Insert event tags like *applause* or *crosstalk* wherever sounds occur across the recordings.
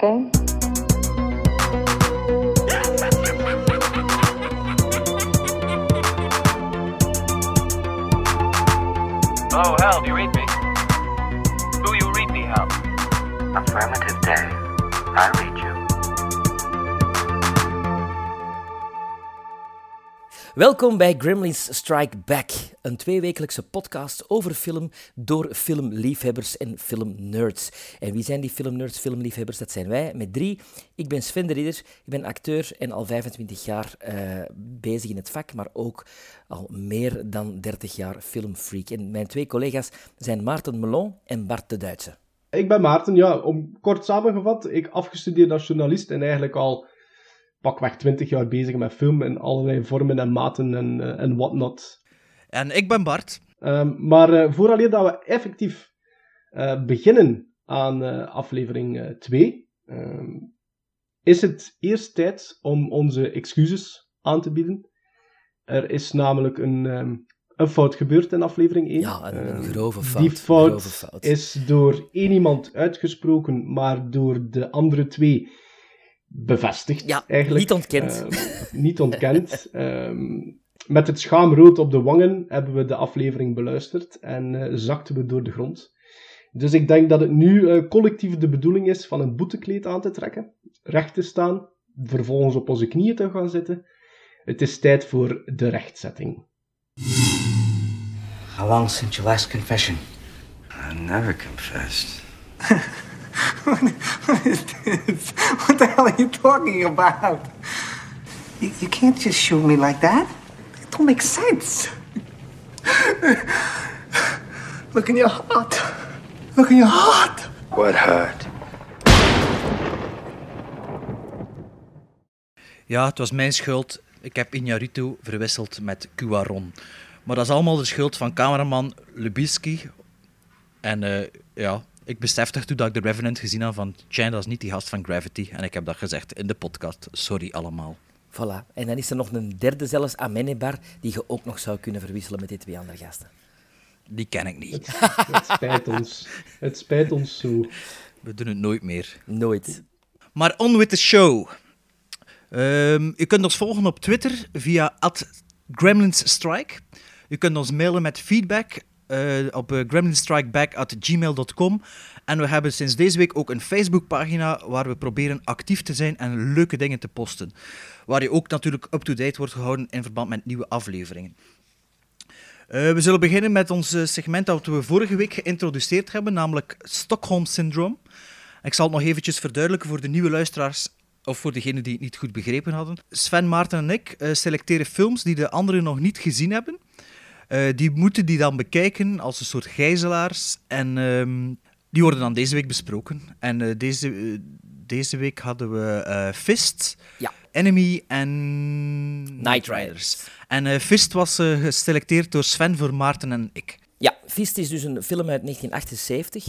Do you read such a game? Oh, Hal, do you read me? Do you read me, Hal? Affirmative, Dave. I read you. Welkom bij Gremlins Strike Back, een tweewekelijkse podcast over film door filmliefhebbers en filmnerds. En wie zijn die filmnerds, filmliefhebbers? Dat zijn wij met drie. Ik ben Sven de Ridder, ik ben acteur en al 25 jaar eh, bezig in het vak, maar ook al meer dan 30 jaar filmfreak. En mijn twee collega's zijn Maarten Melon en Bart de Duitse. Ik ben Maarten, ja, om kort samengevat, ik afgestudeerd als journalist en eigenlijk al pakweg 20 jaar bezig met film in allerlei vormen en maten en, uh, en whatnot. En ik ben Bart. Um, maar uh, vooraleer dat we effectief uh, beginnen aan aflevering 2, um, is het eerst tijd om onze excuses aan te bieden. Er is namelijk een, um, een fout gebeurd in aflevering 1. Ja, een, een grove fout. Die fout, grove fout, is door één iemand uitgesproken, maar door de andere twee bevestigd. Ja, eigenlijk. niet ontkend. Uh, niet ontkend. *laughs* met het schaamrood op de wangen hebben we de aflevering beluisterd en uh, zakten we door de grond. Dus ik denk dat het nu uh, collectief de bedoeling is van een boetekleed aan te trekken, recht te staan, vervolgens op onze knieën te gaan zitten. Het is tijd voor de rechtzetting. How long since your last confession? I never confessed. what, *laughs* what is this? What the hell are you talking about? You, you can't just shoot me like that. Make sense. Look in your heart. Look in your heart. What hurt? Ja, het was mijn schuld. Ik heb Iñárritu verwisseld met Cuaron. Maar dat is allemaal de schuld van cameraman Lubisky. En uh, ja, ik besefte toen dat ik The Revenant gezien had van... Tja, dat is niet die gast van Gravity. En ik heb dat gezegd in de podcast. Sorry allemaal. Voilà. En dan is er nog een derde zelfs, Amenebar, die je ook nog zou kunnen verwisselen met die twee andere gasten. Die ken ik niet. Het, het spijt ons. Het spijt ons zo. We doen het nooit meer. Nooit. Maar on with the show. Um, je kunt ons volgen op Twitter via @gremlinsstrike. Je kunt ons mailen met feedback uh, op uh, gremlinstrikeback.gmail.com. En we hebben sinds deze week ook een Facebookpagina waar we proberen actief te zijn en leuke dingen te posten. Waar je ook natuurlijk up-to-date wordt gehouden in verband met nieuwe afleveringen. Uh, we zullen beginnen met ons segment dat we vorige week geïntroduceerd hebben, namelijk Stockholm Syndrome. Ik zal het nog eventjes verduidelijken voor de nieuwe luisteraars of voor degenen die het niet goed begrepen hadden. Sven, Maarten en ik selecteren films die de anderen nog niet gezien hebben. Uh, die moeten die dan bekijken als een soort gijzelaars. En um, die worden dan deze week besproken. En uh, deze, uh, deze week hadden we Fist, ja. Enemy en Night Riders. En Fist was geselecteerd door Sven voor Maarten en ik. Ja, Fist is dus een film uit 1978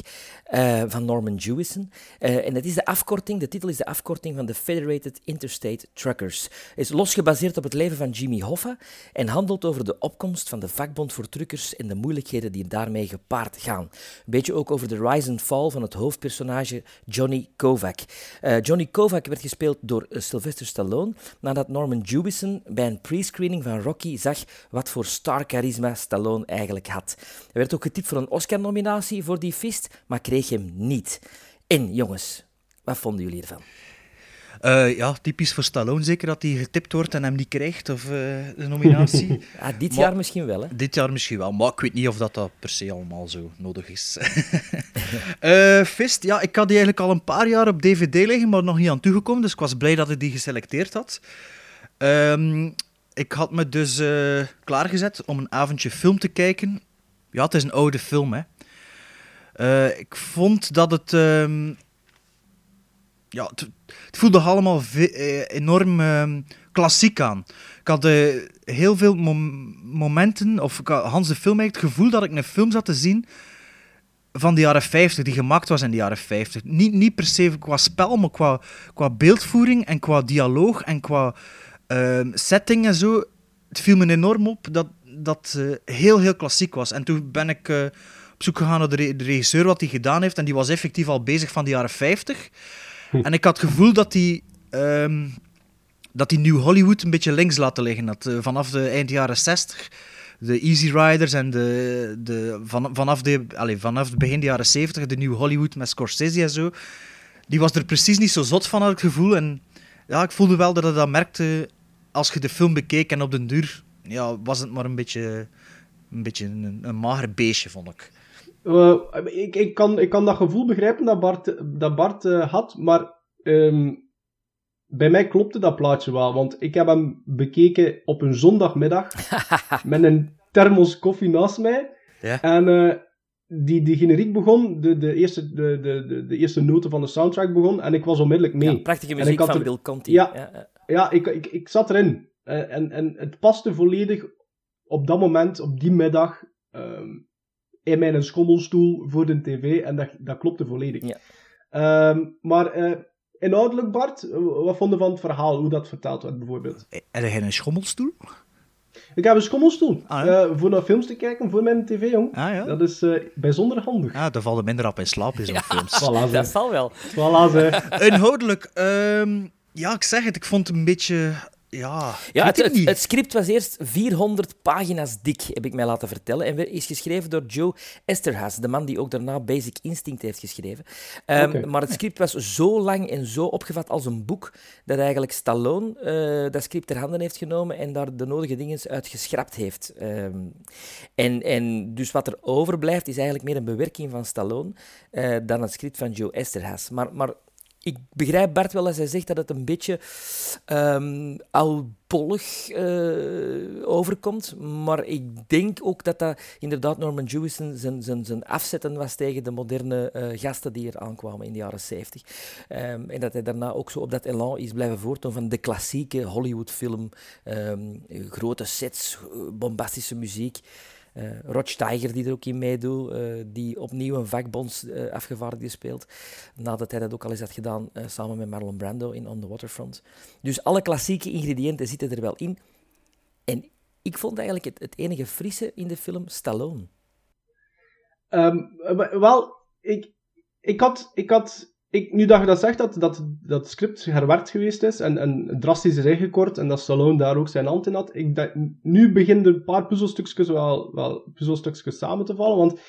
uh, van Norman Jewison. Uh, en dat is de afkorting, de titel is de afkorting van de Federated Interstate Truckers. Het is los gebaseerd op het leven van Jimmy Hoffa en handelt over de opkomst van de vakbond voor truckers en de moeilijkheden die daarmee gepaard gaan. Een beetje ook over de rise and fall van het hoofdpersonage Johnny Kovac. Uh, Johnny Kovac werd gespeeld door Sylvester Stallone nadat Norman Jewison bij een prescreening van Rocky zag wat voor star charisma Stallone eigenlijk had. Werd ook getipt voor een Oscar-nominatie voor die Fist, maar kreeg hem niet. En jongens, wat vonden jullie ervan? Uh, ja, typisch voor Stallone zeker dat hij getipt wordt en hem niet krijgt, of uh, de nominatie. *laughs* ah, dit maar, jaar misschien wel, hè? Dit jaar misschien wel, maar ik weet niet of dat, dat per se allemaal zo nodig is. *laughs* *laughs* uh, Fist, ja, ik had die eigenlijk al een paar jaar op DVD liggen, maar nog niet aan toegekomen, dus ik was blij dat ik die geselecteerd had. Um, ik had me dus klaargezet om een avondje film te kijken. Ja, het is een oude film, hè. Uh, ik vond dat het. Um, ja, het, voelde allemaal ve- enorm um, klassiek aan. Ik had uh, heel veel mom- momenten, of Hans de film het gevoel dat ik een film zat te zien van de jaren 50, die gemaakt was in de jaren 50. Niet, niet per se qua spel, maar qua, qua beeldvoering en qua dialoog en qua uh, setting en zo. Het viel me enorm op dat dat uh, heel, heel klassiek was. En toen ben ik uh, op zoek gegaan naar de, re- de regisseur, wat hij gedaan heeft. En die was effectief al bezig van de jaren 50. En ik had het gevoel dat hij... ehm, dat hij New Hollywood een beetje links laten liggen. Dat eh, vanaf de eind jaren 60 de Easy Riders en de, de, van, vanaf, de, allez, vanaf het begin de jaren 70 de New Hollywood met Scorsese en zo. Die was er precies niet zo zot van, had ik het gevoel. En ja, ik voelde wel dat ik dat merkte als je de film bekeek. En op den duur ja, was het maar een beetje een, beetje een, een mager beestje, vond ik. Eh, ik, ik, kan, ik kan dat gevoel begrijpen dat Bart, dat Bart eh, had, maar ehm, bij mij klopte dat plaatje wel. Want ik heb hem bekeken op een zondagmiddag *laughs* met een thermos koffie naast mij. Ja. En eh, die, die generiek begon, de, de, eerste, de, de, de, de eerste noten van de soundtrack begon, en ik was onmiddellijk mee. Ja, prachtige En muziek van er- Bill Conti. Ja, ja. Ja, ik, ik, ik zat erin. Eh, en, en het paste volledig op dat moment, op die middag, ehm, in mijn schommelstoel voor de tv. En dat, dat klopte volledig. Ja. Ehm, maar eh, inhoudelijk, Bart, eh, wat vond je van het verhaal, hoe dat verteld werd bijvoorbeeld? Heb jij een schommelstoel? Ik heb een schommelstoel Ah, ja? eh, voor naar films te kijken voor mijn tv, jong. Ah ja? Dat is eh, bijzonder handig. Ah, daar valt minder op in slaap in zo'n *laughs* films. *laughs* Voilà, Dat zal wel. Voilà. *laughs* Inhoudelijk, ehm, ja, ik zeg het, ik vond het een beetje... Ja, het, script was eerst 400 pagina's dik, heb ik mij laten vertellen. En werd- is geschreven door Joe Esterhazy, de man die ook daarna Basic Instinct heeft geschreven. Ehm. Maar het script was zo lang en zo opgevat als een boek, dat eigenlijk Stallone eh, dat script ter handen heeft genomen en daar de nodige dingen uit geschrapt heeft. Ehm, en, en dus wat er overblijft, is eigenlijk meer een bewerking van Stallone eh, dan het script van Joe Esterhazy. Maar, maar ik begrijp Bart wel als hij zegt dat het een beetje eh, overkomt. Maar ik denk ook dat dat inderdaad Norman Jewison zijn, zijn, zijn afzetten was tegen de moderne eh, gasten die er aankwamen in de jaren 70. Ehm, en dat hij daarna ook zo op dat elan is blijven voortdoen van de klassieke Hollywoodfilm. ehm, grote sets, bombastische muziek. Eh Rod Steiger, die er ook in meedoet, eh, die opnieuw een vakbonds eh speelt. Nadat hij dat ook al eens had gedaan samen met Marlon Brando in On the Waterfront. Dus alle klassieke ingrediënten zitten er wel in. En ik vond eigenlijk het, enige frisse in de film Stallone. Ehm, wel, ik, ik had, ik had ik, nu dat je dat zegt, dat, dat dat script herwerkt geweest is en, en drastisch is ingekort en dat Stallone daar ook zijn hand in had, ik denk, nu beginnen een paar puzzelstukjes wel, wel puzzelstukjes samen te vallen, want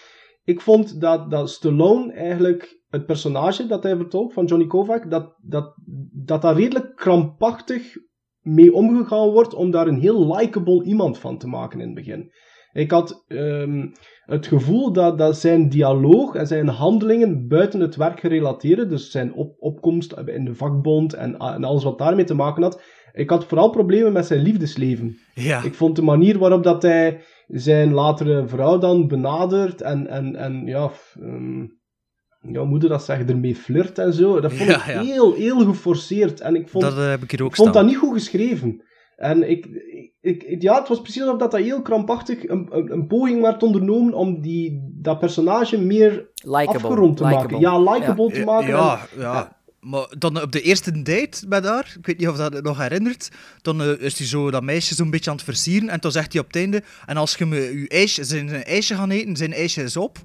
ik vond dat, dat Stallone eigenlijk het personage dat hij vertolkt van Johnny Kovac, dat dat, dat, dat redelijk krampachtig mee omgegaan wordt om daar een heel likable iemand van te maken in het begin. Ik had ehm, het gevoel dat, dat zijn dialoog en zijn handelingen buiten het werk gerelateerd, dus zijn op, opkomst in de vakbond en, en alles wat daarmee te maken had. Ik had vooral problemen met zijn liefdesleven. Ja, Ik vond de manier waarop dat hij zijn latere vrouw dan benadert en, en, en ja, ehm, ja, je dat zeggen, ermee flirt en zo. Dat vond Ja, ik ja. heel, heel geforceerd. En ik vond, dat eh, heb ik hier ook ik vond staan. dat niet goed geschreven. En ik, ik, ik- ja, het was precies alsof dat, dat heel krampachtig een, een, een poging werd ondernomen om die, dat personage meer Likable. afgerond te maken. likable. Ja, likable te maken. Ja, En- ja. Maar dan op de eerste date met haar, ik weet niet of dat het nog herinnert, dan eh, is hij zo dat meisje zo'n beetje aan het versieren en dan zegt hij op het einde, en als je me je ijsje, zijn zijn ijsje gaan eten, zijn ijsje is op,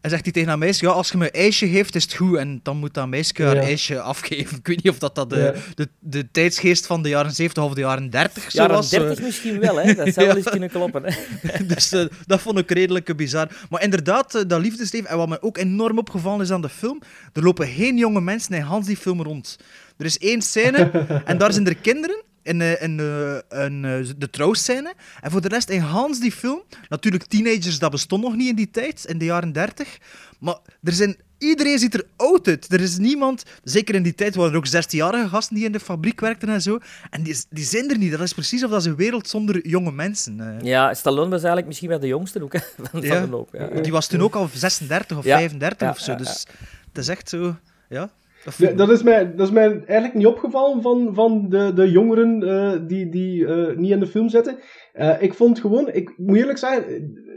en zegt hij tegen dat meisje, ja, als je me ijsje geeft, is het goed, en dan moet dat meisje haar Ja. ijsje afgeven. *laughs* Ik weet niet of dat, dat de, Ja. de, de tijdsgeest van de jaren 70 of de jaren 30 zo Jaren was. eh. 30 misschien wel, hè? Dat *laughs* zou wel eens kunnen kloppen. *laughs* Dus eh, dat vond ik redelijk bizar. Maar inderdaad, eh, dat liefdesleven, en wat me ook enorm opgevallen is aan de film, er lopen geen jonge mensen in Hans die film rond. Er is één scène, en daar zijn er kinderen, in, eh, in eh, in, eh, de trouwscène. En voor de rest, in Hans die film, natuurlijk teenagers, dat bestond nog niet in die tijd, in de jaren 30. Maar er zijn... Iedereen ziet er oud uit. Er is niemand, zeker in die tijd waren er ook 16-jarige gasten die in de fabriek werkten en zo. En die, die zijn er niet. Dat is precies of dat is een wereld zonder jonge mensen. Ja, Stallone was eigenlijk misschien wel de jongste ook hè, van, *laughs* Ja. van de loop. Ja. Die was toen ook al 36 of Ja. 35 Ja, of zo. Dus het is echt zo. Ja. Dat dat, is mij, dat is mij eigenlijk niet opgevallen van, van de, de jongeren eh, die, die eh, niet in de film zitten. Eh, ik vond gewoon, ik moet eerlijk zeggen,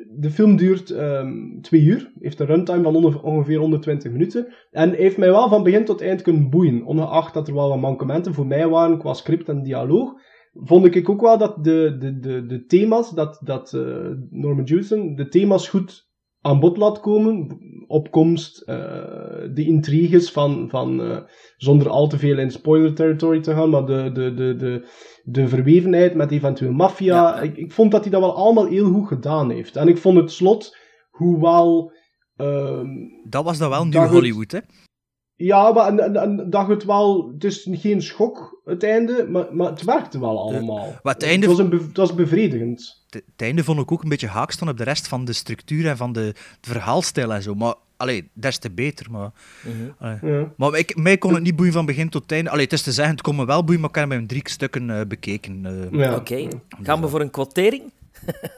de film duurt ehm, twee uur, heeft een runtime van onge- ongeveer 120 minuten. En heeft mij wel van begin tot eind kunnen boeien. Ongeacht dat er wel wat mankementen voor mij waren qua script en dialoog. Vond ik ook wel dat de, de, de, de thema's, dat, dat Norman Jewison de thema's goed aan bod laat komen. Opkomst, eh, de intriges van, van eh, zonder al te veel in spoiler territory te gaan, maar de, de, de, de, de verwevenheid met eventueel maffia. Ja. Ik, ik vond dat hij dat wel allemaal heel goed gedaan heeft. En ik vond het slot, hoewel... ehm, Dat was dan wel goed. Hollywood, hè? Ja, maar en, en, en dat het wel... Het is geen schok, het einde, maar, maar het werkte wel allemaal. maar het einde- was, een bev- het was bevredigend. Het het einde vond ik ook een beetje haak staan op de rest van de structuur en van de, de verhaalstijl en zo. Maar, allee, des te beter. Maar. Ja. maar ik, mij kon het niet boeien van begin tot einde. Allee, het is te zeggen, het kon me wel boeien, maar ik heb hem in drie stukken eh, bekeken. eh. Ja. Oké, gaan we voor een quotering?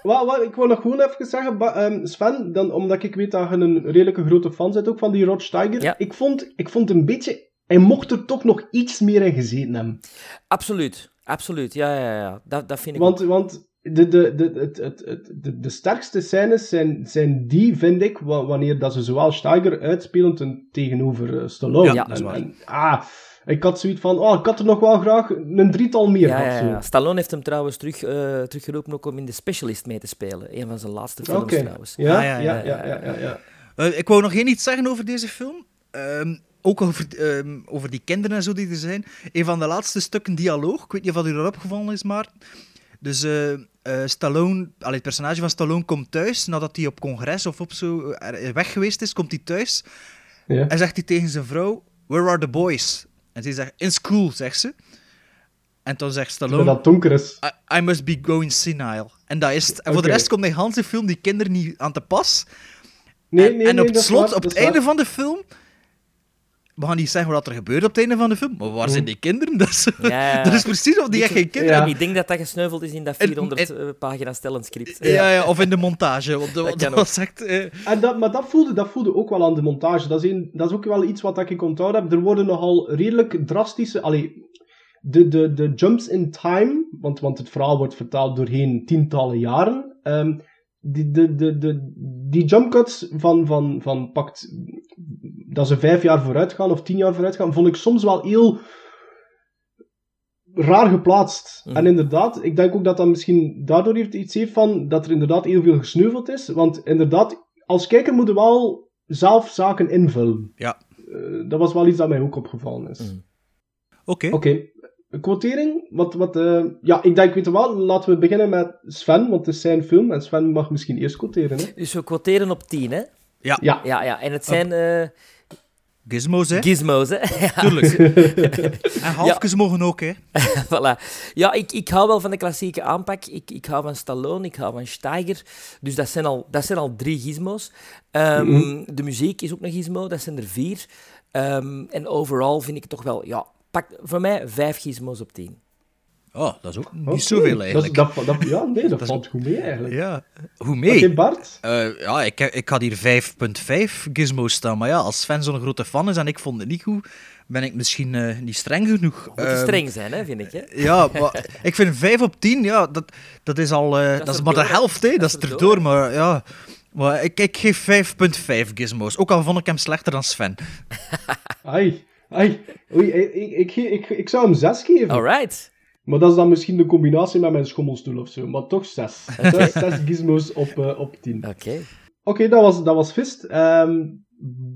Wat, wat, ik wil nog gewoon even zeggen, ehm, Sven, dan, omdat ik weet dat je een redelijke grote fan bent ook van die Rod Steiger. Ja. Ik, vond, ik vond een beetje... Hij mocht er toch nog iets meer in gezeten hebben. Absoluut, absoluut. Ja, ja, ja. Dat, dat vind ik ook. Want, want de, de, de, het, het, het, de, de sterkste scènes zijn, zijn die, vind ik, wa- wanneer dat ze zowel Steiger uitspelen ten, tegenover eh, Stallone. Ja, dat is waar. en, ah, ik had zoiets van, oh, ik had er nog wel graag een drietal meer Ja, gehad. ja, ja. Stallone heeft hem trouwens terug, eh, teruggeroepen ook om in The Specialist mee te spelen. Een van zijn laatste films trouwens. Ja, Ah, ja, ja, ja, ja, ja, ja, ja. Eh, ik wou nog één iets zeggen over deze film. Ehm, ook over, ehm, over die kinderen en zo die er zijn. Een van de laatste stukken dialoog. Ik weet niet of dat u erop gevallen is, maar... Dus eh, eh, Stallone, allee, het personage van Stallone komt thuis nadat hij op congres of op zo weg geweest is, komt hij thuis Ja. en zegt hij tegen zijn vrouw: Where are the boys? En ze zegt: In school, zegt ze. En toen zegt Stallone: dat donker is. I, I must be going senile. En dat is het. En voor de rest komt de hele film die kinderen niet aan te pas. Nee, en nee, en nee, op het slot, waar, op het einde waar. van de film. We gaan niet zeggen wat er gebeurt op het einde van de film, maar waar zijn die kinderen? *laughs* Dat is, Ja. dat is precies of die echt geen kinderen Ja. Ik denk dat dat gesneuveld is in dat En- 400 en- eh, pagina stellend script. Ja, ja, of in de montage. Want *laughs* dat, Dat was echt... eh, En dat, maar dat voelde, dat voelde ook wel aan de montage. Dat is, een, dat is ook wel iets wat ik onthouden heb. Er worden nogal redelijk drastische... Allee, de, de, de jumps in time, want, want het verhaal wordt vertaald doorheen tientallen jaren. ehm, die, de, de, de, die jump cuts van, van, van pakt... Dat ze vijf jaar vooruit gaan of tien jaar vooruit gaan, vond ik soms wel heel raar geplaatst. En inderdaad, ik denk ook dat dat misschien daardoor iets heeft van dat er inderdaad heel veel gesneuveld is. Want inderdaad, als kijker moet je wel zelf zaken invullen. Ja. Eh, dat was wel iets dat mij ook opgevallen is. Mhm. Oké. Quotering. Wat, wat, eh, ja, ik denk, weet je wel, laten we beginnen met Sven, want het is zijn film. En Sven mag misschien eerst quoteren. Hè? Dus we quoteren op 10, hè? Ja. Ja, ja. En het zijn eh, Gizmos, hè? gizmos, hè? Ja, Tuurlijk. *laughs* en halfjes mogen ook, hè? *laughs* voilà. Ja, ik, ik hou wel van de klassieke aanpak. Ik, ik hou van Stallone, ik hou van Steiger. Dus dat zijn al, dat zijn al drie gizmos. Ehm, Mhm. De muziek is ook een gizmo, dat zijn er vier. Ehm, en overal vind ik het toch wel... Ja, pak voor mij vijf gizmos op tien. Oh, dat is ook niet zoveel, eigenlijk. Dat, is- dat, dat, ja, nee, dat, is- valt goed mee eigenlijk. Ja. Hoe Oké, mee? Bart? Eh, ja, ik, ik had hier 5.5 gizmos staan. Maar ja, als Sven zo'n grote fan is en ik vond het niet goed, ben ik misschien eh, niet streng genoeg. Moet Ehm, streng zijn, hè, vind ik. Hè? Ja, maar *laughs* ik vind 5 op 10, ja, dat, dat is al... eh, dat, is maar de helft, hè. Dat Dat, is erdoor, maar ja... Maar ik, ik geef 5.5 gizmos. Ook al vond ik hem slechter dan Sven. Ai, ai. Oei, ik, ik, ik, ik, ik zou hem 6 geven. Alright. Maar dat is dan misschien de combinatie met mijn schommelstoel of zo. Maar toch 6. 6, *laughs* gizmos op, eh, op 10. Oké. Oké, dat, was, dat was Fist. Ehm,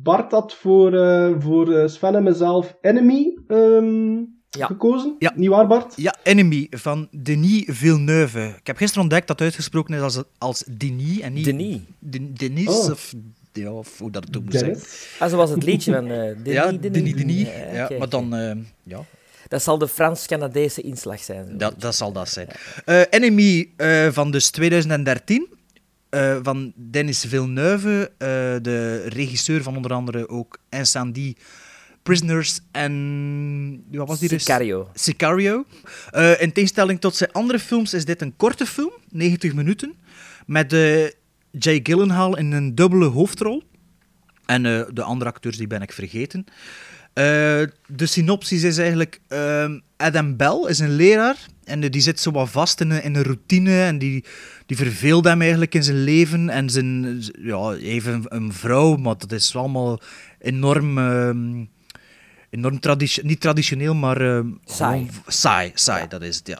Bart had voor, eh, voor eh, Sven en mezelf Enemy ehm, Ja. gekozen. Ja. Niet waar, Bart? Ja, Enemy van Denis Villeneuve. Ik heb gisteren ontdekt dat het uitgesproken is als, als Denis en niet... Denis. Den- Denis, Oh. of, ja, of hoe dat het ook moet zijn. Dennis. Ah, zoals het liedje van eh Denis, Ja, Denis. Denis, Denis. Eh, Ja, maar dan... eh, ja, Dat zal de Frans-Canadese inslag zijn. Dat, dat zal dat zijn. Eh, Enemy eh, van dus 2013. eh, van Denis Villeneuve, eh, de regisseur van onder andere ook Incendie, Prisoners en... Wat was die dus? Sicario. Sicario. Eh, in tegenstelling tot zijn andere films is dit een korte film, 90 minuten, met eh, Jay Gyllenhaal in een dubbele hoofdrol. En eh, de andere acteurs die ben ik vergeten. Eh, de synopsis is eigenlijk... ehm, Adam Bell is een leraar en eh, die zit zo wat vast in een, in een routine en die, die verveelt hem eigenlijk in zijn leven. En zijn, ja, even een, een vrouw, maar dat is allemaal enorm... ehm, enorm traditie niet traditioneel, maar ehm, Saai. saai, dat is het, ja.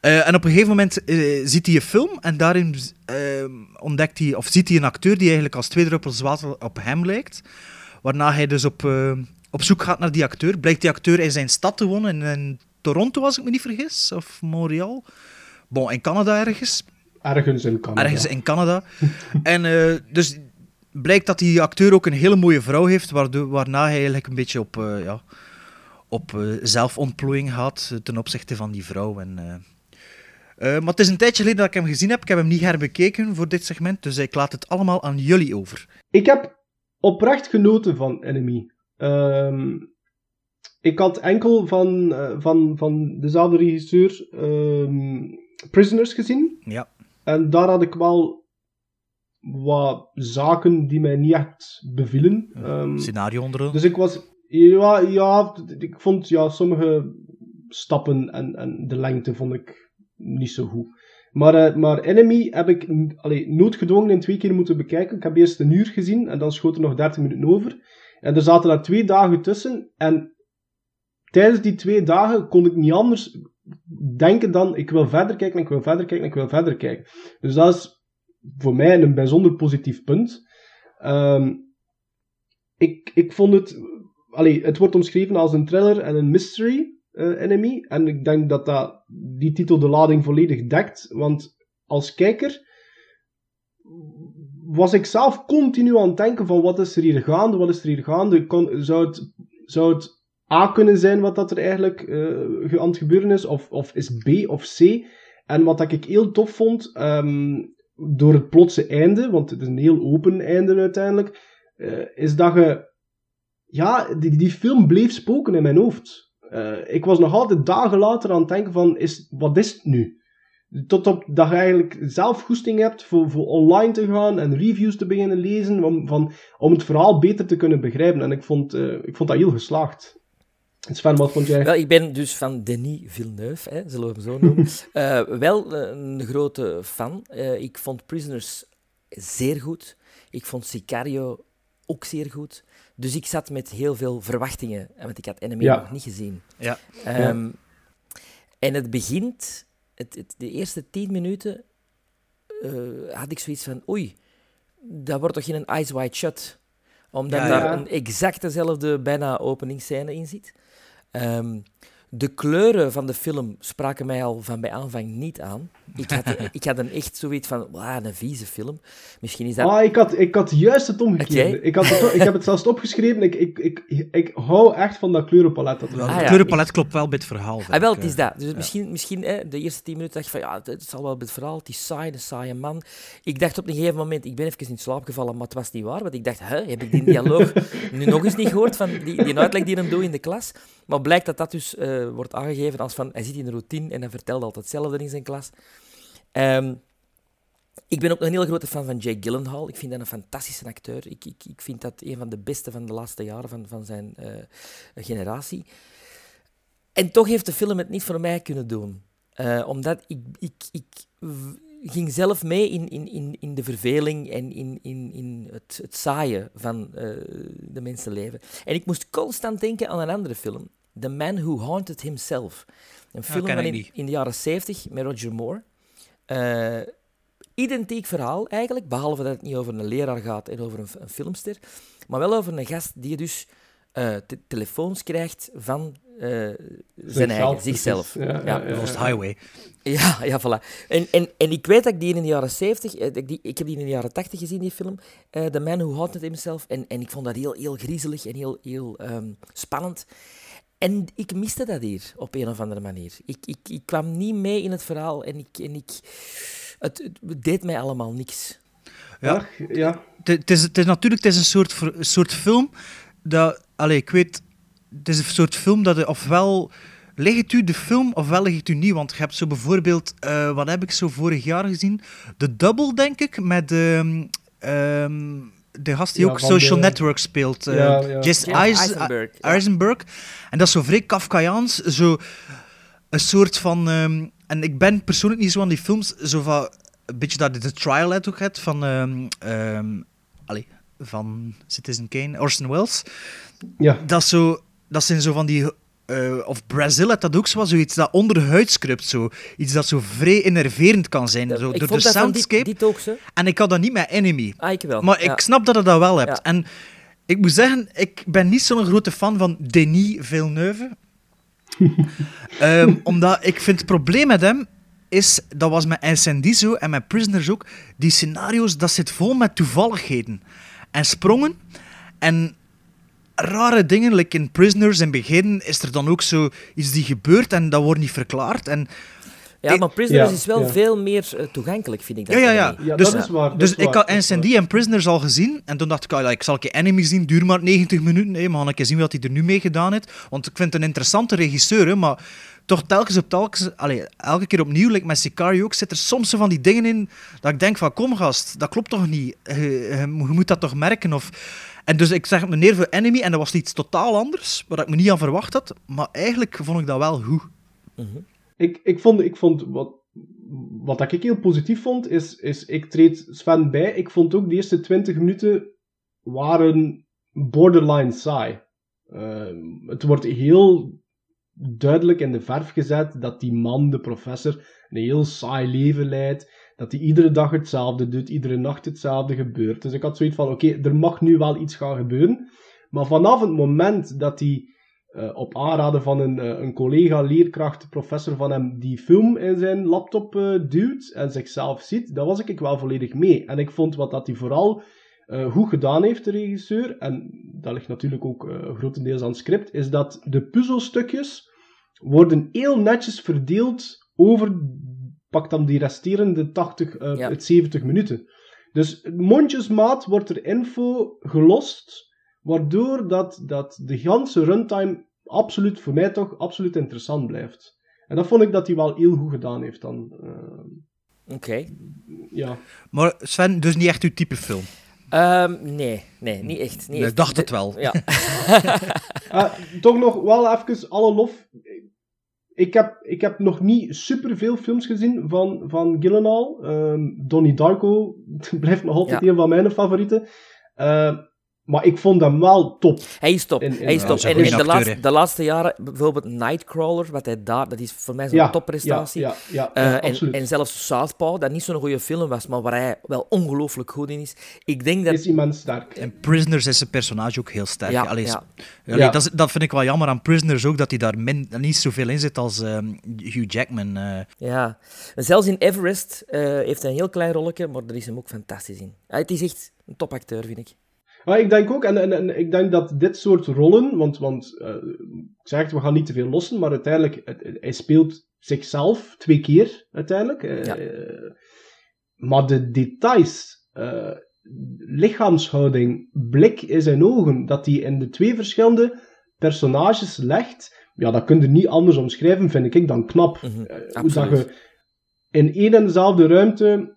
Eh, en op een gegeven moment eh, ziet hij een film en daarin ehm, ontdekt hij, of ziet hij een acteur die eigenlijk als twee druppels water op hem lijkt. Waarna hij dus op, eh, op zoek gaat naar die acteur. Blijkt die acteur in zijn stad te wonen, in, in Toronto als ik me niet vergis, of Montreal. Bon, in Canada ergens. Ergens in Canada. Ergens in Canada. *laughs* en eh, dus blijkt dat die acteur ook een hele mooie vrouw heeft, waardoor, waarna hij eigenlijk een beetje op, eh, ja, op eh, zelfontplooiing gaat ten opzichte van die vrouw. En, eh, maar het is een tijdje geleden dat ik hem gezien heb. Ik heb hem niet herbekeken voor dit segment, dus ik laat het allemaal aan jullie over. Ik heb oprecht genoten van Enemy. Ehm, ik had enkel van, van, van dezelfde regisseur ehm, Prisoners gezien. Ja. En daar had ik wel wat zaken die mij niet echt bevielen. Ehm, Scenario onder. dus ik was... Ja, ja, ik vond ja, sommige stappen en, en de lengte vond ik niet zo goed. Maar, eh, maar Enemy heb ik allee, noodgedwongen in twee keer moeten bekijken. Ik heb eerst een uur gezien en dan schoot er nog 30 minuten over. En er zaten daar twee dagen tussen. En tijdens die twee dagen kon ik niet anders denken dan ik wil verder kijken, ik wil verder kijken, ik wil verder kijken. Dus dat is voor mij een bijzonder positief punt. Ehm, ik, ik vond het... Allee, het wordt omschreven als een thriller en een mystery eh, enemy. En ik denk dat, dat die titel de lading volledig dekt. Want als kijker was ik zelf continu aan het denken van wat is er hier gaande, wat is er hier gaande. Zou, het, zou het A kunnen zijn wat dat er eigenlijk ge- aan het gebeuren is, of, of is B of C. En wat dat ik heel tof vond, ehm, door het plotse einde, want het is een heel open einde uiteindelijk, eh, is dat je... Ja, die, die film bleef spoken in mijn hoofd. Eh, ik was nog altijd dagen later aan het denken van, is, wat is het nu? Tot op dat je eigenlijk zelf goesting hebt voor, voor online te gaan en reviews te beginnen lezen, om, van, om het verhaal beter te kunnen begrijpen. En ik vond, eh, ik vond dat heel geslaagd. Sven, wat vond jij? Wel, ik ben dus van Denis Villeneuve, hè, zullen we hem zo noemen. *laughs* Eh, wel eh, een grote fan. Eh, ik vond Prisoners zeer goed. Ik vond Sicario ook zeer goed. Dus ik zat met heel veel verwachtingen, want ik had Enemy Ja. nog niet gezien. Ja. Ehm, En het begint, het, het- de eerste tien minuten eh, had ik zoiets van, oei, dat wordt toch geen Eyes Wide Shut? Omdat Ja, daar ja. een exact dezelfde bijna openingsscène in zit. Ehm, de kleuren van de film spraken mij al van bij aanvang niet aan. Ik had, *laughs* ik had een echt zoiets van, wauw, een vieze film. Misschien is dat... Ah, ik had, ik had juist het omgekeerde. Ik, had het, ik heb het zelfs opgeschreven. Ik, ik, ik, ik hou echt van dat kleurenpalet. Dat er Wel, Ah, het kleurenpalet klopt wel bij het verhaal. Ah, wel, het is eh. dat. Dus misschien, misschien hè, de eerste tien minuten dacht je van, ja, het zal wel bij het verhaal, het is saai, een saaie man. Ik dacht op een gegeven moment, ik ben even in slaap gevallen, maar het was niet waar, want ik dacht, hè, heb ik die dialoog *laughs* nu nog eens niet gehoord, van die, die uitleg die hem doet in de klas? Maar blijkt dat dat dus eh, wordt aangegeven als van, hij zit in een routine en hij vertelt altijd hetzelfde in zijn klas. Ehm, ik ben ook een heel grote fan van Jake Gyllenhaal. Ik vind dat een fantastische acteur. Ik, ik, ik vind dat een van de beste van de laatste jaren van, van zijn eh, generatie. En toch heeft de film het niet voor mij kunnen doen. Eh, omdat ik, ik, ik ging zelf mee in, in, in, in de verveling en in, in, in het, het saaien van eh, de mensenleven. En ik moest constant denken aan een andere film. The Man Who Haunted Himself. Een film ken van ik in, niet. in de jaren 70 met Roger Moore. Eh, identiek verhaal eigenlijk, behalve dat het niet over een leraar gaat en over een, een filmster, maar wel over een gast die dus eh, te- telefoons krijgt van eh, zijn eigen, precies. zichzelf. Ja, ja, Ja. ja. Lost Highway. Ja, ja, voilà. En, en, en ik weet dat ik die in de jaren 70, eh, dat ik, die, ik heb die in de jaren 80 gezien, die film, eh The Man Who Haunted Himself, en, en ik vond dat heel, heel griezelig en heel, heel ehm, spannend. En ik miste dat hier, op een of andere manier. Ik, ik, ik kwam niet mee in het verhaal en ik... En ik het, het deed mij allemaal niks. Ja. Ja. Het- is, het is natuurlijk het is een soort, een soort film dat... Allee, ik weet... Het is een soort film dat... Ofwel ligt het u de film, ofwel ligt het u niet. Want je hebt zo bijvoorbeeld... eh, wat heb ik zo vorig jaar gezien? The Double, denk ik, met... ehm, ehm, de gast die Ja, ook van Social de- Network speelt. eh, Ja, ja. Jesse James Eis- Eisenberg, ja. Eisenberg. En dat is zo vrij Kafkaiaans. Zo een soort van... ehm, en ik ben persoonlijk niet zo aan die films. Zo van... Een beetje dat de trial uit ook hebt van... ehm ehm, allee, van Citizen Kane, Orson Welles. ja. Dat is zo... dat zijn zo van die... eh, of Brazil had dat ook zo, zoiets dat onder de huid kruipt, zo. Iets dat zo vrij enerverend kan zijn, zo, ik door vond de dat van dit, soundscape. zo. En ik had dat niet met Enemy. Ah, ik wel. Maar ja. ik snap dat je dat wel hebt. Ja. En ik moet zeggen, ik ben niet zo'n grote fan van Denis Villeneuve. *laughs* Ehm, omdat ik vind het probleem met hem is, dat was met Incendies zo en met Prisoners ook, die scenario's, dat zit vol met toevalligheden. En sprongen. En rare dingen, like in Prisoners in het begin is er dan ook zo iets die gebeurt en dat wordt niet verklaard. En Ja, Ik- maar Prisoners Ja, is wel ja. veel meer eh, toegankelijk, vind ik. Ja, dan ja, ja. Ja, dus dat is waar. dat dus is ik had dat Incendies en Prisoners al gezien. En toen dacht ik, ah, like, zal ik Enemy zien? Duur maar 90 minuten. Hey, maar gaan ik eens zien wat hij er nu mee gedaan heeft. Want ik vind het een interessante regisseur, hè, maar toch telkens op telkens... Allee, elke keer opnieuw, like met Sicario ook, zit er soms zo van die dingen in dat ik denk van, kom gast, dat klopt toch niet? Je, je- je moet dat toch merken? Of... En dus ik zeg meneer voor Enemy en dat was iets totaal anders, waar ik me niet aan verwacht had. Maar eigenlijk vond ik dat wel goed. Ik, ik vond, ik vond wat, wat ik heel positief vond, is, is ik treed Sven bij. Ik vond ook de eerste 20 minuten waren borderline saai. Ehm, het wordt heel duidelijk in de verf gezet dat die man, de professor, een heel saai leven leidt. Dat hij iedere dag hetzelfde doet, iedere nacht hetzelfde gebeurt. Dus ik had zoiets van: oké, er mag nu wel iets gaan gebeuren. Maar vanaf het moment dat hij eh, op aanraden van een, eh, een collega, leerkracht, professor van hem, die film in zijn laptop eh, duwt en zichzelf ziet, daar was ik wel volledig mee. En ik vond wat dat hij vooral goed gedaan heeft, de regisseur, en dat ligt natuurlijk ook grotendeels aan het script, is dat de puzzelstukjes worden heel netjes verdeeld over, pak dan die resterende 80, eh, Ja. het 70 minuten. Dus mondjesmaat wordt er info gelost, waardoor dat, dat de ganse runtime absoluut, voor mij toch, absoluut interessant blijft. En dat vond ik dat hij wel heel goed gedaan heeft dan. eh, Oké. ja. Maar Sven, dus niet echt uw type film. Ehm, nee, nee, niet echt. Niet Ik echt. dacht het wel. Ja. Eh, *laughs* toch nog wel even alle lof. Ik heb, ik heb nog niet superveel films gezien van, van Gyllenhaal. Ehm, Donnie Darko *laughs* blijft nog altijd Ja. een van mijn favorieten. Eh, maar ik vond hem wel top. Hij is top. In- in- hij is top. En in de, laatste, de laatste jaren, bijvoorbeeld Nightcrawler, wat hij daar, dat is voor mij zo'n Ja, topprestatie. Ja, ja, ja, Eh, ja, en, zelfs Southpaw, dat niet zo'n goede film was, maar waar hij wel ongelooflijk goed in is. Ik denk dat... is iemand sterk. En Prisoners is zijn personage ook heel sterk. Ja, Allee, ja. allee, Ja. Dat, dat vind ik wel jammer aan Prisoners ook, dat hij daar min, niet zoveel in zit als ehm, Hugh Jackman. eh. Ja. En zelfs in Everest eh, heeft hij een heel klein rolletje, maar daar is hem ook fantastisch in. Ja, het is echt een topacteur, vind ik. Maar ik denk ook, en, en, en ik denk dat dit soort rollen, want, want eh, ik zeg het, we gaan niet te veel lossen, maar uiteindelijk, het- hij speelt zichzelf twee keer, uiteindelijk. Eh, Ja. maar de details, eh, lichaamshouding, blik in zijn ogen, dat hij in de twee verschillende personages legt, ja, dat kun je niet anders omschrijven, vind ik, dan knap. Mhm, Eh, hoe dat je in één en dezelfde ruimte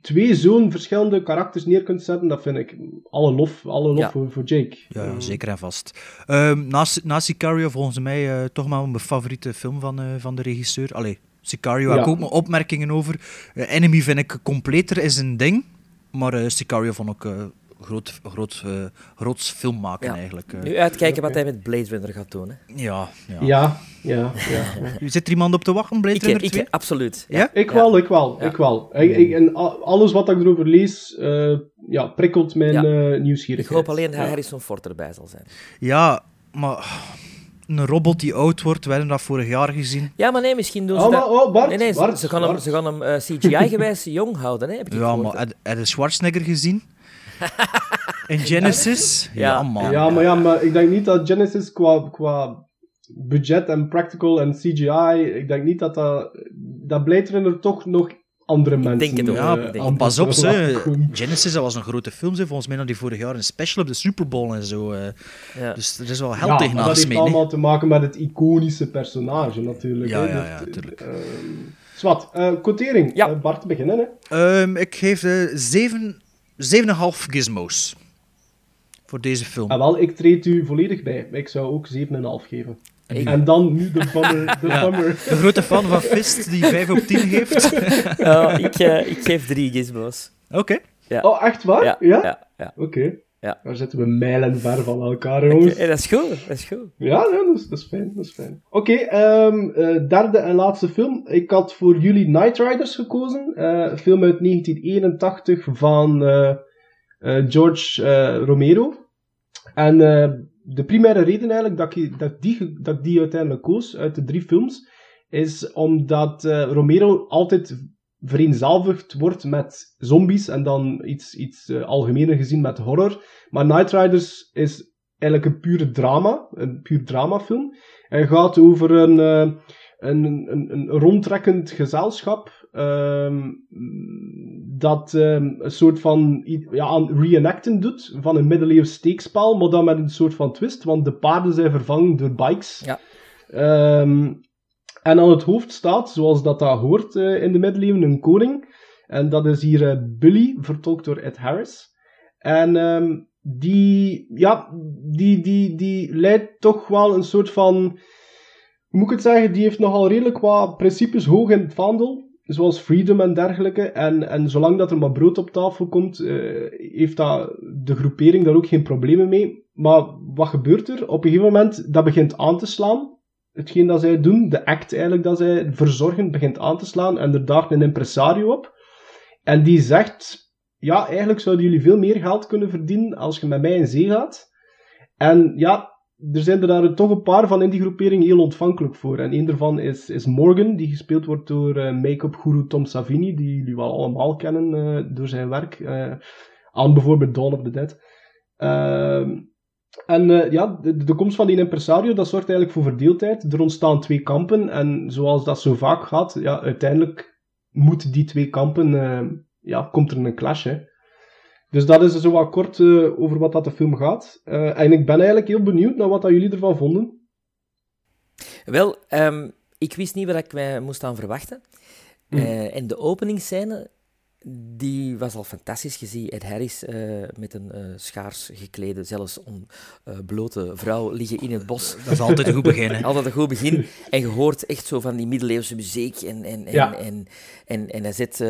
twee zo'n verschillende karakters neer kunt zetten, dat vind ik alle lof, alle lof Ja. voor, voor Jake. Ja, zeker en vast. Ehm naast, naast Sicario volgens mij eh, toch maar mijn favoriete film van, eh, van de regisseur. Allee, Sicario heb ik ook mijn opmerkingen over. Eh, Enemy vind ik completer is een ding. Maar eh, Sicario vond ik eh, groot, groot, eh, groots film maken Ja. eigenlijk. eh. Nu uitkijken wat hij met Blade Runner gaat doen. Hè. ja, ja. Ja, ja, ja. *laughs* Zit er iemand op te wachten, Blade Ik, Runner ik, 2? absoluut. Ja? Ik wel, ik wel, Ja. ik wel. Ik, ik- en alles wat ik erover lees, eh, ja, prikkelt mijn Ja. eh, Ik nieuwsgierigheid. hoop alleen dat Ja. Harrison Ford erbij zal zijn. Ja, maar een robot die oud wordt, we hebben dat vorig jaar gezien. Ja, maar nee, misschien doen ze Oh, dat... oh, Bart, nee, nee, ze- Bart, ze gaan hem, Bart. ze gaan hem eh, CGI-gewijs *laughs* jong houden, hè, heb ik Ja, gehoord, maar heb je Schwarzenegger gezien? In Genesis? Ja. man. Ja, maar ja, maar ik denk niet dat Genesis qua, qua budget en practical en CGI, ik denk niet dat dat... Dat Blade Runner toch nog andere mensen... denk het ook. Ja, eh, ik denk aan pas op, ze. Genesis, dat was een grote film. Ze. Volgens mij had die vorig jaar een special op de Super Bowl en zo. eh. Ja. Dus er is wel Ja, held tegen maar dat heeft allemaal te maken met het iconische personage, natuurlijk. Ja, ja, ja, Dus, tuurlijk. ehm, Zwat, eh, quotering. Ja. Eh, Bart, beginnen, hè. Ehm, ik geef de 7 7,5 gizmos. Voor deze film. Ah, wel, ik treed u volledig bij. Ik zou ook 7,5 geven. Ik- En dan nu de *laughs* bummer. De Ja. bummer. De grote fan van Fist die 5 op 10 geeft. Ja, *laughs* ik, eh, ik geef drie gizmos. Oké. Ja. Oh, echt waar? Ja, Ja? ja, ja. Oké. Ja. Daar zitten we mijlen ver van elkaar, jongens. Oké, dat is goed, dat is goed. Ja, ja dat, is, dat is fijn. Dat is fijn. Oké, ehm, eh, derde en laatste film. Ik had voor jullie Night Riders gekozen. Eh, een film uit 1981 van eh, eh, George eh, Romero. En eh, de primaire reden eigenlijk dat ik, dat, die, dat die uiteindelijk koos uit de drie films, is omdat eh, Romero altijd vereenzelvigd wordt met zombies en dan iets, iets eh, algemener gezien met horror. Maar Night Riders is eigenlijk een pure drama, een puur dramafilm. Hij gaat over een, eh, een, een, een rondtrekkend gezelschap ehm, dat ehm, een soort van ja, aan reenacten doet van een middeleeuws steekspel, maar dan met een soort van twist, want de paarden zijn vervangen door bikes. Ja. Ehm, en aan het hoofd staat, zoals dat, dat hoort eh, in de middeleeuwen, een koning. En dat is hier eh, Billy, vertolkt door Ed Harris. En ehm, die, ja, die, die, die leidt toch wel een soort van, moet ik het zeggen, die heeft nogal redelijk wat principes hoog in het vaandel. Zoals freedom en dergelijke. En, en zolang dat er maar brood op tafel komt, eh, heeft dat, de groepering daar ook geen problemen mee. Maar wat gebeurt er? Op een gegeven moment, dat begint aan te slaan. Hetgeen dat zij doen, de act eigenlijk dat zij verzorgen, begint aan te slaan. En er daagt een impresario op. En die zegt, ja, eigenlijk zouden jullie veel meer geld kunnen verdienen als je met mij in zee gaat. En ja, er zijn er daar toch een paar van in die groepering heel ontvankelijk voor. En een daarvan is, is Morgan, die gespeeld wordt door eh, make-up guru Tom Savini, die jullie wel allemaal kennen eh, door zijn werk. eh, aan bijvoorbeeld Dawn of the Dead. En eh, ja, de, de komst van die impresario, dat zorgt eigenlijk voor verdeeldheid. Er ontstaan twee kampen en zoals dat zo vaak gaat, ja, uiteindelijk moeten die twee kampen, eh, ja, komt er een clash, hè. Dus dat is zo wat kort eh, over wat dat de film gaat. En ik ben eigenlijk heel benieuwd naar wat dat jullie ervan vonden. Wel, ehm, ik wist niet wat ik mij moest aan verwachten. Eh, en de openingsscène, die was al fantastisch gezien. Ed Harris eh, met een eh, schaars geklede, zelfs ontblote vrouw liggen in het bos. Dat is altijd een goed begin. hè. *laughs* Altijd een goed begin. En je hoort echt zo van die middeleeuwse muziek. En, en, en, Ja. en, en, en hij, zet, eh,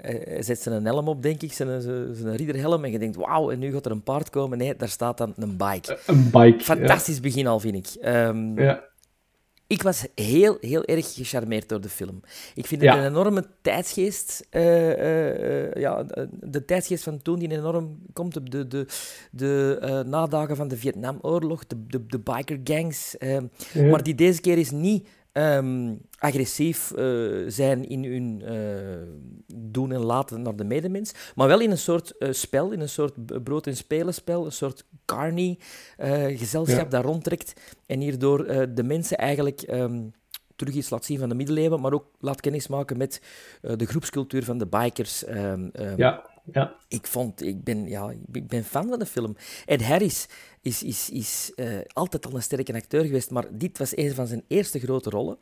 hij zet zijn helm op, denk ik, zijn, zijn zijn ridderhelm. En je denkt, wauw, en nu gaat er een paard komen. Nee, daar staat dan een bike. Een bike. Fantastisch begin al, vind ik. Ehm, Ja. Ik was heel, heel erg gecharmeerd door de film. Ik vind Ja. het een enorme tijdsgeest. eh, eh, eh, ja, de, tijdsgeest van toen die enorm komt op de, de, de eh, nadagen van de Vietnamoorlog, de, de, de biker gangs. Ja. Maar die deze keer is niet ehm, agressief eh, zijn in hun eh, doen en laten naar de medemens, maar wel in een soort eh, spel, in een soort brood- en spelenspel, een soort carny gezelschap Ja. dat rondtrekt en hierdoor de mensen eigenlijk ehm, terug iets laat zien van de middeleeuwen, maar ook laat kennismaken met eh, de groepscultuur van de bikers. ehm, ja, ja. ik vond, ik ben, ja, ik ben fan van de film. Ed Harris is, is, is eh, altijd al een sterke acteur geweest, maar dit was een van zijn eerste grote rollen.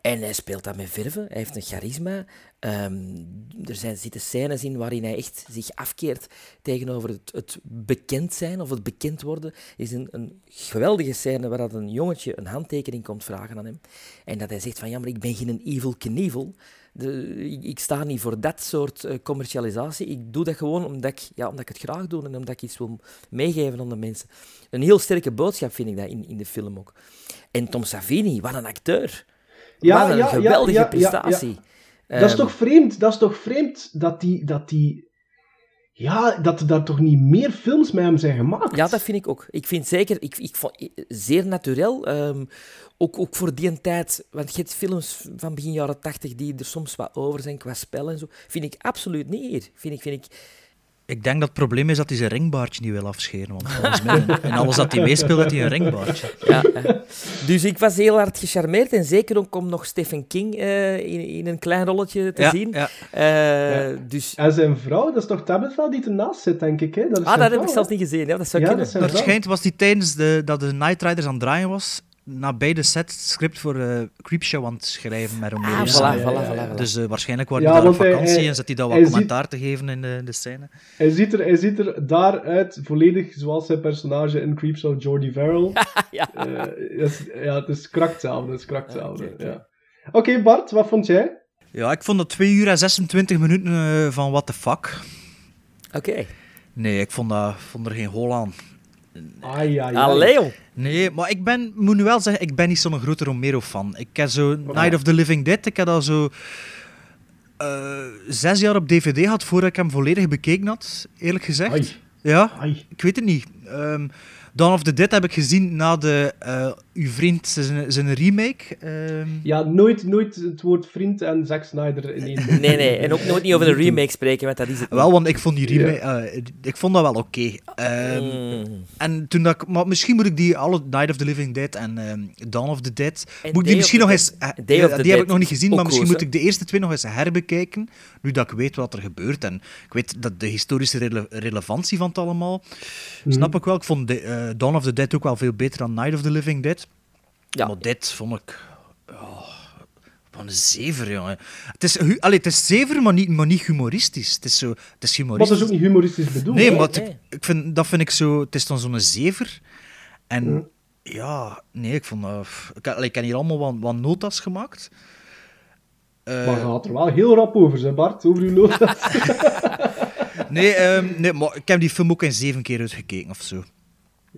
En hij speelt dat met verve, hij heeft een charisma. Ehm, er zijn, zitten scènes in waarin hij echt zich afkeert tegenover het, het bekend zijn of het bekend worden. Is een, een geweldige scène waar dat een jongetje een handtekening komt vragen aan hem. En dat hij zegt van, ja, maar ik ben geen evil Knievel. De, ik, ik sta niet voor dat soort eh, commercialisatie. Ik doe dat gewoon omdat ik, ja, omdat ik het graag doe en omdat ik iets wil meegeven aan de mensen. Een heel sterke boodschap vind ik dat in, in de film ook. En Tom Savini, wat een acteur. Ja, wat een ja, geweldige ja, prestatie. Dat is Ehm, toch vreemd, dat is toch vreemd dat die, dat die, ja, dat er daar toch niet meer films met hem zijn gemaakt. Ja, dat vind ik ook. Ik vind zeker, ik, ik vond eh, zeer natuurlijk, ehm, ook, ook voor die een tijd, want je hebt films van begin jaren tachtig die er soms wat over zijn qua spel en zo, vind ik absoluut niet hier. Vind ik, vind ik, Ik denk dat het probleem is dat hij zijn ringbaardje niet wil afscheren. Want volgens mij, *laughs* en alles dat hij meespeelt, had hij een ringbaardje. ja, ja. Dus ik was heel hard gecharmeerd en zeker ook om nog Stephen King eh, in, in een klein rolletje te Ja, zien. ja. Eh, Dus, En zijn vrouw, dat is toch Tabitha die ernaast zit, denk ik. Hè? Dat is ah, dat heb ik zelfs niet gezien. Ja, dat zou Ja, kunnen. dat Dat schijnt was die tijdens de, dat de Night Riders aan het draaien was, na beide sets het script voor eh Creepshow aan het schrijven met Romero. Ah, voilà, samen. voilà, ja, voilà, ja. voilà. Dus eh, waarschijnlijk waren Ja, die daar op hij- vakantie hij- en zat hij daar wat hij ziet- commentaar te geven in de, de scène. Hij ziet, er, hij ziet er daaruit volledig zoals zijn personage in Creepshow, Jordi Verrill. *laughs* ja. Eh, is- ja, het is krak hetzelfde. Het is krak hetzelfde, Oké, oké. ja. Oké, Bart, wat vond jij? Ja, ik vond dat 2 uur en 26 minuten eh, van what the fuck. Oké. Nee, ik vond, dat, vond er geen hol aan. Ai, ai, ai. Allee. Nee, maar ik ben, moet nu wel zeggen, ik ben niet zo'n grote Romero-fan. Ik heb zo Night of the Living Dead, ik heb dat zo eh, zes jaar op DVD gehad voordat ik hem volledig bekeken had, eerlijk gezegd. Ai. Ja, Ai. ik weet het niet. Ehm Dawn of the Dead heb ik gezien na de, eh, uw vriend zijn, zijn remake. Ehm, Ja, nooit, nooit het woord vriend en Zack Snyder in één. *laughs* Nee, nee. En ook nooit niet over een remake spreken, want dat is het niet. Wel, want ik vond die remake, eh, ik vond dat wel oké. Ehm, Mm. En toen dat ik, maar misschien moet ik die alle Night of the Living Dead en ehm, Dawn of the Dead, En moet ik Day die misschien nog eens, eh, Day ja, of the die heb Dead ik nog niet gezien, ook maar misschien moet ik de eerste twee nog eens herbekijken, nu dat ik weet wat er gebeurt en ik weet dat de historische rele- relevantie van het allemaal, Mhm. snap ik wel. Ik vond de, eh, Dawn of the Dead ook wel veel beter dan Night of the Living Dead. Ja. Maar dit vond ik... Oh, van een zever, jongen. Het is, hu- allee, het is zever, maar niet, maar niet humoristisch. Het is, zo, het is Maar dat humoristisch. is ook niet humoristisch bedoeld. Nee, hè? maar het- ik vind, dat vind ik zo... Het is dan zo'n zever. En ja, nee, ik vond dat... Ik, allee, ik heb hier allemaal wat, wat notas gemaakt. Eh, Maar je gaat er wel heel rap over, hè Bart, over uw notas. *laughs* nee, ehm, nee, maar ik heb die film ook in zeven keer uitgekeken of zo.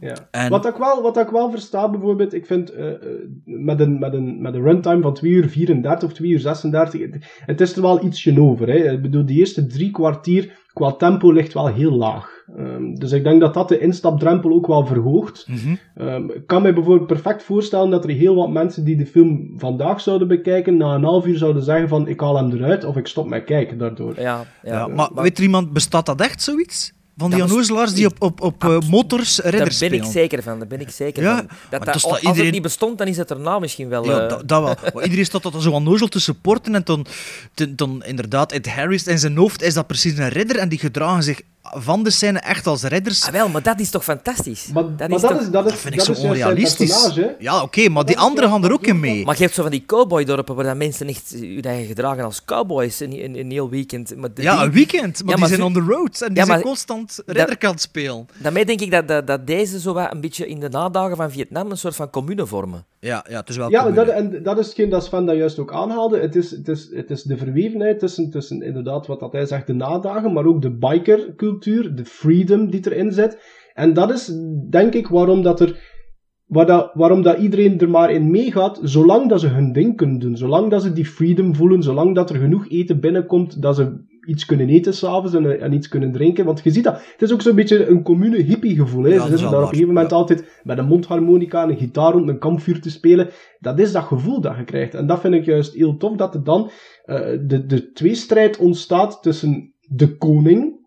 Ja. En- Wat, ik wel, wat ik wel versta, bijvoorbeeld, ik vind eh, eh, met, een, met, een, met een runtime van 2 uur 34 of 2 uur 36, het, is er wel ietsje over. Hè. Ik bedoel, die eerste drie kwartier qua tempo ligt wel heel laag. Ehm, dus ik denk dat dat de instapdrempel ook wel verhoogt. Mhm. Ehm, ik kan me bijvoorbeeld perfect voorstellen dat er heel wat mensen die de film vandaag zouden bekijken, na een half uur zouden zeggen van ik haal hem eruit of ik stop met kijken daardoor. Ja, ja. Ja, maar weet er iemand, bestaat dat echt, zoiets? Van die onnozelaars die op, op, op eh, motors Daar ridders ben ik zeker van. Daar ben ik zeker Ja, van. Dat, dat als iedereen- het niet bestond, dan is het erna misschien wel... Ja, eh, dat, dat wel. Maar iedereen staat dat zo onnozel te supporten en dan, dan, dan inderdaad, Ed Harris in zijn hoofd is dat precies een ridder en die gedragen zich van de scène echt als ridders. Ah, wel, maar dat is toch fantastisch? Maar dat maar is dat, toch... is, dat, is, Dat vind ik zo onrealistisch. Ja, oké, maar die anderen gaan er ook in mee. Maar je hebt zo van die cowboydorpen waar dat mensen echt hun eigen gedragen als cowboys een, een, een heel weekend. Maar Ja, een weekend, maar Ja, die maar zijn on the road en die Ja, zijn constant ridderkant spelen. Daarmee denk ik dat, dat, dat deze zo wat een beetje in de nadagen van Vietnam een soort van commune vormen. Ja, ja, het is wel Ja, dat, en dat is hetgeen dat Sven dat juist ook aanhaalde. Het is, het is, het is de verwevenheid tussen, tussen inderdaad wat dat hij zegt, de nadagen, maar ook de bikercultuur, de freedom die erin zit. En dat is, denk ik, waarom dat er... Waar dat, waarom dat iedereen er maar in meegaat, zolang dat ze hun ding kunnen doen. Zolang dat ze die freedom voelen, zolang dat er genoeg eten binnenkomt, dat ze iets kunnen eten s'avonds en, en iets kunnen drinken. Want je ziet dat, het is ook zo'n beetje een commune hippie gevoel. Hè. Ja, ze dat is zitten daar op een gegeven moment ja. altijd met een mondharmonica en een gitaar rond een kampvuur te spelen. Dat is dat gevoel dat je krijgt. En dat vind ik juist heel tof, dat er dan eh, de, de tweestrijd ontstaat tussen de koning,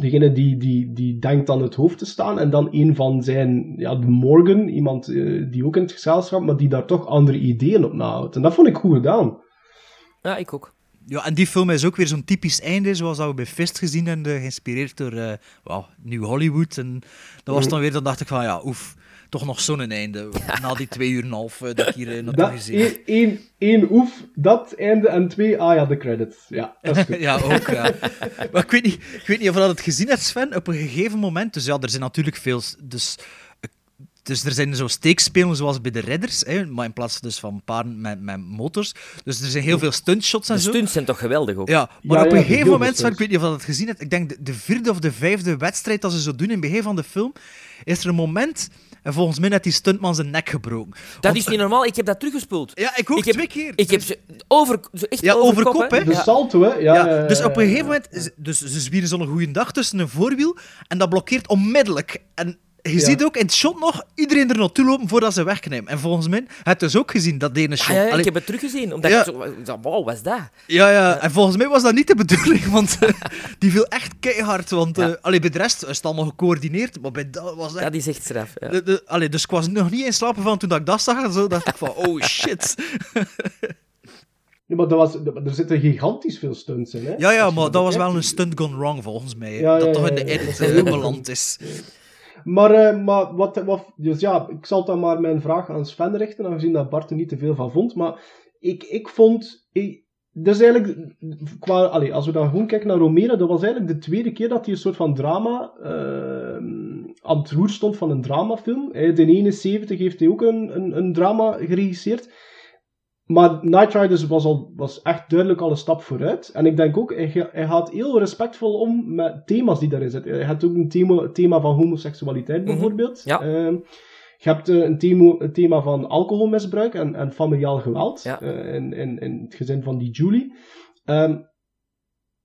degene die, die, die denkt aan het hoofd te staan, en dan een van zijn, ja, de Morgan, iemand eh, die ook in het gezelschap, maar die daar toch andere ideeën op nahoudt. En dat vond ik goed gedaan. Ja, ik ook. Ja, en die film is ook weer zo'n typisch einde, zoals dat we bij Fist gezien hebben, eh, geïnspireerd door eh well, New Hollywood. En dat was dan weer, dan dacht ik van, ja, oef, toch nog zo'n einde. *laughs* Na die twee uur en een half eh, dat ik hier uh, naartoe Dat, gezien heb. één, oef, dat einde, en twee, ah ja, de credits. Ja, dat is *laughs* goed. ja, ook, ja. Maar ik weet, niet, ik weet niet of je dat het gezien hebt, Sven, op een gegeven moment. Dus ja, er zijn natuurlijk veel... Dus, eh, dus er zijn zo steekspelen zoals bij de Redders, hè, maar in plaats dus van paarden met, met motors. Dus er zijn heel veel stuntshots en De zo. stunts zijn toch geweldig ook? Ja, maar Ja, op ja, een gegeven moment, Sven, ik weet niet of je dat gezien hebt, ik denk de, de vierde of de vijfde wedstrijd dat ze zo doen in het begin van de film, is er een moment, en volgens mij heeft die stuntman zijn nek gebroken. Dat Want- is niet normaal. Ik heb dat teruggespoeld. Ja, ik ook ik heb, twee keer. Ik heb ze over, echt Ja, over, over kop, hè. De salto, hè. Ja, Ja, dus op een gegeven moment, dus ze zwieren zo'n goede dag tussen een voorwiel en dat blokkeert onmiddellijk. En je Ja. ziet ook in het shot nog iedereen er naartoe lopen voordat ze wegnemen. En volgens mij, heb je dus ook gezien, dat ene shot. Ah, ja, ja, Allee, ik heb het teruggezien. Omdat Ja. ik zo... Wow, wat is dat? ja, ja, en volgens mij was dat niet de bedoeling, *laughs* want eh, die viel echt keihard. Want Ja. allee, bij de rest is het allemaal gecoördineerd, maar bij dat was echt... Dat is echt straf. Ja. De, de, allee, dus ik was nog niet in slapen van toen dat ik dat zag en zo, dacht ik van, oh *laughs* shit. Ja, maar dat was, er zitten gigantisch veel stunts in, hè. Ja, ja, maar dat was wel een stunt gone wrong, volgens mij. Ja, dat ja, toch ja, in de ja, edit beland is. Maar, eh, maar wat, wat, dus ja, ik zal dan maar mijn vraag aan Sven richten, aangezien dat Bart er niet te veel van vond. Maar ik, ik vond. Ik, eigenlijk, qua, als we dan gewoon kijken naar Romero, dat was eigenlijk de tweede keer dat hij een soort van drama eh, aan het roer stond van een dramafilm. In 71 heeft hij ook een, een, een drama geregisseerd. Maar Night Riders was, al, was echt duidelijk al een stap vooruit. En ik denk ook, hij, ga- hij gaat heel respectvol om met thema's die daarin zitten. Hij had ook een thema, thema van homoseksualiteit bijvoorbeeld. ja. Ehm, je hebt eh, een, thema, een thema van alcoholmisbruik en, en familiaal geweld Ja. eh, in, in, in het gezin van die Julie. Ehm,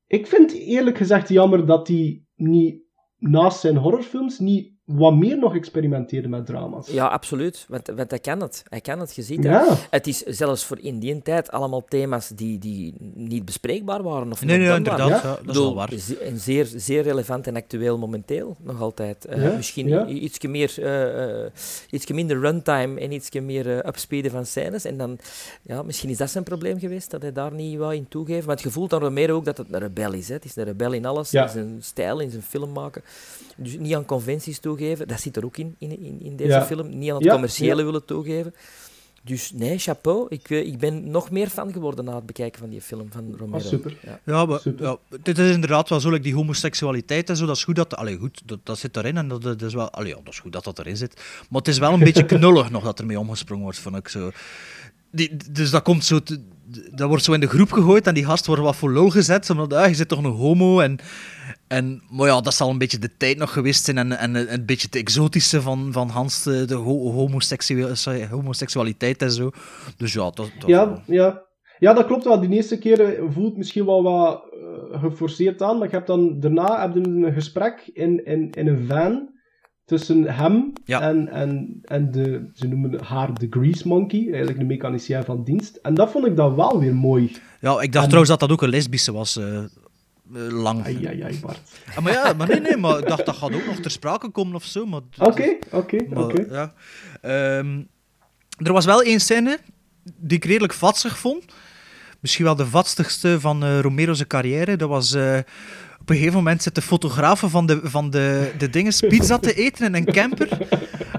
ik vind eerlijk gezegd jammer dat hij niet naast zijn horrorfilms niet wat meer nog experimenteerde met drama's. Ja, absoluut. Want, want hij kan het. Hij kan het, je ziet het. Ja. Het is zelfs voor in die tijd allemaal thema's die, die niet bespreekbaar waren. Of Nee, nee, dan inderdaad. Ja. Ja, Ik dat is wel waar. ze- En zeer, zeer relevant en actueel momenteel nog altijd. Eh, Ja, misschien ietsje meer, eh, eh, ietsje minder runtime en ietsje meer eh, upspeeden van scènes. En dan, ja, misschien is dat zijn probleem geweest, dat hij daar niet wou in toegeven. Want je voelt aan Romero ook dat het een rebel is. Hè. Het is een rebel in alles, Ja. in zijn stijl, in zijn film maken. Dus niet aan conventies toegeven, dat zit er ook in, in, in, in deze Ja. film. Niet aan het Ja, commerciële ja. willen toegeven. Dus nee, chapeau. Ik, eh, ik ben nog meer fan geworden na het bekijken van die film van Romero. Ah, super. Ja. Ja, maar, Super. ja, dit is inderdaad wel zo, like die homoseksualiteit en zo, dat is goed dat, allee, goed, dat, dat zit erin en dat, dat is wel, allee, ja, dat is goed dat dat erin zit. Maar het is wel een *laughs* beetje knullig nog dat ermee omgesprongen wordt, vond ik zo. Die, dus dat komt zo, te- dat wordt zo in de groep gegooid en die gast wordt wat voor lul gezet, omdat, ah, je zit toch een homo en, en, maar ja, dat zal een beetje de tijd nog geweest zijn en, en een beetje het exotische van, van Hans, de, de sorry, homoseksualiteit en zo. Dus ja, dat, dat Ja, ja. ja, dat klopt wel. Die eerste keer eh, voelt misschien wel wat eh, geforceerd aan, maar je hebt dan daarna heb je een gesprek in, in, in een van tussen hem Ja. en, en, en de, ze noemen haar de Grease Monkey, eigenlijk de mechanicien van dienst. En dat vond ik dan wel weer mooi. Ja, ik dacht trouwens dat dat ook een lesbische was. eh, eh, lang. Ai, ai, ai, Bart. Ah, maar ja, maar nee, nee, maar ik dacht dat gaat ook nog ter sprake komen of zo. Maar, Oké, oké, oké. Ja. Ehm, er was wel één scène die ik redelijk vatsig vond. Misschien wel de vatstigste van eh, Romero's carrière. Dat was... eh, op een gegeven moment zit de fotografen van de, van de, de dingen pizza te eten in een camper.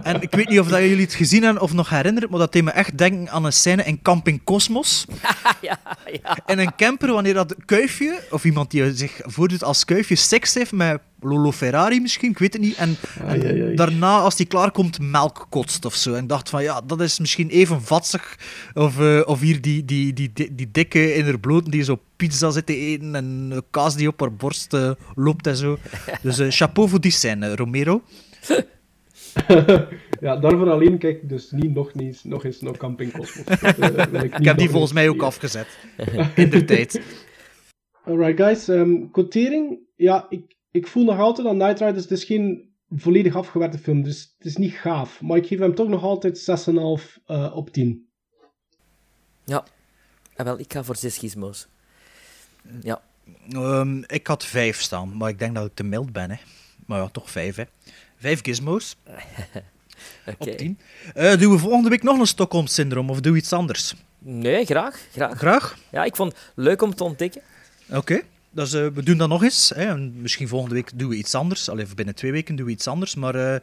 En ik weet niet of dat jullie het gezien hebben of nog herinneren, maar dat deed me echt denken aan een scène in Camping Cosmos. *laughs* ja, ja. In een camper, wanneer dat kuifje, of iemand die zich voordoet als kuifje, seks heeft met Lolo Ferrari misschien, ik weet het niet. En, en Ai, ai, ai. daarna, als die klaarkomt, melk kotst of zo. En dacht van, ja, dat is misschien even vatsig. Of, eh, of hier die, die, die, die, die dikke in haar die zo pizza zit te eten en kaas die op haar borst eh, loopt en zo. Dus eh, chapeau voor die scène, Romero. *laughs* ja, daarvoor alleen kijk ik dus niet nog, eens, nog eens naar Camping Cosmos. Dat, niet *laughs* Ik heb die volgens mij ook afgezet. In de tijd. Alright guys, ehm quotering. Ja, ik, ik voel nog altijd aan Night Riders, het is geen volledig afgewerkte film, dus het is niet gaaf. Maar ik geef hem toch nog altijd 6,5 eh, op 10. Ja. Ah, wel, ik ga voor zes gizmos. Ja. Ehm, ik had vijf staan, maar ik denk dat ik te mild ben. Hè. Maar ja, toch vijf. Hè. Vijf gizmos *laughs* Oké. op tien. Eh, doen we volgende week nog een Stockholm-syndroom of doen we iets anders? Nee, graag, graag. Graag? Ja, ik vond het leuk om te ontdekken. Oké. Dus, eh, we doen dat nog eens. Hè. En misschien volgende week doen we iets anders. Allee, of binnen twee weken doen we iets anders. Maar eh,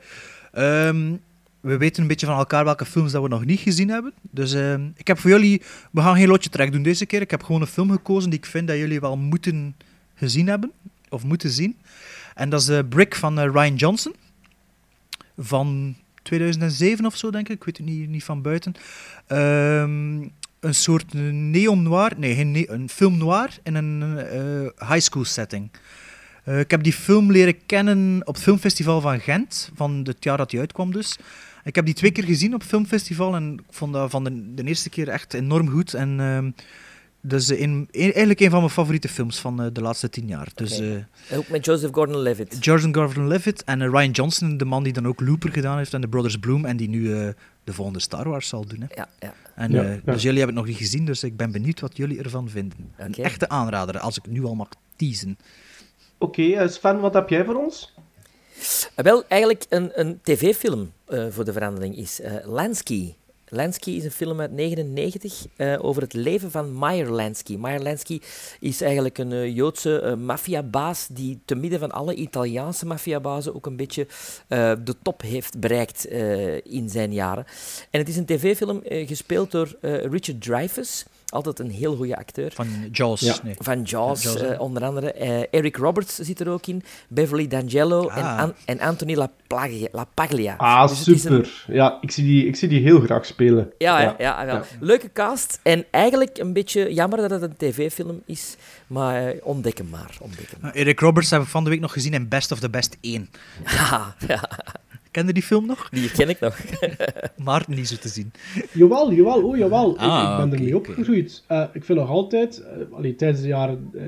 ehm, we weten een beetje van elkaar welke films dat we nog niet gezien hebben. Dus ehm, ik heb voor jullie... We gaan geen lotje trek doen deze keer. Ik heb gewoon een film gekozen die ik vind dat jullie wel moeten gezien hebben. Of moeten zien. En dat is Brick van eh, Ryan Johnson. Van 2007 of zo, denk ik. Ik weet het niet, niet van buiten. Ehm, een soort neon-noir. Nee, geen ne- een film noir in een eh, high school setting. Eh, ik heb die film leren kennen op het filmfestival van Gent, van het jaar dat die uitkwam dus. Ik heb die twee keer gezien op het filmfestival en ik vond dat van de, de eerste keer echt enorm goed. En ehm dus een, een- eigenlijk een van mijn favoriete films van eh, de laatste tien jaar. Dus eh, En Ook met Joseph Gordon-Levitt. Jordan Gordon-Levitt en Ryan Johnson, de man die dan ook Looper gedaan heeft en de Brothers Bloom en die nu eh, de volgende Star Wars zal doen. Hè. Ja, ja. En, Ja, eh, ja. Dus jullie hebben het nog niet gezien, dus ik ben benieuwd wat jullie ervan vinden. Een echte aanrader, als ik nu al mag teasen. Oké, eh, Sven, wat heb jij voor ons? Wel, eigenlijk een, een tv-film eh, voor de verandering is eh Lansky. Lansky is een film uit 1999 eh, over het leven van Meyer Lansky. Meyer Lansky is eigenlijk een eh, Joodse eh, maffiabaas die te midden van alle Italiaanse maffiabazen ook een beetje de top heeft bereikt in zijn jaren. En het is een tv-film gespeeld door Richard Dreyfuss. Altijd een heel goede acteur. Van Jaws. Ja. Nee. Van Jaws, Ja, Jaws, eh, onder andere. Eh, Eric Roberts zit er ook in. Beverly D'Angelo en, Ah. An- en Anthony LaPaglia. LaPaglia. Ah, Dus een- super. Ja, ik zie, die, ik zie die heel graag spelen. Ja, ja. ja, wel. Ja. leuke cast. En eigenlijk een beetje jammer dat het een tv-film is. Maar eh, ontdek hem maar. Ontdek hem. Nou, Eric Roberts hebben we van de week nog gezien in Best of the Best 1. *laughs* Ja, ja, Kende die film nog? die ken ik nog. *laughs* Maar niet zo te zien. Jawel, jawel, oh jawel. Ik- Ah, ik, ben oké, ermee opgegroeid. Eh, ik vind nog altijd, eh, allee, tijdens de jaren, eh,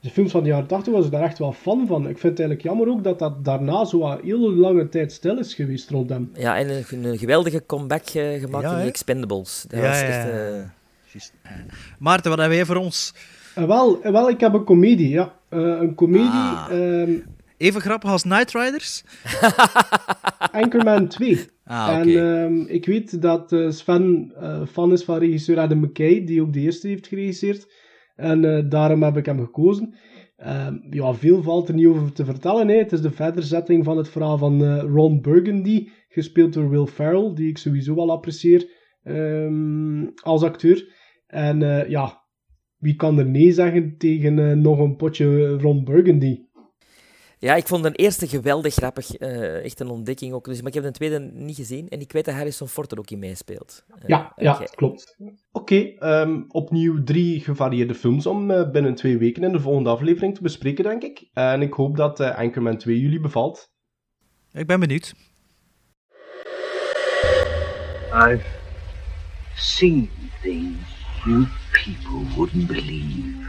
de films van de jaren 80 was ik daar echt wel fan van. Ik vind het eigenlijk jammer ook dat dat daarna zo een hele lange tijd stil is geweest rond hem. Ja, en een, een geweldige comeback gemaakt Ja, in? The Expendables. Dat Ja, was ja, echt... ja. eh, Juist. Maarten, wat hebben wij voor ons? En wel, en wel, ik heb een comedie, ja. Eh, een comedie, Ah. ehm, Even grappig als Night Riders? *laughs* Anchorman 2. Ah, En ehm, ik weet dat eh, Sven eh, fan is van regisseur Adam McKay, die ook de eerste heeft geregisseerd. En eh, daarom heb ik hem gekozen. Ehm, ja, veel valt er niet over te vertellen. Hè. Het is de verderzetting van het verhaal van eh, Ron Burgundy, gespeeld door Will Ferrell, die ik sowieso wel apprecieer als acteur. En eh, ja, wie kan er nee zeggen tegen eh, nog een potje Ron Burgundy? Ja, ik vond de eerste geweldig grappig. eh, echt een ontdekking ook. Dus, maar ik heb de tweede niet gezien. En ik weet dat Harrison Ford er ook in meespeelt. Eh, Ja, ja klopt. Oké, ehm, opnieuw drie gevarieerde films om eh, binnen twee weken in de volgende aflevering te bespreken, denk ik. En ik hoop dat eh, Anchorman 2 jullie bevalt. Ik ben benieuwd. I've seen things you people wouldn't believe.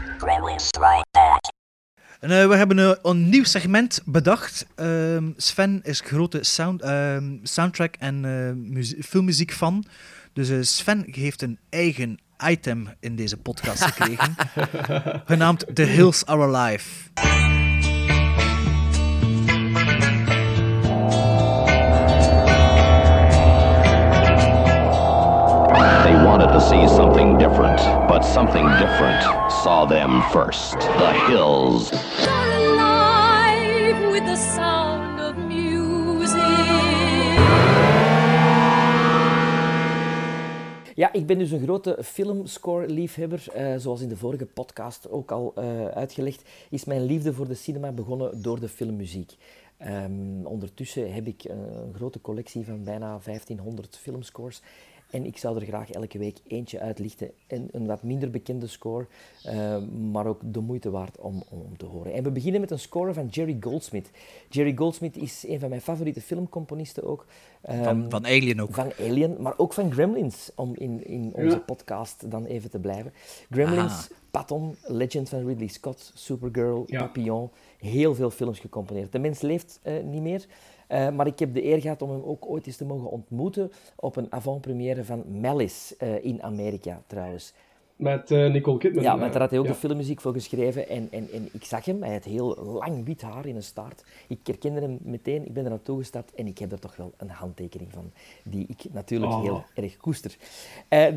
En, eh, we hebben een, een nieuw segment bedacht. Ehm, Sven is grote sound, ehm, soundtrack en eh, muzie- filmmuziek fan. Dus eh, Sven heeft een eigen item in deze podcast gekregen. *laughs* genaamd The Hills Are Alive. See something different, but something different saw them first. The hills alive with the sound of music. Ja, ik ben dus een grote filmscore-liefhebber. Eh, zoals in de vorige podcast ook al eh, uitgelegd, is mijn liefde voor de cinema begonnen door de filmmuziek. Ehm, ondertussen heb ik een grote collectie van bijna 1500 filmscores. En ik zou er graag elke week eentje uitlichten. En een wat minder bekende score, eh, maar ook de moeite waard om, om te horen. En we beginnen met een score van Jerry Goldsmith. Jerry Goldsmith is een van mijn favoriete filmcomponisten ook. Van, Ehm, van Alien ook. van Alien, maar ook van Gremlins, om in, in onze Ja. podcast dan even te blijven. Gremlins. Patton, Legend van Ridley Scott, Supergirl, Ja. Papillon, heel veel films gecomponeerd. De mens leeft eh, niet meer, eh, maar ik heb de eer gehad om hem ook ooit eens te mogen ontmoeten op een avant-première van Malice eh, in Amerika trouwens. Met eh, Nicole Kidman. Ja, maar daar had hij ook ja. de filmmuziek voor geschreven. En, en, en ik zag hem, hij had heel lang wit haar in een staart. Ik herkende hem meteen, ik ben er naartoe gestapt en ik heb er toch wel een handtekening van, die ik natuurlijk Oh. heel erg koester.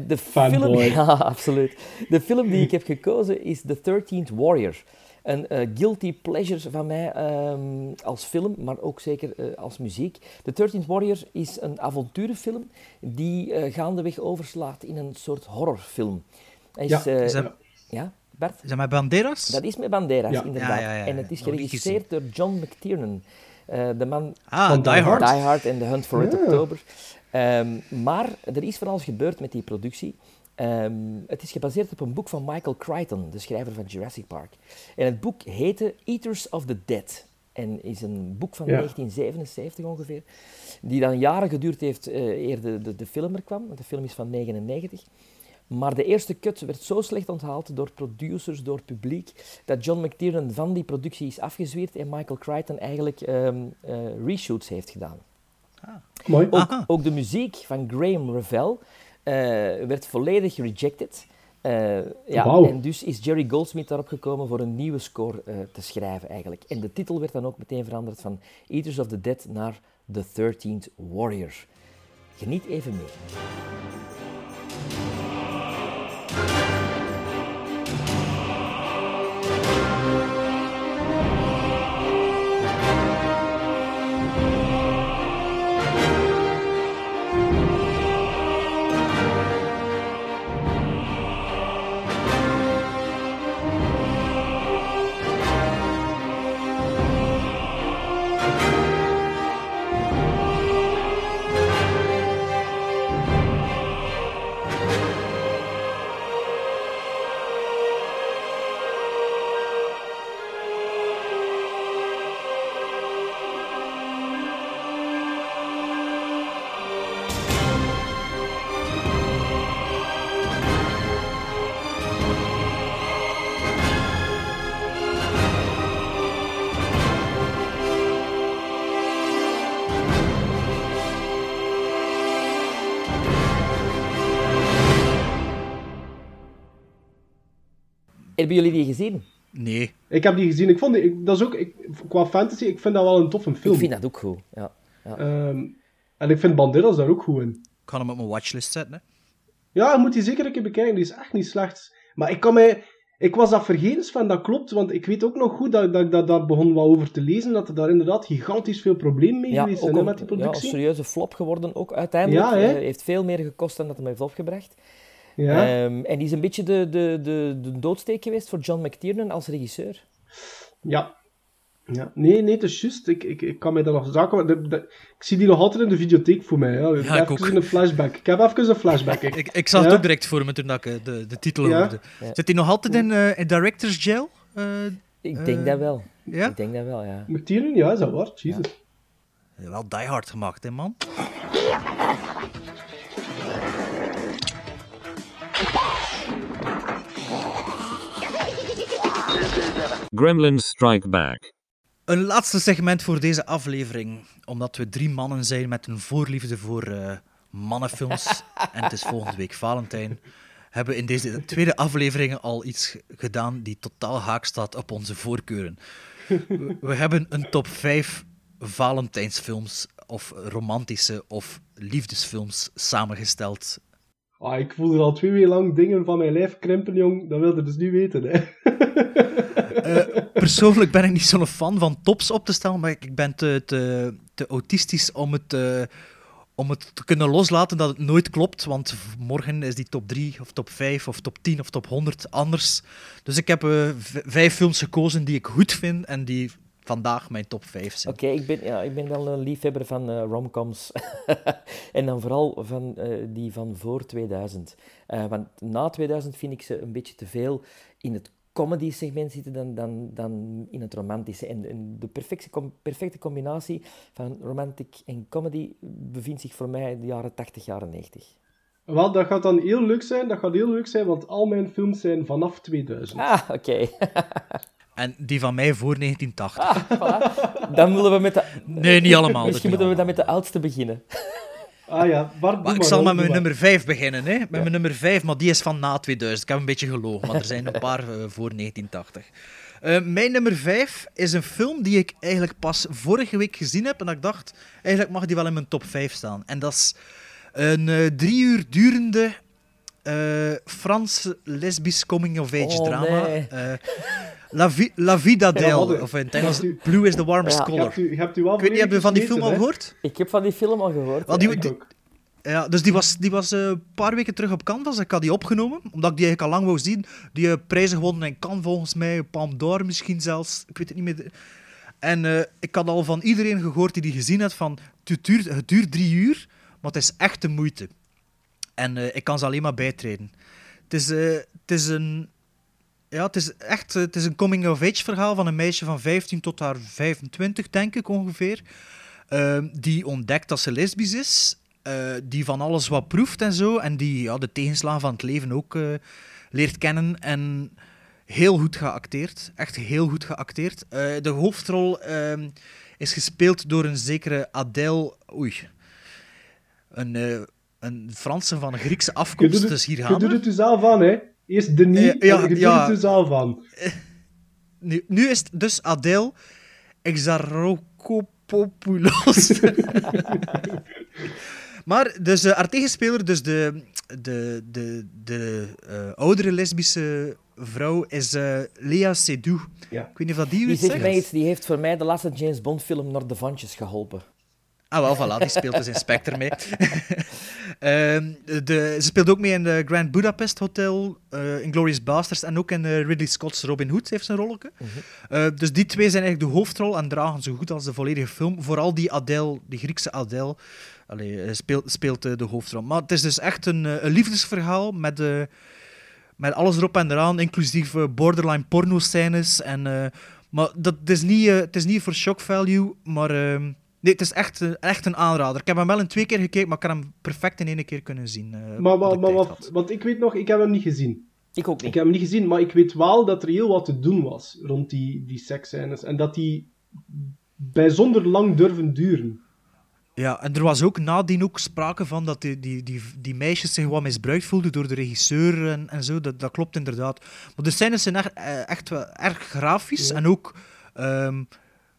De film, *laughs* ja, absoluut. De film die ik heb gekozen is The 13th Warrior. Een eh, guilty pleasure van mij ehm, als film, maar ook zeker eh, als muziek. The 13th Warrior is een avonturenfilm die eh, gaandeweg overslaat in een soort horrorfilm. Hij is, Ja, eh, Is dat, ja, Bart? is dat met Banderas? Dat is met Banderas, Ja. inderdaad. Ja, ja, ja, En het is geregisseerd door John McTiernan. Eh, de man ah, Van Die Hard. Die Hard en The Hunt for Red. October. Ehm, maar er is van alles gebeurd met die productie. Ehm, het is gebaseerd op een boek van Michael Crichton, de schrijver van Jurassic Park. En het boek heette Eaters of the Dead. En is een boek van Ja. 1977 ongeveer. Die dan jaren geduurd heeft eh, eer de, de, de film er kwam. Want de film is van 99. Maar de eerste cut werd zo slecht onthaald door producers, door publiek, dat John McTiernan van die productie is afgezweerd en Michael Crichton eigenlijk ehm, eh, reshoots heeft gedaan. Mooi. Ook, ook de muziek van Graham Revell werd volledig rejected. Eh, ja. En dus is Jerry Goldsmith daarop gekomen voor een nieuwe score eh, te schrijven eigenlijk. En de titel werd dan ook meteen veranderd van Eaters of the Dead naar The 13th Warrior. Geniet even mee. Hebben jullie die gezien? Nee. Ik heb die gezien. Ik vond die, ik- dat is ook, ik, qua fantasy, ik vind dat wel een toffe film. Ik vind dat ook goed. Ja. ja. Ehm, en ik vind Banderas daar ook goed in. Ik ga hem op mijn watchlist zetten. Hè. Ja, je moet die zeker een keer bekijken. Die is echt niet slecht. Maar ik kan mij... Ik was dat vergeten, Sven, dat klopt. Want ik weet ook nog goed dat dat ik dat, daar begon wat over te lezen. Dat er daar inderdaad gigantisch veel problemen mee Ja, geweest ook zijn hè, een, met die ja, een productie. serieuze flop geworden ook uiteindelijk. Ja, hè? Eh, heeft veel meer gekost dan dat hij heeft opgebracht. Ja. Ehm, en die is een beetje de, de, de, de doodsteek geweest voor John McTiernan als regisseur. Ja. ja. Nee, nee, het is juist. Ik, ik, ik kan mij daar nog zaken... de- de- ik zie die nog altijd in de videotheek voor mij. Ja. Ja, ik even ook. een flashback. Ik heb even een flashback. Ik, Ik, ik zag het ook direct voor me toen dat ik eh, de, de titel Ja. hoorde. Ja. Zit hij nog altijd in, eh, in Director's Jail? Eh, Ik denk dat wel. ja? Ik denk dat wel, ja. McTiernan, ja, is dat waar? Jesus. wel die hard gemaakt, hè, man? Gremlins Strike Back. Een laatste segment voor deze aflevering. Omdat we drie mannen zijn met een voorliefde voor eh, mannenfilms. en het is volgende week Valentijn. Hebben we in deze tweede aflevering al iets gedaan die totaal haak staat op onze voorkeuren. We, we hebben een top 5 Valentijnsfilms of romantische of liefdesfilms samengesteld. Ah, ik voel er al twee weken lang dingen van mijn lijf krimpen, jong. Dat wil je dus niet weten, hè. *laughs* Persoonlijk ben ik niet zo'n fan van tops op te stellen, maar ik, ben te, te, te autistisch om het, eh, om het te kunnen loslaten dat het nooit klopt. Want morgen is die top 3 of top 5 of top 10 of top 100 anders. Dus ik heb eh, vijf films gekozen die ik goed vind en die vandaag mijn top 5 zijn. Oké, ik, ben, ja, ik ben wel een liefhebber van eh, romcoms. *laughs* en dan vooral van eh, die van voor 2000. Eh, want na 2000 vind ik ze een beetje te veel in het comedy-segment zitten dan, dan, dan in het romantische. En, en de perfecte, com- perfecte combinatie van romantic en comedy bevindt zich voor mij in de jaren 80, jaren 90. Wel, dat gaat dan heel leuk zijn. Dat gaat heel leuk zijn, want al mijn films zijn vanaf 2000. Ah, oké. *laughs* En die van mij voor 1980. Dan willen we met de... Nee, niet allemaal, Misschien moeten we dan met de oudste beginnen. Ah ja, Bart, Maar ik zal met mijn nummer 5 beginnen. Hè? Met mijn nummer 5, maar die is van na 2000. Ik heb een beetje gelogen, maar er zijn een paar eh, voor 1980. Eh, mijn nummer 5 is een film die ik eigenlijk pas vorige week gezien heb. En dat ik dacht, eigenlijk mag die wel in mijn top 5 staan. En dat is een eh, drie uur durende eh Franse lesbisch coming-of-age Oh, drama. nee. Eh, La, Vi- La Vida Del, of in het Engels u- Blue is the warmest Ja. Je color. hebt u, je hebt u Ik weet niet, heb je van die film al gehoord? Ik heb van die film al gehoord. Die, Ik die- ook. ja, dus die was, die was eh, een paar weken terug op Canvas. Ik had die opgenomen, omdat ik die eigenlijk al lang wou zien. Die prijzen gewonnen in Cannes volgens mij, Palme d'Or misschien zelfs. Ik weet het niet meer. En eh, ik had al van iedereen gehoord die die gezien had van... Het duurt, het duurt drie uur, maar het is echt de moeite. En eh, ik kan ze alleen maar bijtreden. Het is, eh, het is een... Ja, het is echt eh, het is een coming-of-age verhaal van een meisje van 15 tot haar 25, denk ik ongeveer. Ehm, die ontdekt dat ze lesbisch is. die van alles wat proeft en zo. En die ja, de tegenslagen van het leven ook leert kennen. En heel goed geacteerd. Echt heel goed geacteerd. De hoofdrol ehm, is gespeeld door een zekere Adèle... Oei. Een, een Franse van Griekse Je afkomst. doet het, dus hier je gaan doet we. het dus zelf aan, hè. Eerst de niet, Eh, ja, en je ja. doet het dus zelf aan. Nu, nu is het dus Adele Exarchopoulos. *laughs* maar dus eh, haar tegenspeler, dus de, de, de, de eh, oudere lesbische vrouw, is eh, Lea Seydoux. Ja. Ik weet niet of dat die u zegt mij iets, die heeft voor mij de laatste James Bond film naar de Vantjes geholpen. Ah, wel, voilà, die speelt dus in Spectre mee. *laughs* Ehm, de, ze speelt ook mee in de Grand Budapest Hotel, eh in Glorious Bastards en ook in eh, Ridley Scott's Robin Hood heeft zijn rolletje. Eh, dus die twee zijn eigenlijk de hoofdrol en dragen zo goed als de volledige film. Vooral die Adele, die Griekse Adele, allee, speelt, speelt de hoofdrol. Maar het is dus echt een, een liefdesverhaal met, met alles erop en eraan, inclusief borderline porno-scènes. En, maar dat, het, is niet, het is niet voor shock value, maar... ehm, Nee, het is echt, eh, echt een aanrader. Ik heb hem wel in twee keer gekeken, maar ik kan hem perfect in één keer kunnen zien. eh, Maar, wat maar, ik wat, want ik weet nog, ik heb hem niet gezien. Ik ook Ik niet. heb hem niet gezien, maar ik weet wel dat er heel wat te doen was rond die, die seksscènes. En dat die bijzonder lang durven duren. Ja, en er was ook nadien ook sprake van dat die, die, die, die meisjes zich wat misbruikt voelden door de regisseur en, en zo. Dat, dat klopt inderdaad. Maar de scènes zijn echt, eh, echt wel erg grafisch Ja. en ook ehm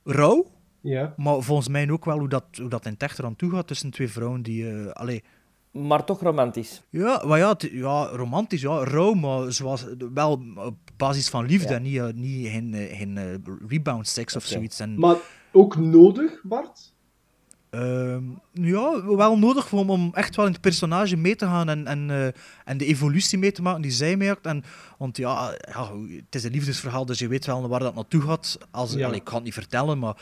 rauw. Ja. Maar volgens mij ook wel hoe dat, hoe dat in het echt eraan toe gaat tussen twee vrouwen die... eh allee, Maar toch romantisch. ja, maar ja, ja, romantisch, ja, rauw, maar zoals, wel op basis van liefde Ja. en niet, eh, niet geen, eh, geen rebound seks of zoiets. En, Maar ook nodig, Bart? Ehm, ja, wel nodig om, om echt wel in het personage mee te gaan en, en, eh, en de evolutie mee te maken die zij maakt. En, want ja, ja, het is een liefdesverhaal, dus je weet wel waar dat naartoe gaat. Als, Ja. allee, ik ga het niet vertellen, maar,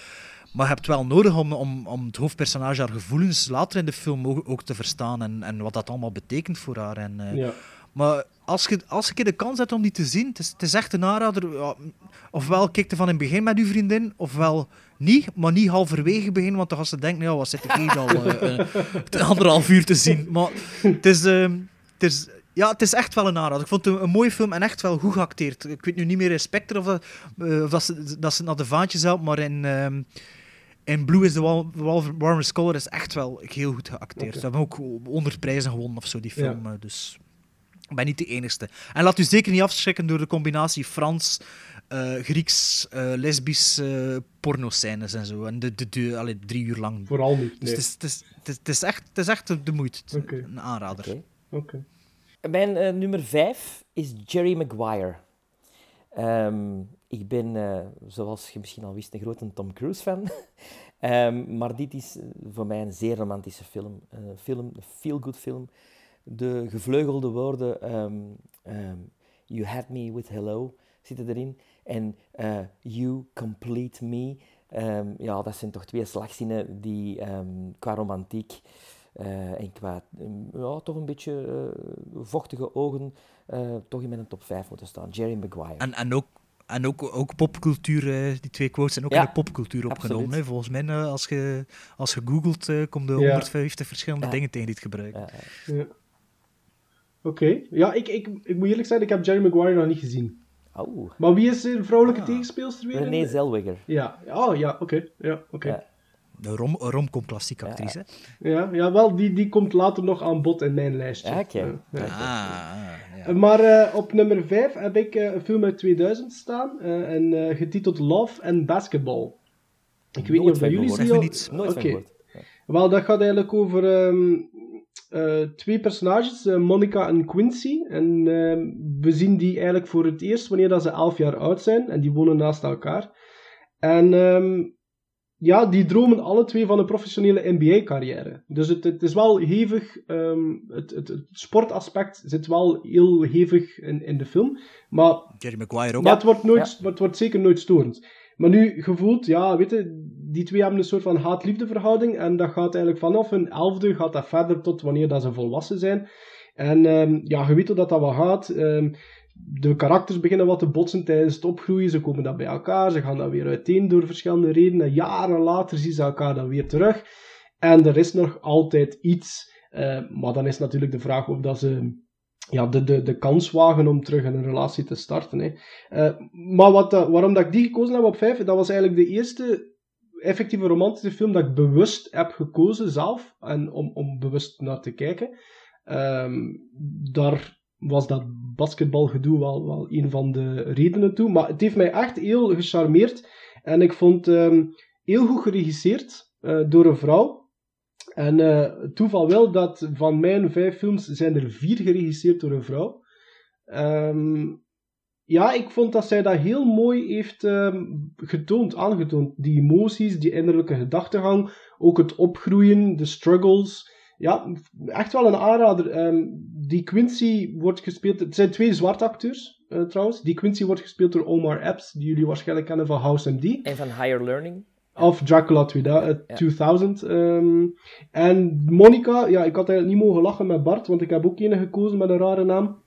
maar je hebt wel nodig om, om, om het hoofdpersonage haar gevoelens later in de film ook, ook te verstaan en, en wat dat allemaal betekent voor haar. En, eh, Ja. Maar als je, als je de kans hebt om die te zien, het is, het is echt een aanrader. Ja, ofwel kijk van in het begin met uw vriendin, ofwel niet, maar niet halverwege begin, want dan gaan ze denken, ja, wat zit ik hier al eh, eh, het anderhalf uur te zien. Maar het is, ehm, het is, ja, het is echt wel een aanrader. Ik vond het een, een mooie film en echt wel goed geacteerd. Ik weet nu niet meer in Spectre of, dat, eh, of dat, ze, dat ze naar de vaantjes helpt, maar in... in Blue is Wal- Wal- Warmest Color is echt wel heel goed geacteerd. Ze hebben ook 100 prijzen gewonnen of zo, die film. Ja. eh, Dus ik ben niet de enigste. En laat u zeker niet afschrikken door de combinatie Frans, eh, Grieks, eh lesbisch eh pornoscènes en zo. En de, de, de, allee, drie uur lang. Vooral niet. Dus Nee. het, is, het, is, het, is, echt, het is echt de moeite. Een aanrader. Oké. Oké. Mijn eh, nummer vijf is Jerry Maguire. Ehm, ik ben, eh, zoals je misschien al wist, een grote Tom Cruise fan. *laughs* Ehm, maar dit is eh, voor mij een zeer romantische film. Een film, een feel-good film. De gevleugelde woorden ehm, ehm, You had me with hello zitten erin. En eh, You complete me. Ja, dat zijn toch twee slagzinnen die qua romantiek eh, en qua ja, toch een beetje eh, vochtige ogen eh, toch in mijn top 5 moeten staan. Jerry Maguire. En, en ook, en ook, ook popcultuur, eh, die twee quotes zijn ook Ja, in de popcultuur opgenomen. Hè. Volgens mij, eh, als je, als je googelt, eh komen er Ja. 150 verschillende Ja. dingen tegen die het gebruiken. Ja, ja. Ja. Oké. Ja, ik, ik, ik moet eerlijk zijn, ik heb Jerry Maguire nog niet gezien. Oh, Maar wie is de vrouwelijke Ah. tegenspeelster weer? René Zellweger. Ja. Oh, ja, oké. Ja, oké. Ja. De rom, romcom klassieke actrice. Ja, ja, wel, die, die komt later nog aan bod in mijn lijstje. Ja, oké. Ja, ja. Ah, ja. Maar eh, op nummer 5 heb ik eh, een film uit 2000 staan, eh, en eh, getiteld Love and Basketball. Ik weet niet of jullie Zeg al... niets. Nooit gehoord. Wel, dat gaat eigenlijk over ehm, eh, twee personages, eh, Monica en Quincy. En ehm, we zien die eigenlijk voor het eerst wanneer dat ze 11 jaar oud zijn. En die wonen naast elkaar. En ehm, ja, die dromen alle twee van een professionele NBA-carrière. Dus het, het is wel hevig. ehm, het, het, het sportaspect zit wel heel hevig in, in de film. Maar Jerry Maguire ook. maar het wordt, nooit, Ja. het wordt zeker nooit storend. Maar nu gevoeld, ja, weet je, die twee hebben een soort van haat-liefde verhouding. En dat gaat eigenlijk vanaf hun elfde, gaat dat verder tot wanneer dat ze volwassen zijn. En ehm, ja, je weet hoe dat dat wel gaat. Ehm, de karakters beginnen wat te botsen tijdens het opgroeien. Ze komen dan bij elkaar, ze gaan dan weer uiteen door verschillende redenen. Jaren later zien ze elkaar dan weer terug. En er is nog altijd iets. eh, maar dan is natuurlijk de vraag of dat ze ja, de, de, de kans wagen om terug een relatie te starten. Hè. Eh, maar wat, dat- waarom dat ik die gekozen heb op 5, dat was eigenlijk de eerste effectieve romantische film dat ik bewust heb gekozen zelf. En om, om bewust naar te kijken. Ehm, daar was dat basketbalgedoe wel, wel een van de redenen toe. Maar het heeft mij echt heel gecharmeerd. En ik vond ehm heel goed geregisseerd eh, door een vrouw. En eh, toeval wil dat van mijn vijf films zijn er vier geregisseerd door een vrouw. Ehm, ja, ik vond dat zij dat heel mooi heeft ehm, getoond, aangetoond. Die emoties, die innerlijke gedachtegang, ook het opgroeien, de struggles. Ja, echt wel een aanrader. Ehm, die Quincy wordt gespeeld... Het zijn twee zwarte acteurs, eh, trouwens. Die Quincy wordt gespeeld door Omar Epps, die jullie waarschijnlijk kennen van House MD. En van Higher Learning. Of Dracula 2000. eh, Ja. 2000 ehm. en Monica, ja, ik had eigenlijk niet mogen lachen met Bart, want ik heb ook een gekozen met een rare naam.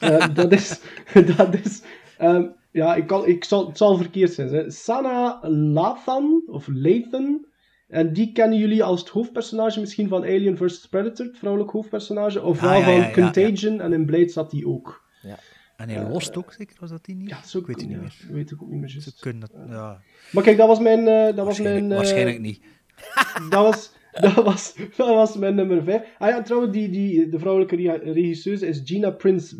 Eh, *laughs* dat is, *laughs* dat is ehm, ja, ik kan, ik zal, het zal verkeerd zijn. Hè. Sana Lathan, of Lathan. En die kennen jullie als het hoofdpersonage misschien van Alien vs. Predator, het vrouwelijk hoofdpersonage. Of Ah, wel ja, van ja, ja, Contagion, en in Blade zat die ook. En hij lost ook, zeker? Was dat die niet? Ja, dat ik weet het niet ja, meer. weet ik ook niet meer Ze kunnen dat, ja. Maar kijk, dat was mijn... eh, dat was Waarschijnlijk, mijn eh, waarschijnlijk niet. *laughs* dat was dat, was, dat was mijn nummer 5. Ah ja, trouwens, die, die, de vrouwelijke re- regisseuse is Gina Prince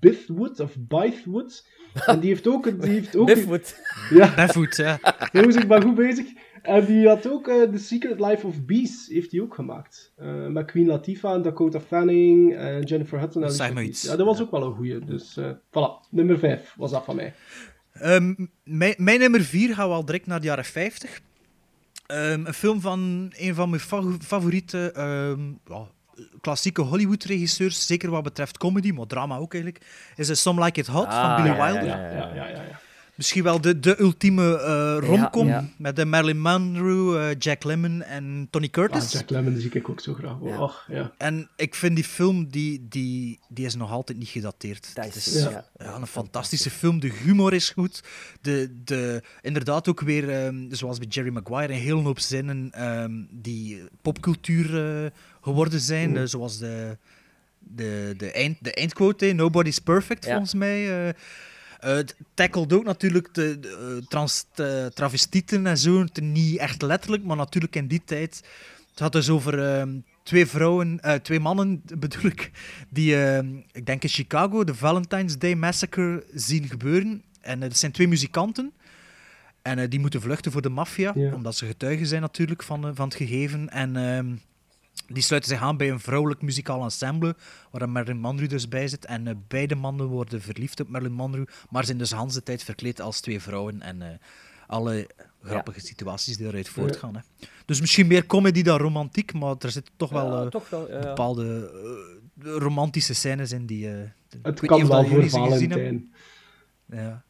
Bithwood, of Bythewood. En die heeft ook... Die heeft ook Biffwood. Ja, Barefoot, ja. *laughs* jongens, ik ben goed bezig. En die had ook eh, The Secret Life of Bees, heeft hij ook gemaakt. Eh, met Queen Latifah en Dakota Fanning en Jennifer Hudson. Dat zeg maar iets. Ja, dat was ook wel een goeie. Dus eh voilà, nummer 5 was dat van mij. Ehm, mijn, mijn nummer 4 gaan we al direct naar de jaren 50. Ehm, een film van een van mijn fa- favoriete ehm, ja, klassieke Hollywood-regisseurs, zeker wat betreft comedy, maar drama ook eigenlijk, is Some Like It Hot van Ah, Billy ja, Wilder. ja, Ja, ja, ja. Ja. Misschien wel de, de ultieme eh, romcom Ja, ja. met de Marilyn Monroe, eh, Jack Lemmon en Tony Ah, Curtis. Jack Lemmon zie ik ook zo graag. Ja. Och, ja. En ik vind die film, die, die, die is nog altijd niet gedateerd. Dat Het is- ja. ja, een fantastische film. De humor is goed. De, de, inderdaad ook weer, ehm, zoals bij Jerry Maguire, een hele hoop zinnen ehm, die popcultuur eh, geworden zijn. Mm. Zoals de, de, de, eind, de eindquote, Nobody's Perfect, Ja. volgens mij. Eh. Het tackelt ook natuurlijk de, de, eh, trans, de travestieten en zo. Het Niet echt letterlijk, maar natuurlijk in die tijd. Het had dus over ehm, twee vrouwen, eh, twee mannen *laughs* bedoel ik, die, ehm, ik denk in Chicago, de Valentine's Day Massacre zien gebeuren. En dat zijn twee muzikanten. En die moeten vluchten voor de maffia, Ja. omdat ze getuigen zijn natuurlijk van, van het gegeven. En ehm, die sluiten zich aan bij een vrouwelijk muzikaal ensemble, waar een Marilyn Monroe dus bij zit. En eh, beide mannen worden verliefd op Marilyn Monroe, maar zijn dus de hele tijd verkleed als twee vrouwen. En eh, alle grappige situaties die eruit voortgaan. Hè. Dus misschien meer comedy dan romantiek, maar er zitten toch wel Ja, eh, toch wel, ja. bepaalde romantische scènes in die... eh, ik Het kan wel voor. Valentijn. Ja.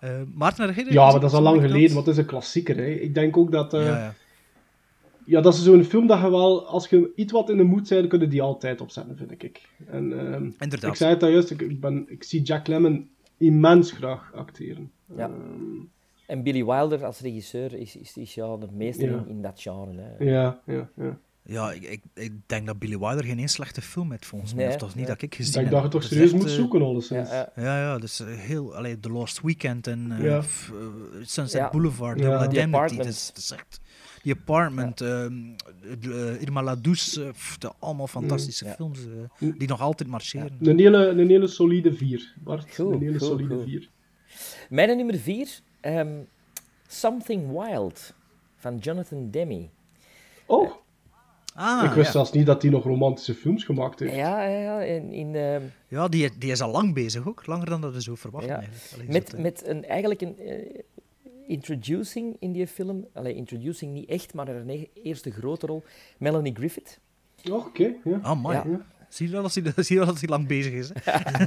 Eh, Maarten, Ja, maar dat is al lang geleden, want het is een klassieker. Hè. Ik denk ook dat... Ja, dat is zo'n film dat je wel, als je iets wat in de moed bent, kun je die altijd opzetten, vind ik. En, ehm, Inderdaad. Ik zei het al juist, ik, ik, ben, ik zie Jack Lemmon immens graag acteren. Ja. Ehm, En Billy Wilder als regisseur is, is, is ja de meester Ja. in, in dat genre. Hè. ja, ja, ja. Ja, ik, ik, ik denk dat Billy Wilder geen één slechte film heeft, volgens mij. Nee, Of toch niet nee. dat ik Ik gezien heb. dat je toch Dat is serieus echt, moet eh, zoeken, alleszins. Ja, ja. Ja, ja, dus heel... Allee, The Lost Weekend en eh, Ja. Sunset Ja. Boulevard, Ja. Double. Apartment. Dat is, dat is echt... Die Apartment, ehm, de, eh, Irma La Douce, eh, de, allemaal fantastische Ja. films eh, die nog altijd marcheren. Een, hele, een hele solide vier, Bart. Goed, een hele goed, solide goed. vier. Mijn nummer vier, ehm, Something Wild van Jonathan Demme. Oh, Ah, ik wist ja. zelfs niet dat hij nog romantische films gemaakt heeft. Ja, ja, ja. In, in, ehm, Ja, die, die is al lang bezig ook. Langer dan dat we zo verwachten Ja. eigenlijk. Allee, met, met een, eigenlijk een eh, introducing in die film. Allee, introducing niet echt, maar e- eerste grote rol. Melanie Griffith. Oh, Oké, ja. Ah, man. Ja. Zie je wel dat hij, *laughs* zie je wel dat hij lang bezig is? Hè?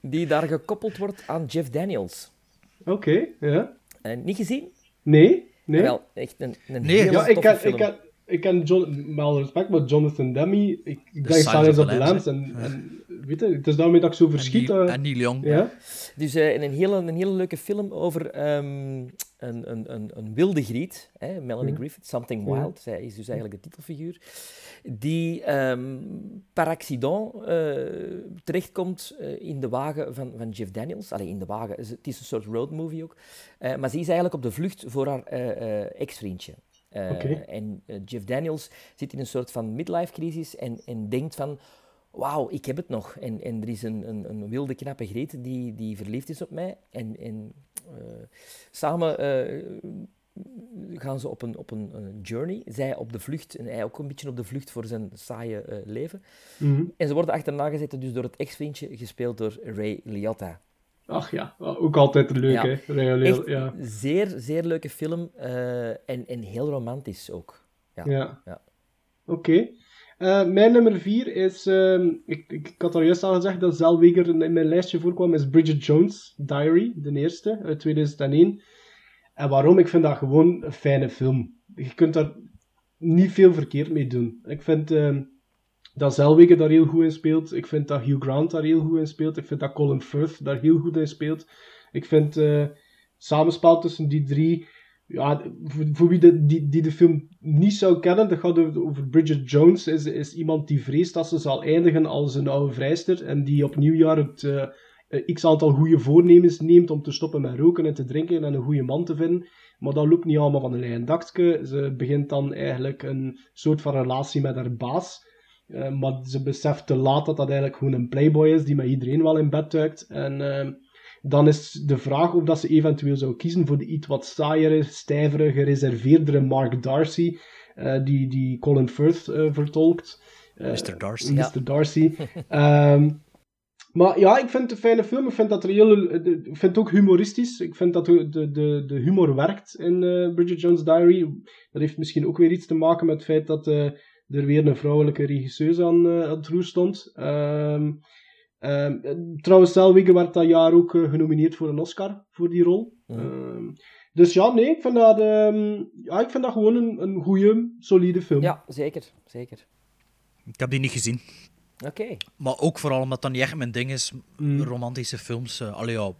*laughs* Die daar gekoppeld wordt aan Jeff Daniels. Oké, ja. Eh, niet gezien? Nee, nee. Wel, echt een, een Nee, hele ja, ik film. ik ken, ik ken John, met alle respect, maar Jonathan Demme, ik, ik denk Silence Silence of the Lambs, en, en weet je, het is daarmee dat ik zo verschiet. en, Neil, eh, en Neil Young. ja. Dus eh, een, hele, een hele leuke film over ehm, een, een, een, een wilde griet, hè, Melanie Ja. Griffith, Something. Wild, zij is dus eigenlijk de titelfiguur, die ehm par accident eh, terechtkomt eh, in de wagen van, van Jeff Daniels. Allee, in de wagen, het is een soort roadmovie ook. Eh, maar ze is eigenlijk op de vlucht voor haar ex-vriendje. En Jeff Daniels zit in een soort van midlife-crisis en, en denkt van... Wauw, ik heb het nog. En, en er is een, een, een wilde, knappe Greet die, die verliefd is op mij. En, en eh, samen eh, gaan ze op een, op een, een journey. Zij op de vlucht en hij ook een beetje op de vlucht voor zijn saaie eh, leven. Mhm. En ze worden achterna gezeten dus door het ex-vriendje, gespeeld door Ray Liotta. Ach ja, ook altijd leuk, Ja. hè. Real, ja. zeer, zeer leuke film en, en heel romantisch ook. Ja. Ja. Ja. Oké. Eh, mijn nummer vier is, ehm, ik, ik, had al juist al gezegd dat Zellweger in mijn lijstje voorkwam, is Bridget Jones' Diary, de eerste, uit 2001. En waarom? Ik vind dat gewoon een fijne film. Je kunt daar niet veel verkeerd mee doen. Ik vind ehm, dat Zellweger daar heel goed in speelt. Ik vind dat Hugh Grant daar heel goed in speelt. Ik vind dat Colin Firth daar heel goed in speelt. Ik vind eh samenspel tussen die drie ja, voor, wie de, die, die de film niet zou kennen, dat gaat over, over Bridget Jones, is, is iemand die vreest dat ze zal eindigen als een oude vrijster en die op nieuwjaar het eh, eh, x aantal goede voornemens neemt om te stoppen met roken en te drinken en een goede man te vinden. Maar dat loopt niet allemaal van een lijn dakje. Ze begint dan eigenlijk een soort van relatie met haar baas. Eh, maar ze beseft te laat dat dat eigenlijk gewoon een playboy is die met iedereen wel in bed duikt. En eh, dan is de vraag of dat ze eventueel zou kiezen voor de iets wat saaiere, stijvere, gereserveerdere Mark Darcy, eh, die, die Colin Firth eh, vertolkt. Eh, Mr. Darcy. Mr. Darcy. *laughs* Ehm, maar ja, ik vind het een fijne film. Ik vind, dat er heel, ik vind het ook humoristisch. Ik vind dat de, de, de, humor werkt in eh, Bridget Jones' Diary. Dat heeft misschien ook weer iets te maken met het feit dat eh, er weer een vrouwelijke regisseur aan, eh, aan het roer stond. Ehm, ehm, trouwens, Zellweger werd dat jaar ook eh, genomineerd voor een Oscar voor die rol. Ehm, dus ja, nee, ik vind dat, ehm, ja, ik vind dat gewoon een, een goede, solide film. Ja, zeker. zeker. Ik heb die niet gezien. Oké. Maar ook vooral omdat dat niet echt mijn ding is. Mm. Romantische films. eh allee, ja,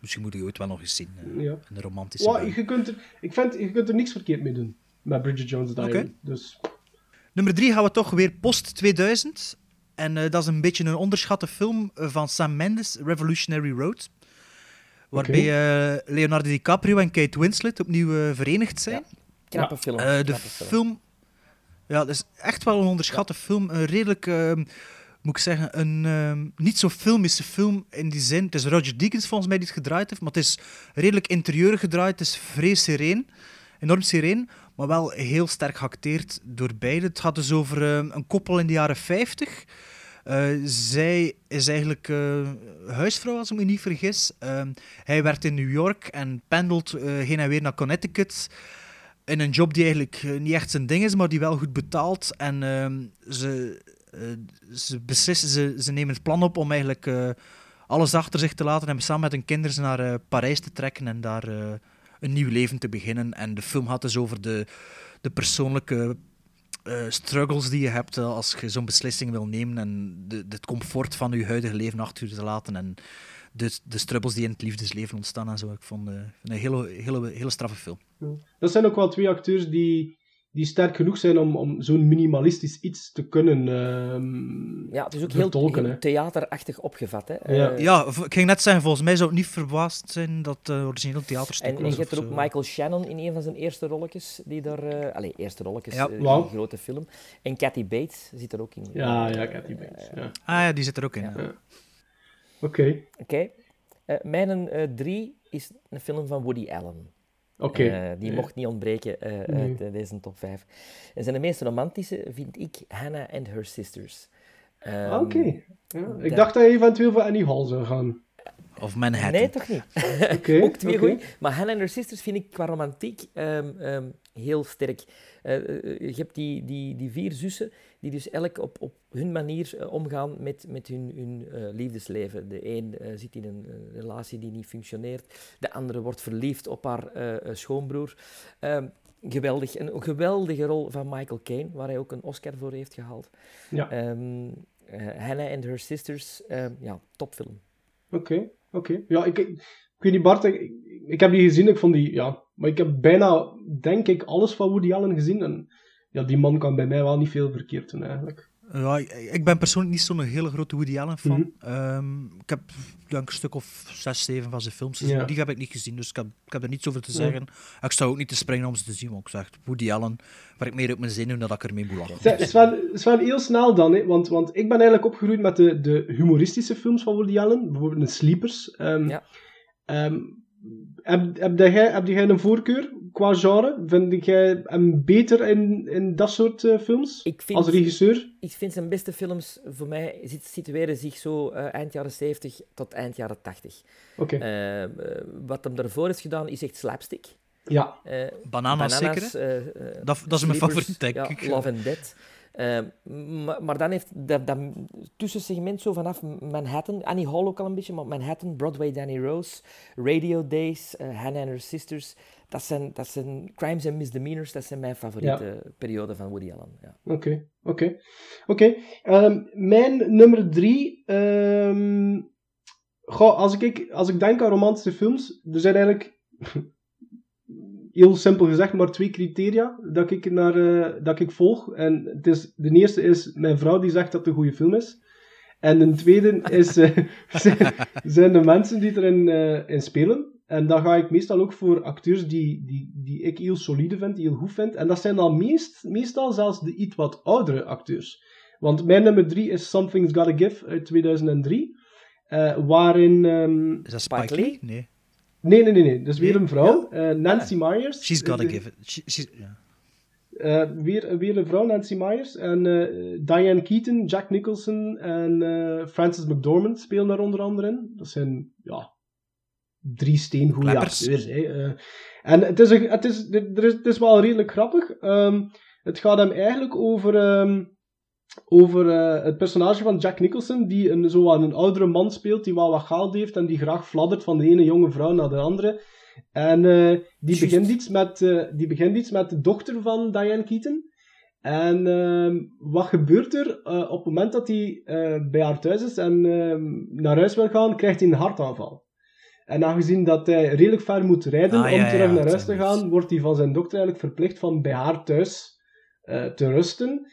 misschien moet ik ooit wel nog eens zien. eh, Ja. Een romantische bui. je kunt er, ik vind, je kunt er niks verkeerd mee doen. Met Bridget Jones' Diary. Oké. Dus Nummer drie gaan we toch weer post 2000. En eh, dat is een beetje een onderschatte film eh, van Sam Mendes, Revolutionary Road. Waarbij eh, Leonardo DiCaprio en Kate Winslet opnieuw verenigd zijn. Knappe film. Eh, de knappe film. film... Ja, dat is echt wel een onderschatte film. Een redelijk, ehm, moet ik zeggen, een ehm, niet zo filmische film in die zin. Het is Roger Deakins volgens mij die het gedraaid heeft, maar het is redelijk interieur gedraaid. Het is vrij sereen, enorm sereen, maar wel heel sterk geacteerd door beide. Het gaat dus over ehm, een koppel in de jaren 50. Eh, zij is eigenlijk eh, huisvrouw, als ik me niet vergis. Ehm, hij werkt in New York en pendelt eh, heen en weer naar Connecticut in een job die eigenlijk eh, niet echt zijn ding is, maar die wel goed betaalt. En ehm, ze, eh, ze beslissen, ze, ze nemen het plan op om eigenlijk eh, alles achter zich te laten en samen met hun kinderen naar eh, Parijs te trekken en daar eh, een nieuw leven te beginnen. En de film gaat dus over de, de persoonlijke eh, struggles die je hebt eh, als je zo'n beslissing wil nemen en de, de- het comfort van je huidige leven achter je te laten en de, de struggles die in het liefdesleven ontstaan en zo. Ik vond eh, een hele, hele, hele straffe film. dat zijn ook wel twee acteurs die, die sterk genoeg zijn om, om zo'n minimalistisch iets te kunnen ehm, Ja, het is ook heel, vertolken. heel hè. theaterachtig opgevat. Hè. Ja. Eh, Ja, ik ging net zeggen, volgens mij zou het niet verbaasd zijn dat het uh, origineel theaterstuk En, en was. je hebt er ook zo. Michael Shannon in een van zijn eerste rolletjes, die daar... eh allee, eerste rolletjes Ja. eh, in die grote film. En Kathy Bates zit er ook in. Ja, Eh, ja, Kathy Bates. Ja. Ah ja, die zit er ook in. Ja. ja. Oké, Oké. Eh, mijn eh, drie is een film van Woody Allen. Oké. Eh, die Ja. mocht niet ontbreken eh, Nee. uit eh, deze top 5. En zijn de meest romantische vind ik Hannah and Her Sisters. Ehm, Ah, Oké. Ja, ik dacht dat je eventueel voor Annie Hall zou gaan. Of Manhattan. Nee, toch niet. Oké, *laughs* Ook twee oké. goeie. Maar Hannah and Her Sisters vind ik qua romantiek ehm, ehm, heel sterk. Eh, eh, je hebt die, die, die vier zussen die dus elk op, op hun manier eh, omgaan met, met hun, hun eh, liefdesleven. De een eh, zit in een, eh, relatie die niet functioneert. De andere wordt verliefd op haar eh, eh, schoonbroer. Ehm, geweldig. Een geweldige rol van Michael Caine, waar hij ook een Oscar voor heeft gehaald. Ja. Ehm, eh, Hannah and Her Sisters, ehm, ja, topfilm. Oké, oké. Ja, ik, ik, ik weet niet, Bart, ik, ik heb die gezien, ik vond die, ja... Maar ik heb bijna, denk ik, alles van Woody Allen gezien. En ja, die man kan bij mij wel niet veel verkeerd doen, eigenlijk. Ja, ik, ben persoonlijk niet zo'n hele grote Woody Allen fan. Mhm. Ehm, ik heb denk, een stuk of zes, zeven van zijn films gezien. Ja. Die heb ik niet gezien, dus ik heb, ik heb er niets over te Ja. zeggen. Ik sta ook niet te springen om ze te zien, want ik zeg, Woody Allen, waar ik meer op mijn zin doe dan dat ik ermee moet lachen. Sven, Sven, heel snel dan, hè, want, want ik ben eigenlijk opgegroeid met de, de humoristische films van Woody Allen, bijvoorbeeld de Sleepers. Ehm, Ja. ehm, heb, heb, jij, heb jij een voorkeur qua genre? Vind jij hem beter in, in dat soort eh, films? Ik vind- Als regisseur? Ik vind zijn beste films, voor mij, zit- situeren zich zo eh, eind jaren 70 tot eind jaren 80. Oké. Eh, wat hem daarvoor heeft gedaan, is echt slapstick. Ja. Eh, Bananas zeker, Dat- dat is mijn favoriet, denk ja, ik. Love and Dead. Eh, maar, maar dan heeft dat, dat tussensegment zo vanaf Manhattan, Annie Hall ook al een beetje, maar Manhattan, Broadway, Danny Rose, Radio Days, eh, Hannah and Her Sisters, dat zijn, dat zijn Crimes and Misdemeanors, dat zijn mijn favoriete perioden van Woody Allen. Ja. Oké, oké. Oké, ehm, mijn nummer drie. ehm, goh, als, ik, als ik denk aan romantische films, er zijn eigenlijk, heel simpel gezegd, maar twee criteria dat ik, naar, eh, dat ik volg. En het is, de eerste is mijn vrouw die zegt dat het een goede film is. En de tweede is, eh, *laughs* zijn- zijn de mensen die erin eh, in spelen. en dan ga ik meestal ook voor acteurs die, die, die ik heel solide vind, die heel goed vind. En dat zijn dan meest, meestal zelfs de iets wat oudere acteurs. Want mijn nummer drie is Something's Gotta Give uit 2003. eh, waarin... ehm, Is dat Spike Lee? Nee. Nee, nee, nee, nee. Is weer een vrouw. eh, Nancy Myers. She's gotta Eh, give it. She, she's, eh, weer, weer een vrouw, Nancy Myers. En eh, Diane Keaton, Jack Nicholson en eh, Frances McDormand spelen daar onder andere in. Dat zijn, ja, drie steengoede acteurs. Hè. Eh, en het is, een, het, is, er is, het is wel redelijk grappig. Ehm, het gaat hem eigenlijk over, ehm, over eh, het personage van Jack Nicholson, die een, zo aan een oudere man speelt, die wel wat geld heeft en die graag fladdert van de ene jonge vrouw naar de andere. En eh, die, begint iets met, eh, die begint iets met de dochter van Diane Keaton. En ehm, wat gebeurt er op het moment dat hij bij haar thuis is en ehm, naar huis wil gaan, krijgt hij een hartaanval. En aangezien dat hij redelijk ver moet rijden Ah, om ja, terug ja, naar huis te gaan, wordt hij van zijn dokter eigenlijk verplicht van bij haar thuis te rusten.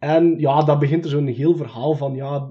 En ja, dan begint er zo'n heel verhaal van, ja,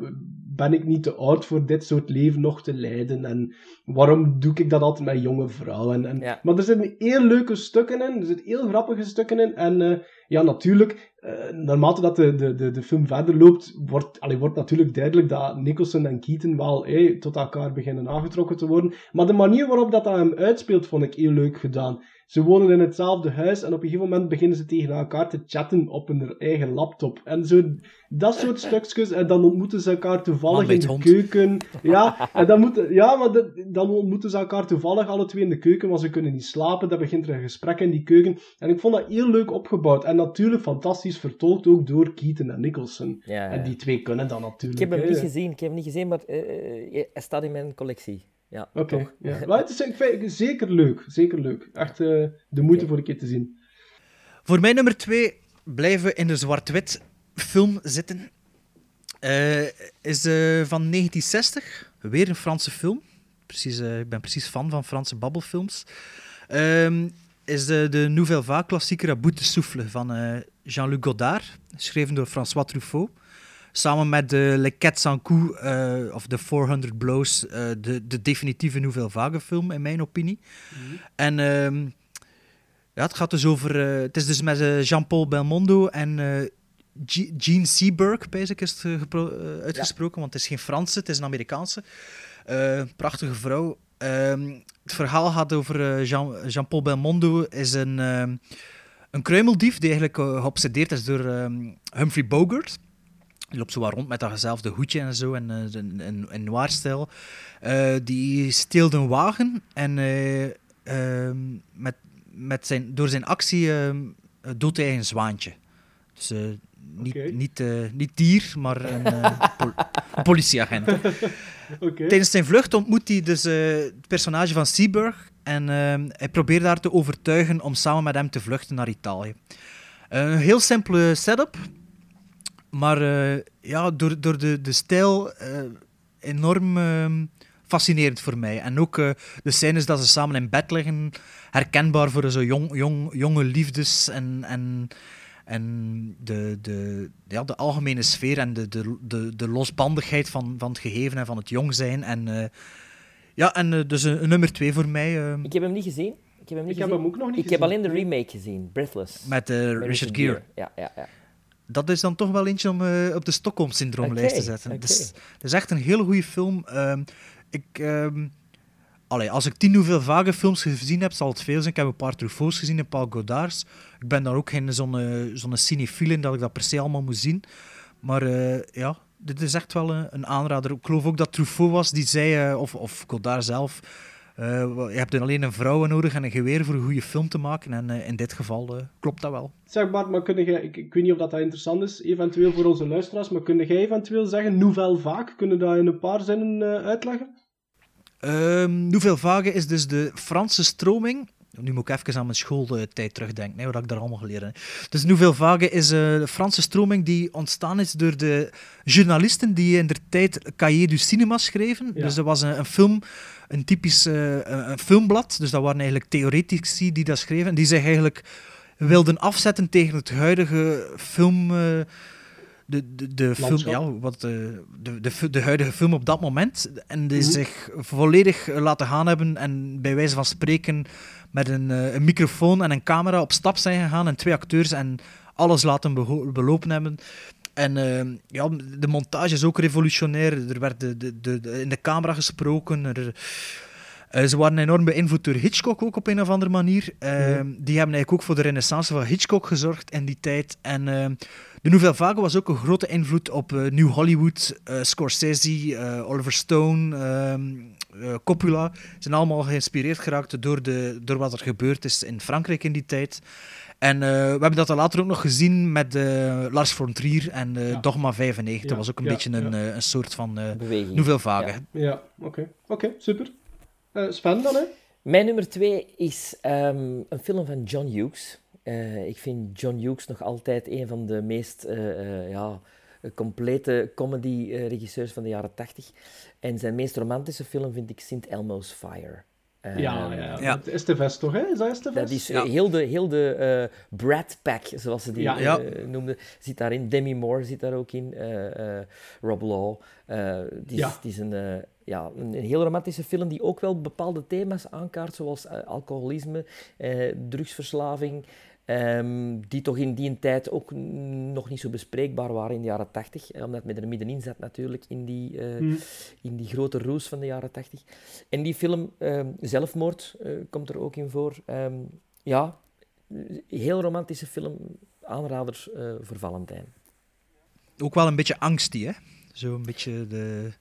ben ik niet te oud voor dit soort leven nog te leiden? En waarom doe ik dat altijd met jonge vrouwen? En, Ja. Maar er zitten heel leuke stukken in, er zitten heel grappige stukken in. En eh, ja, natuurlijk, eh, naarmate dat de, de, de, de film verder loopt, wordt, allee, wordt natuurlijk duidelijk dat Nicholson en Keaton wel eh, tot elkaar beginnen aangetrokken te worden. Maar de manier waarop dat, dat hem uitspeelt, vond ik heel leuk gedaan. Ze wonen in hetzelfde huis en op een gegeven moment beginnen ze tegen elkaar te chatten op hun eigen laptop. En zo, dat soort *laughs* stukjes. En dan ontmoeten ze elkaar Man toevallig in de hond. keuken. *laughs* Ja, en dan, moeten, ja maar de- dan ontmoeten ze elkaar toevallig alle twee in de keuken, want ze kunnen niet slapen. Dan begint er een gesprek in die keuken. En ik vond dat heel leuk opgebouwd. En natuurlijk fantastisch vertolkt ook door Keaton en Nicholson. Ja, ja. En die twee kunnen dan Ik natuurlijk. heb hem niet gezien, ik heb hem niet gezien, maar eh, eh, hij staat in mijn collectie. Ja, Oké, toch? ja. *laughs* Maar het is ik vind het zeker leuk. Zeker leuk. Echt eh, de moeite voor een keer te zien. Voor mijn nummer twee blijven we in de zwart-wit film zitten. Eh, is eh, van 1960. Weer een Franse film. Precies, eh, ik ben precies fan van Franse babbelfilms. Ehm, is de, de Nouvelle Vague klassieker À bout de souffle van eh, Jean-Luc Godard. Geschreven door François Truffaut. Samen met de Les 400 coups, eh, of de 400 blows, eh, de, de definitieve Nouvelle Vague film, in mijn opinie. En ehm, ja, het gaat dus over... eh, het is dus met Jean-Paul Belmondo en Gene Seberg, basic is het uitgesproken, want het is geen Franse, het is een Amerikaanse. Prachtige vrouw. Ehm, het verhaal gaat over Jean, Jean-Paul Belmondo, is een, ehm, een kruimeldief die eigenlijk geobsedeerd is door Humphrey Bogart. Die loopt zo wat rond met datzelfde hoedje en zo, en eh, in, in noir-stijl. Eh, die steelt een wagen en eh, ehm, met, met zijn, door zijn actie ehm, doodt hij een zwaantje. Dus eh, niet, niet, eh, niet dier, maar een, eh, pol- een *laughs* politieagent. Tijdens zijn vlucht ontmoet hij dus eh, het personage van Seaburg en ehm, hij probeert haar te overtuigen om samen met hem te vluchten naar Italië. Een heel simpele setup, maar eh, ja, door, door de, de stijl eh, enorm ehm, fascinerend voor mij. En ook eh, de scènes dat ze samen in bed liggen, herkenbaar voor zo jong, jong, jonge liefdes en, en, en de, de, ja, de algemene sfeer en de, de, de, de losbandigheid van, van het gegeven en van het jong zijn. En, eh, ja, en dus een, een nummer twee voor mij. eh, Ik heb hem niet gezien. Ik heb hem, niet Ik heb gezien. hem ook nog niet Ik heb alleen de remake gezien, Breathless. met Richard Gere. Ja, ja, ja. Dat is dan toch wel eentje om eh, op de Stockholm-syndroomlijst te zetten. Het, is, het is echt een hele goede film. Ehm, ik, ehm, allee, als ik tien hoeveel vage films gezien heb, zal het veel zijn. Ik heb een paar Truffauts gezien, een paar Godards. Ik ben daar ook geen zo'n eh, zo'n cinefiel in dat ik dat per se allemaal moet zien. Maar eh, ja, dit is echt wel een, een aanrader. Ik geloof ook dat Truffaut was die zei, of, of Godard zelf, je hebt alleen een vrouw nodig en een geweer voor een goede film te maken. En eh, in dit geval eh, klopt dat wel. Zeg Bart, maar kun jij, ik, ik weet niet of dat, dat interessant is, eventueel voor onze luisteraars, maar kun jij eventueel zeggen, Nouvelle Vaak? Kunnen dat in een paar zinnen eh, uitleggen? Ehm Nouvelle Vague is dus de Franse stroming. Nu moet ik even aan mijn schooltijd terugdenken, hè, wat ik daar allemaal geleerd heb. Dus Nouvelle Vague is eh, de Franse stroming die ontstaan is door de journalisten die in de tijd Cahiers du Cinema schreven. Ja. Dus dat was een, een film, een typisch eh, een, een filmblad. Dus dat waren eigenlijk theoretici die dat schreven. En die zich eigenlijk wilden afzetten tegen het huidige film... eh, de, de, de film, ja, wat de, de, de, huidige film op dat moment. En die Mhm. zich volledig eh, laten gaan hebben en bij wijze van spreken met een, eh, een microfoon en een camera op stap zijn gegaan en twee acteurs en alles laten belopen hebben. En eh, ja, de montage is ook revolutionair. Er werd de, de, de, in de camera gesproken. Er, eh, ze waren enorm beïnvloed door Hitchcock ook op een of andere manier. Die hebben eigenlijk ook voor de renaissance van Hitchcock gezorgd in die tijd. En de Nouvelle Vague was ook een grote invloed op eh, New Hollywood, eh, Scorsese, eh, Oliver Stone, ehm, eh, Coppola. Ze zijn allemaal geïnspireerd geraakt door, de, door wat er gebeurd is in Frankrijk in die tijd. En eh, we hebben dat dan later ook nog gezien met Lars von Trier en Dogma 95. Ja, Dat was ook een ja, beetje een, een soort van eh Beweging. Nouvelle Vague. Ja. Ja, oké. Oké, super. Eh, Sven dan, hè? Mijn nummer twee is ehm, een film van John Hughes. Eh, ik vind John Hughes nog altijd een van de meest eh, eh, ja, complete comedy-regisseurs van de jaren tachtig. En zijn meest romantische film vind ik St. Elmo's Fire. ja, Ehm, ja, ja. Dat is de vest toch, hè? Is dat de Dat is Ja. heel de, heel de eh Brad Pack, zoals ze die Ja. noemden, zit daarin. Demi Moore zit daar ook in. eh, eh, Rob Law. Eh, het is, Ja. het is een, eh, ja, een, een heel romantische film die ook wel bepaalde thema's aankaart, zoals alcoholisme, eh, drugsverslaving. Ehm, die toch in die tijd ook nog niet zo bespreekbaar waren in de jaren tachtig. eh, Omdat men er middenin zat natuurlijk in die, eh, Hm. in die grote roes van de jaren tachtig. En die film, ehm, Zelfmoord, eh, komt er ook in voor. Ehm, ja, heel romantische film, aanrader eh, voor Valentijn. Ook wel een beetje angstig, hè? Zo een beetje de...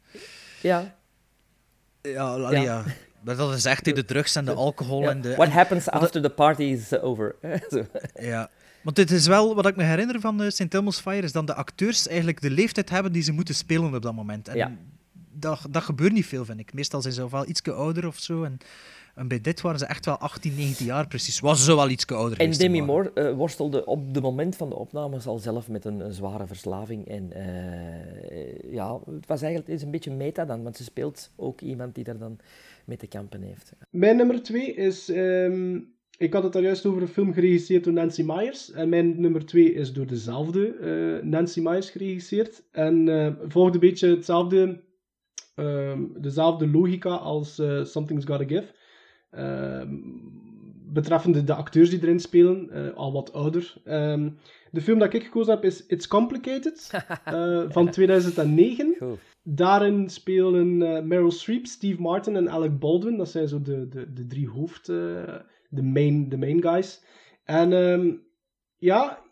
Ja. Ja, Ja. ja. *laughs* Maar dat is echt de drugs en de alcohol ja. en de... What en- happens after the party is over. *laughs* Ja. Want dit is wel, wat ik me herinner van uh, St. Elmo's Fire, is dat de acteurs eigenlijk de leeftijd hebben die ze moeten spelen op dat moment. En Ja. dat, dat gebeurt niet veel, vind ik. Meestal zijn ze ofwel iets ouder of zo. En, en bij dit waren ze echt wel 18, 19 jaar precies. Was ze wel iets ouder En Demi Moore eh, worstelde op de moment van de opnames al zelf met een, een zware verslaving. En eh, ja, het was eigenlijk het is een beetje meta dan, want ze speelt ook iemand die daar dan mee te kampen heeft. Mijn nummer twee is... ehm, ik had het daar juist over een film geregisseerd door Nancy Myers. En mijn nummer twee is door dezelfde eh, Nancy Myers geregisseerd. En eh volgt een beetje hetzelfde, ehm, dezelfde logica als eh, Something's Gotta Give. Ehm, betreffende de acteurs die erin spelen, al wat ouder. De film dat ik gekozen heb is It's Complicated *laughs* van 2009. Goed. Daarin spelen eh, Meryl Streep, Steve Martin en Alec Baldwin. Dat zijn zo de, de, de drie hoofd... eh, de, main, de main guys. En ehm, ja...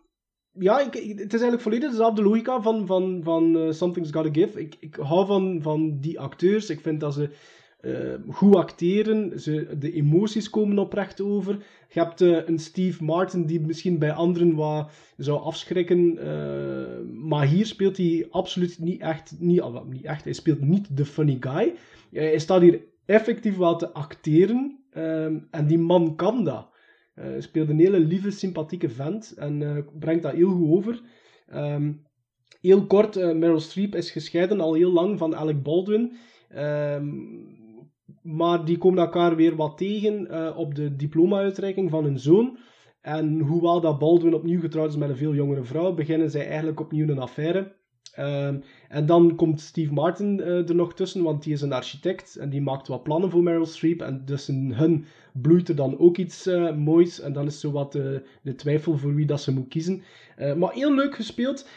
Ja, het is eigenlijk volledig dezelfde logica van, van, van eh, Something's Gotta Give. Ik, ik hou van, van die acteurs. Ik vind dat ze eh, goed acteren. Ze, de emoties komen oprecht over. Je hebt eh, een Steve Martin die misschien bij anderen wat zou afschrikken. eh, maar hier speelt hij absoluut niet echt, niet, ah, niet echt. Hij speelt niet de funny guy. Hij staat hier effectief wel te acteren. ehm, en die man kan dat. Hij speelt een hele lieve, sympathieke vent. En brengt dat heel goed over. Ehm, heel kort, Meryl Streep is gescheiden al heel lang van Alec Baldwin. Ehm, maar die komen elkaar weer wat tegen eh, op de diploma-uitreiking van hun zoon. En hoewel dat Baldwin opnieuw getrouwd is met een veel jongere vrouw, beginnen zij eigenlijk opnieuw een affaire. Ehm, en dan komt Steve Martin eh, er nog tussen, want die is een architect en die maakt wat plannen voor Meryl Streep. En tussen hun bloeit er dan ook iets eh, moois. En dan is zo wat de twijfel voor wie dat ze moet kiezen. Eh, maar heel leuk gespeeld.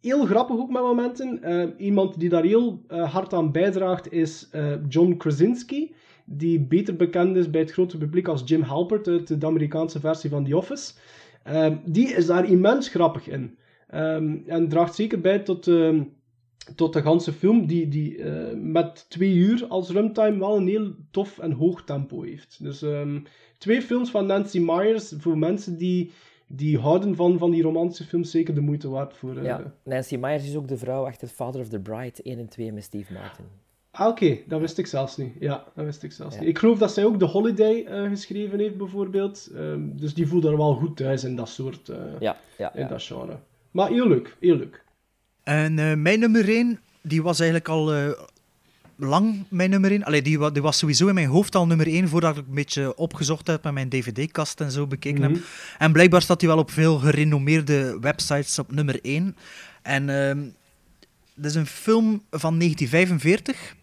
Heel grappig ook met momenten. Iemand die daar heel hard aan bijdraagt is John Krasinski. Die beter bekend is bij het grote publiek als Jim Halpert uit de Amerikaanse versie van The Office. Eh, die is daar immens grappig in. Ehm, en draagt zeker bij tot, ehm, tot de ganse film, die, die eh, met twee uur als runtime wel een heel tof en hoog tempo heeft. Dus ehm, twee films van Nancy Myers, voor mensen die, die houden van, van die romantische films, zeker de moeite waard voor... eh, Ja, Nancy Myers is ook de vrouw achter Father of the Bride 1 en 2 met Steve Martin. Ah, oké, dat wist ik zelfs niet. Ja, dat wist ik zelfs Ja. niet. Ik geloof dat zij ook The Holiday eh, geschreven heeft, bijvoorbeeld. Dus die voelt er wel goed thuis in dat soort... Ja, ja, in ja. dat genre. Maar heel leuk, heel leuk. En eh, mijn nummer 1, die was eigenlijk al eh, lang mijn nummer 1. Allee, die, wa- die was sowieso in mijn hoofd al nummer 1 voordat ik een beetje opgezocht heb met mijn dvd-kast en zo bekeken Mhm. heb. En blijkbaar staat hij wel op veel gerenommeerde websites op nummer 1. En ehm dat is een film van 1945.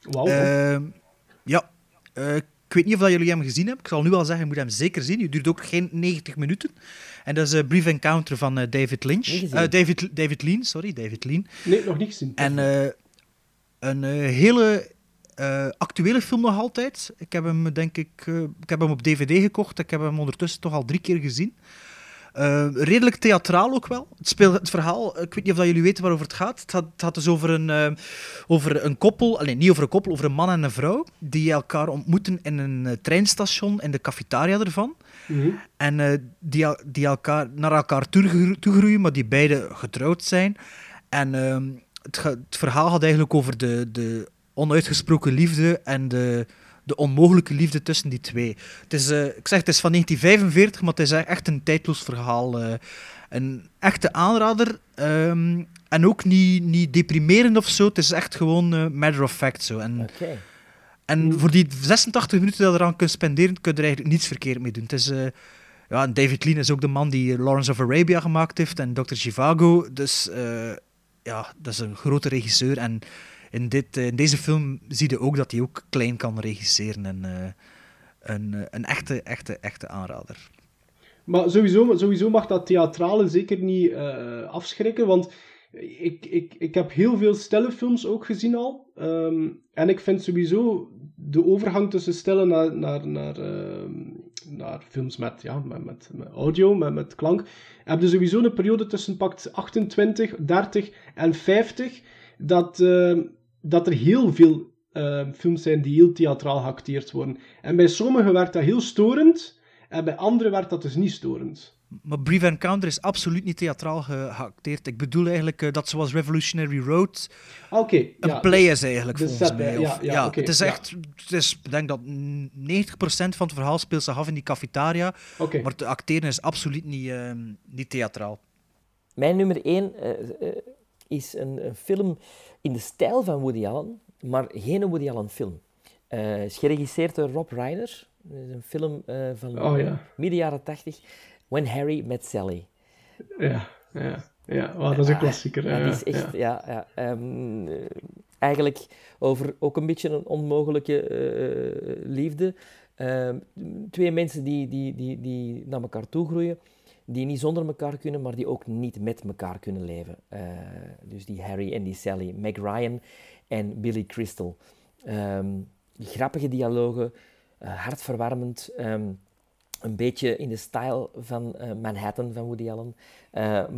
Wauw. Ehm, ja, eh, ik weet niet of jullie hem gezien hebben. Ik zal nu al zeggen, je moet hem zeker zien. Het duurt ook geen 90 minuten. En dat is een Brief Encounter van eh, David Lynch. Eh, David, David Lean, sorry, David Lean. Nee, nog niet gezien. En eh, een eh, hele eh, actuele film nog altijd. Ik heb hem, denk ik, eh, ik heb hem op DVD gekocht. Ik heb hem ondertussen toch al drie keer gezien. Eh, redelijk theatraal ook wel. Het, speelt, het verhaal, ik weet niet of dat jullie weten waarover het gaat. Het gaat, het gaat dus over een, eh, over een koppel, alleen niet over een koppel, over een man en een vrouw, die elkaar ontmoeten in een eh, treinstation, in de cafetaria ervan. Mhm. En die, die elkaar, naar elkaar toegro- toegroeien, maar die beide getrouwd zijn. En ehm, het, het verhaal gaat eigenlijk over de, de onuitgesproken liefde en de, de onmogelijke liefde tussen die twee. Het is, eh, ik zeg, het is van 1945, maar het is echt een tijdloos verhaal. eh. een echte aanrader. ehm, en ook niet, niet deprimerend of zo. Het is echt gewoon eh, matter of fact zo. En, en voor die 86 minuten dat je eraan kunt spenderen, kun je er eigenlijk niets verkeerd mee doen. Het is, ja, David Lean is ook de man die Lawrence of Arabia gemaakt heeft en Dr. Zhivago. Dus ja, dat is een grote regisseur. En in, dit, eh, in deze film zie je ook dat hij ook klein kan regisseren. En eh, een, eh, een echte, echte, echte aanrader. Maar sowieso, sowieso mag dat theatrale zeker niet afschrikken, want ik, ik, ik heb heel veel stille films ook gezien al. Ehm, en ik vind sowieso de overgang tussen stille naar, naar, naar, ehm, naar films met, ja, met, met, met audio, met, met klank, heb je sowieso een periode tussen pakt 28, 30 en 50, dat, ehm, dat er heel veel ehm, films zijn die heel theatraal geacteerd worden. En bij sommigen werkt dat heel storend, en bij anderen werd dat dus niet storend. Maar Brief Encounter is absoluut niet theatraal ge- geacteerd. Ik bedoel eigenlijk eh, dat zoals Revolutionary Road Oké, een ja, play dus is eigenlijk volgens set, mij. ja, Of- ja, het is ja. echt, het is, ik denk dat 90% van het verhaal speelt zich af in die cafetaria, maar te acteren is absoluut niet, ehm, niet theatraal. Mijn nummer 1 is een, een film in de stijl van Woody Allen, maar geen Woody Allen film. Eh is geregisseerd door Rob Reiner. Het is een film eh, van Oh, ja. midden jaren 80. When Harry Met Sally. Ja, ja, ja. Wow, dat is een klassieker. Ja, ja, die is echt, ja. ja. ja, ehm, eh, eigenlijk over ook een beetje een onmogelijke eh, liefde. Ehm, twee mensen die, die, die, die naar elkaar toe groeien, die niet zonder elkaar kunnen, maar die ook niet met elkaar kunnen leven. Eh, dus die Harry en die Sally, Meg Ryan en Billy Crystal. Ehm, grappige dialogen, eh, hartverwarmend. ehm, een beetje in de stijl van eh, Manhattan van Woody Allen,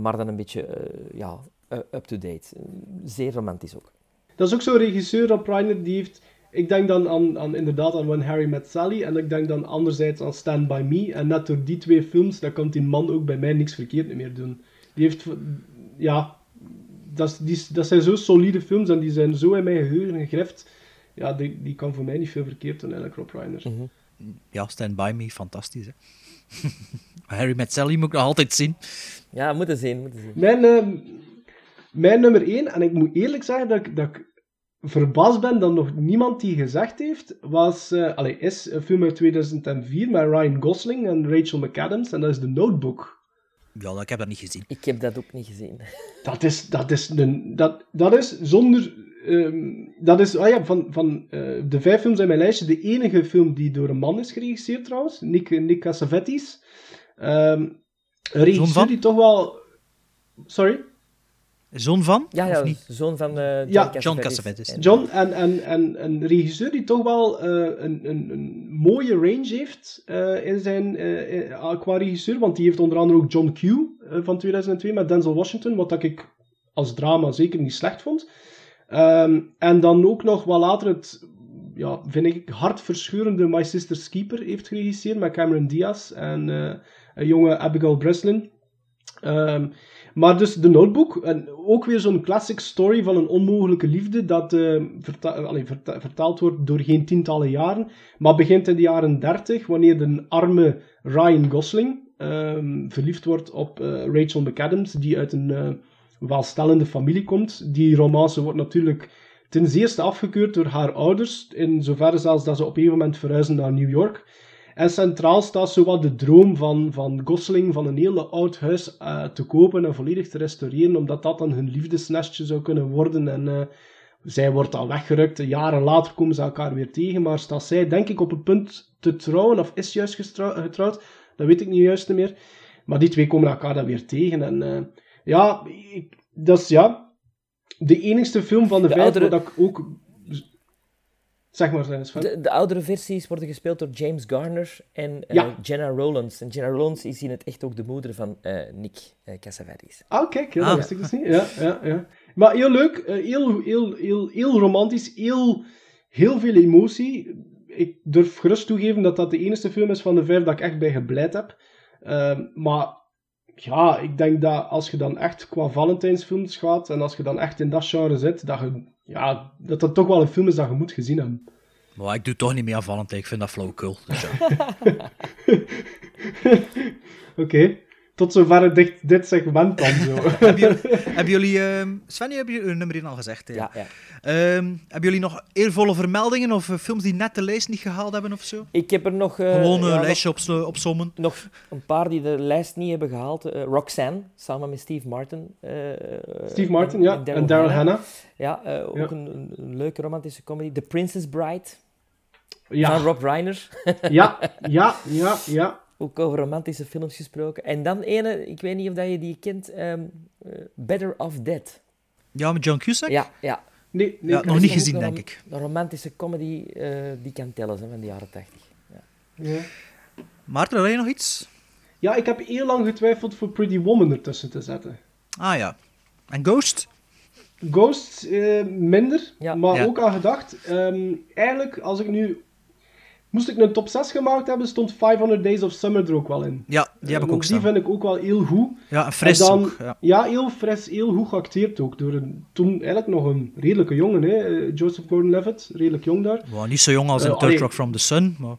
maar dan een beetje ja, uh, up-to-date. Zeer romantisch ook. Dat is ook zo'n regisseur, Rob Reiner, die heeft... Ik denk dan aan, aan, inderdaad aan When Harry Met Sally en ik denk dan anderzijds aan Stand By Me. En net door die twee films, dan kan die man ook bij mij niks verkeerd meer doen. Die heeft... Ja, dat, is- die, dat zijn zo solide films en die zijn zo in mijn geheugen gegrift. Ja, die, die kan voor mij niet veel verkeerd doen, eigenlijk, Rob Reiner. Ja, Stand By Me, fantastisch. Hè? *laughs* Harry met Sally moet ik nog altijd zien. Ja, moeten zien, moeten zien. Mijn, eh, mijn nummer 1, en ik moet eerlijk zeggen dat ik, dat ik verbaasd ben dat nog niemand die gezegd heeft, was, eh allee, is een film uit 2004 met Ryan Gosling en Rachel McAdams, en dat is The Notebook. Ja, ik heb dat niet gezien. Ik heb dat ook niet gezien. Dat is, dat is, een, dat, dat is zonder... ehm, dat is, ah ja, van, van eh, de vijf films in mijn lijstje, de enige film die door een man is geregisseerd trouwens, Nick, Nick Cassavetes. Ehm, een regisseur van? die toch wel... Sorry? Zoon van? Ja, Of ja niet? zoon van eh, John Ja, Cassavetes. John Cassavetes. En- John, en, en, en een regisseur die toch wel eh, een, een, een mooie range heeft eh, in zijn, eh, qua regisseur. Want die heeft onder andere ook John Q van 2002 met Denzel Washington, wat dat ik als drama zeker niet slecht vond. Ehm, en dan ook nog wat later het, ja, vind ik, hartverscheurende My Sister's Keeper heeft geregisseerd met Cameron Diaz en eh, een jonge Abigail Breslin. Ehm, maar dus The Notebook, en ook weer zo'n classic story van een onmogelijke liefde dat eh, vertaald wordt door geen tientallen jaren, maar begint in de jaren 30, wanneer de arme Ryan Gosling ehm, verliefd wordt op eh, Rachel McAdams, die uit een eh, welstellende familie komt. Die romance wordt natuurlijk ten zeerste afgekeurd door haar ouders, in zoverre zelfs dat ze op een moment verhuizen naar New York. En centraal staat zowat de droom van, van Gosling van een heel oud huis eh, te kopen en volledig te restaureren, omdat dat dan hun liefdesnestje zou kunnen worden. En eh, zij wordt al weggerukt, jaren later komen ze elkaar weer tegen, maar staat zij denk ik op het punt te trouwen, of is juist getrouwd, dat weet ik niet juist meer. Maar die twee komen elkaar dan weer tegen. En eh, ja, ik, dat is ja, de enigste film van de, De vijf oudere- waar dat ik ook... Zeg maar, Sven. Sven. De, de oudere versies worden gespeeld door James Garner en eh, Ja. Jenna Rowlands. En Jenna Rowlands is in het echt ook de moeder van eh, Nick eh, Cassavetes. Ah, kijk, ja, Ah. dat wist ik dus niet. Ja, ja, ja. Maar heel leuk, eh, heel, heel, heel, heel romantisch, heel, heel veel emotie. Ik durf gerust toegeven dat dat de enige film is van de vijf dat ik echt bij gebleid heb. Ehm, maar ja, ik denk dat als je dan echt qua Valentijnsfilms gaat en als je dan echt in dat genre zit, dat je, ja, dat dat toch wel een film is dat je moet gezien hebben. Maar ik doe toch niet meer aan Valentijn, ik vind dat flauwekul. Dus ja. *laughs* Oké, tot zover dit, dit segment dan zo. *laughs* hebben jullie, hebben jullie ehm, Sven, je hebt je nummer 1 al gezegd. hè? Ja, ja. Ehm, hebben jullie nog eervolle vermeldingen of eh, films die net de lijst niet gehaald hebben of zo? Ik heb er nog... eh, Gewoon een ja, nog- lijstje op, opzommen. Nog een paar die de lijst niet hebben gehaald. Eh, Roxanne, samen met Steve Martin. eh, Steve Martin, ja, en Daryl Hannah. Ja, eh, ook Ja. Een, een, een leuke romantische comedy. The Princess Bride, Ja. van Rob Reiner. Ja, *laughs* ja, ja, ja. Ook over romantische films gesproken. En dan ene, ik weet niet of dat je die kent, ehm, eh, Better Off Dead. Ja, met John Cusack? Ja, ja. Nee, nee Ja, nog niet gezien, denk ik. Een romantische comedy eh, die kan tellen, hè, van de jaren 80. Ja. Ja. Maarten, had je nog iets? Ja, ik heb heel lang getwijfeld voor Pretty Woman ertussen te zetten. Ah ja. En Ghost? Ghost eh, minder, Ja. maar Ja. ook aan gedacht. Ehm, eigenlijk, als ik nu... Moest ik een top 6 gemaakt hebben, stond 500 Days of Summer er ook wel in. Ja, die heb Eh, ik ook want Die staan. vind ik ook wel heel goed. Ja, en fris en dan, ook. Ja. heel fris, heel goed geacteerd ook. Door een, toen eigenlijk nog een redelijke jongen, hè? eh, Joseph Gordon-Levitt, redelijk jong daar. Niet zo jong als in Eh, Third allee. Rock from the Sun, maar...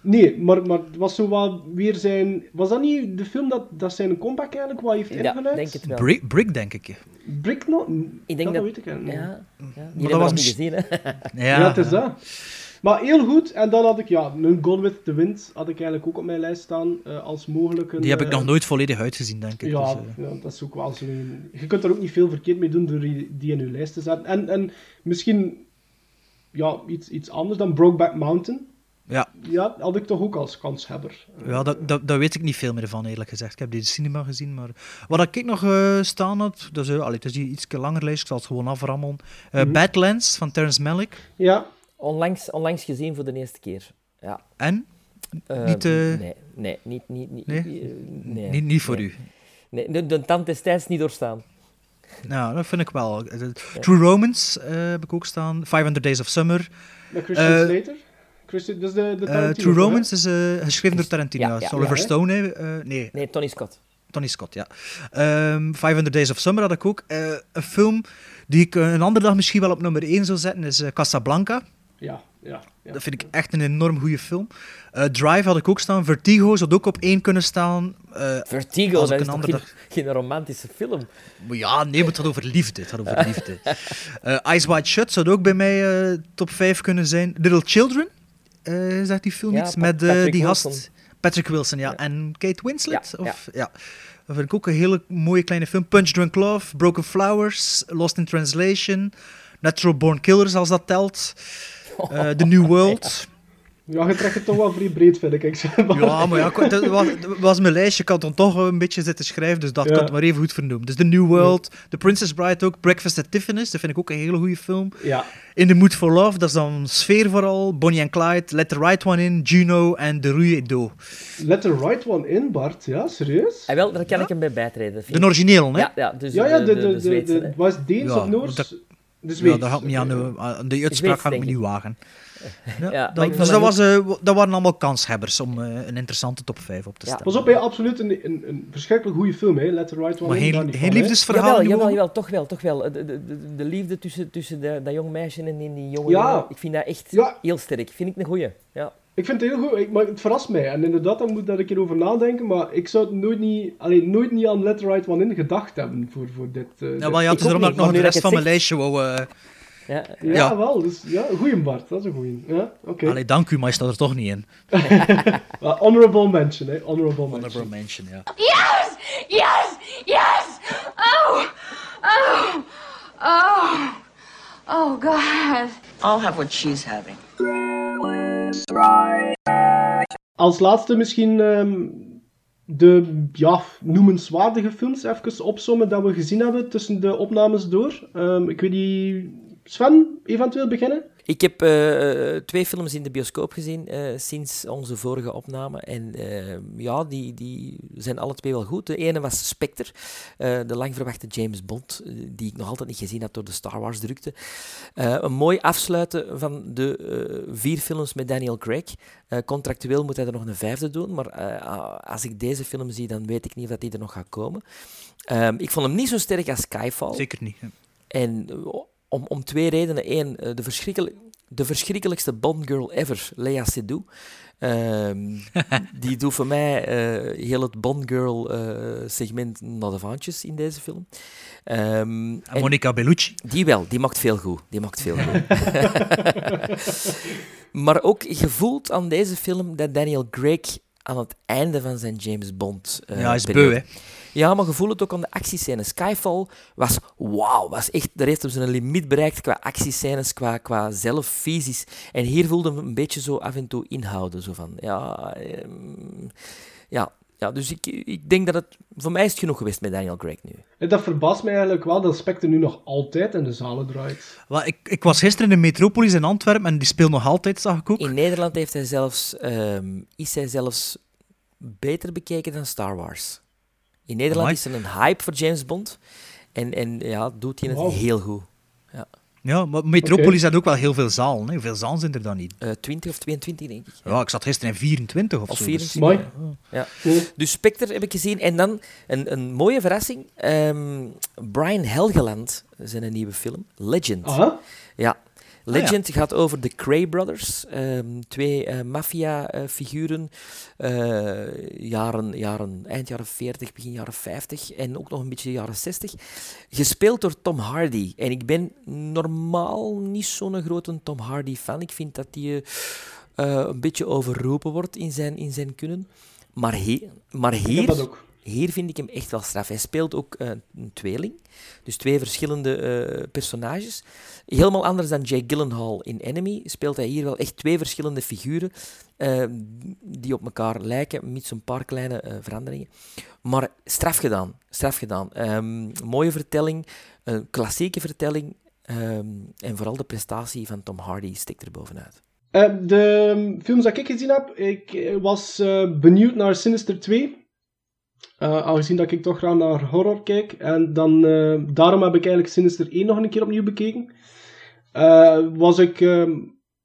Nee, maar, maar het was zo wat weer zijn... Was dat niet de film dat, dat zijn comeback eigenlijk wat heeft Ja, ingeluid? denk het wel. Brick, Brick denk ik. Brick no? Ik denk dat, dat... weet ik eigenlijk niet. ja, ja, die dat was nog niet gezien, hè. *laughs* Ja, Ja, het is dat. Maar heel goed. En dan had ik, ja, een Gone with the Wind had ik eigenlijk ook op mijn lijst staan eh, als mogelijke... Die heb ik eh, nog nooit volledig uitgezien, denk ik. Ja, dus, eh. ja, dat is ook wel zo. Je kunt er ook niet veel verkeerd mee doen door die die in je lijst te zetten. En, en misschien ja, iets, iets anders dan Brokeback Mountain. ja, Ja, had ik toch ook als kanshebber. ja dat, dat, daar weet ik niet veel meer van, eerlijk gezegd. Ik heb die in de cinema gezien, maar... Wat ik nog staan had, dat is, eh, allee, het is iets langer lijst, ik zal het gewoon aframmelen. Mhm. Badlands van Terrence Malick. Ja, Onlangs, onlangs gezien voor de eerste keer. Ja. En? Eh, Niet, eh, Nee, nee, niet, niet, niet, Nee? eh, nee, Niet, niet voor nee. u. Nee, de, de tand destijds niet doorstaan. Nou, dat vind ik wel. Eh, True Romance eh, heb ik ook staan. 500 Days of Summer. met Christian Slater. Christian, dat is de, de Tarantino, True? Romance is eh, geschreven door Tarantino. Ja, Ja, Oliver? Stone, hè? Eh, nee, Nee, Tony Scott. Tony Scott, ja. Ehm 500 Days of Summer had ik ook. Eh, een film die ik een andere dag misschien wel op nummer 1 zou zetten, is Casablanca. Ja, ja. ja. Dat vind ik echt een enorm goede film. Eh, Drive had ik ook staan. Vertigo zou ook op één kunnen staan. Eh, Vertigo, dat is een toch andere geen, geen romantische film? maar ja, nee, maar het gaat over liefde. Het gaat over liefde. *laughs* Eh Eyes Wide Shut zou ook bij mij eh, top 5 kunnen zijn. Little Children, eh zegt die film Ja, iets? Pa- Met die gast... Patrick Wilson, ja. Ja. En Kate Winslet? Ja, of, ja. Dat vind ik ook een hele mooie kleine film. Punch Drunk Love, Broken Flowers, Lost in Translation, Natural Born Killers, als dat telt. Eh, The New World. Ja, je trekt het toch wel vrij breed, vind ik. ik zeg maar. Ja, maar ja, dat was, mijn lijstje. Ik had dan toch een beetje zitten schrijven, dus dat Ja. kan het maar even goed vernoemen. Dus The New World, The Princess Bride ook, Breakfast at Tiffany's, dat vind ik ook een hele goede film. Ja, In the Mood for Love, dat is dan sfeer vooral. Bonnie and Clyde, Let the Right One In, Juno en The Rue et Do. let the right one in, Bart. Ja, serieus? En wel, daar kan ik hem bij bijtreden. De origineel, hè? Ja, ja, dus Ja, ja, de, de, de, de, de de, de- was het Deens Ja, of Noors? dat- De Ja, dat gaat niet aan de, aan de uitspraak ga ik me niet wagen. Ja, dat- dus dat, was, eh, dat waren allemaal kanshebbers om eh, een interessante top 5 op te Ja. stellen. Pas op, hè, absoluut een, een, een verschrikkelijk goede film, hè. Let the right one maar daar geen, geen hè. liefdesverhaal Jawel, toch wel, toch wel. De, de, de, de liefde tussen, tussen de, dat jong meisje en die, die jonge Ja. jongen, ik vind dat echt Ja. heel sterk. Vind ik een goeie. Ja. Ik vind het heel goed, ik, maar het verrast mij. En inderdaad, daar moet ik daar een keer over nadenken. Maar ik zou het nooit niet, alleen, nooit niet aan Let the right one in gedacht hebben voor, voor dit. eh, Ja, wel, ja, het Ik is ook dat ik nog de maar rest van dat mijn lijstje wou... eh, Ja, Ja, Ja. wel. Dus, ja, goeie Bart. Dat is een goeie. Ja, oké. Allee, dank u, maar je staat er toch niet in. *laughs* Well, honorable mention, hè. Honorable mention. Honorable mention, ja. Yes! Yes! Yes! Oh! Oh! Oh! Oh, God. I'll have what she's having. Als laatste misschien ehm, de ja, noemenswaardige films even opzommen dat we gezien hebben tussen de opnames door. Ehm, ik weet niet... Sven, eventueel beginnen? Ik heb eh, twee films in de bioscoop gezien eh, sinds onze vorige opname. En eh, ja, die, die zijn alle twee wel goed. De ene was Spectre, de lang verwachte James Bond, die ik nog altijd niet gezien had door de Star Wars drukte. Een mooi afsluiten van de vier films met Daniel Craig. Contractueel moet hij er nog een vijfde doen, maar als ik deze film zie, dan weet ik niet of dat die er nog gaat komen. Ehm, ik vond hem niet zo sterk als Skyfall. Zeker niet. hè. En eh, om, om twee redenen. Eén, eh, de, verschrikkel- de verschrikkelijkste Bond-girl ever, Lea Seydoux. Ehm, *laughs* die doet voor mij eh, heel het Bond-girl-segment naar de vaantjes in deze film. Ehm, En Monica Bellucci. die wel, die maakt veel goed. Die maakt veel goed. *laughs* maar ook gevoeld aan deze film dat Daniel Craig aan het einde van zijn James Bond. eh, Ja, hij is beu, hè. Ja, maar gevoel het ook aan de actiescènes. Skyfall was wauw, was echt, daar heeft hem zijn limiet bereikt qua actiescènes, qua, qua zelfvisies. En hier voelde hem een beetje zo af en toe inhouden. Zo van, ja, ehm, ja, ja, dus ik, ik denk dat het, voor mij is het genoeg geweest met Daniel Craig nu. En Dat verbaast mij eigenlijk wel dat Spectre nu nog altijd in de zalen draait. Wel, ik, ik was gisteren in de Metropolis in Antwerpen en die speelt nog altijd, zag ik ook. In Nederland heeft hij zelfs, ehm, is hij zelfs beter bekeken dan Star Wars. In Nederland Amai. is er een hype voor James Bond. En, en ja, doet hij het heel goed. Ja. Ja, maar Metropolis had ook wel heel veel zalen. Hè. Hoeveel zalen zijn er dan niet? Eh, 20 of 22, denk ik. Ja, ik zat gisteren in 24 of, Of zo. 24. Mooi. Ja. Ja. Dus Spectre heb ik gezien. En dan een, een mooie verrassing. ehm, Brian Helgeland, zijn een nieuwe film. Legend. Aha. Ja. Legend gaat over de Cray Brothers. ehm, twee eh, maffia-figuren. eh, jaren, jaren, eind jaren 40, begin jaren 50. En ook nog een beetje jaren 60. Gespeeld door Tom Hardy. En ik ben normaal niet zo'n grote Tom Hardy-fan. Ik vind dat hij eh, een beetje overroepen wordt in zijn, in zijn kunnen. Maar, he- maar Ik heb hier... dat ook. Hier vind ik hem echt wel straf. Hij speelt ook eh, een tweeling. Dus twee verschillende eh, personages. Helemaal anders dan Jake Gyllenhaal in Enemy speelt hij hier wel echt twee verschillende figuren eh, die op elkaar lijken, met zo'n paar kleine veranderingen. Maar straf gedaan. Straf gedaan. Ehm, mooie vertelling, een klassieke vertelling ehm, en vooral de prestatie van Tom Hardy stikt er bovenuit. De films dat ik gezien heb, ik was benieuwd naar Sinister 2. Eh, aangezien dat ik toch graag naar horror kijk. En dan, eh, daarom heb ik eigenlijk Sinister 1 nog een keer opnieuw bekeken. Eh, was ik eh,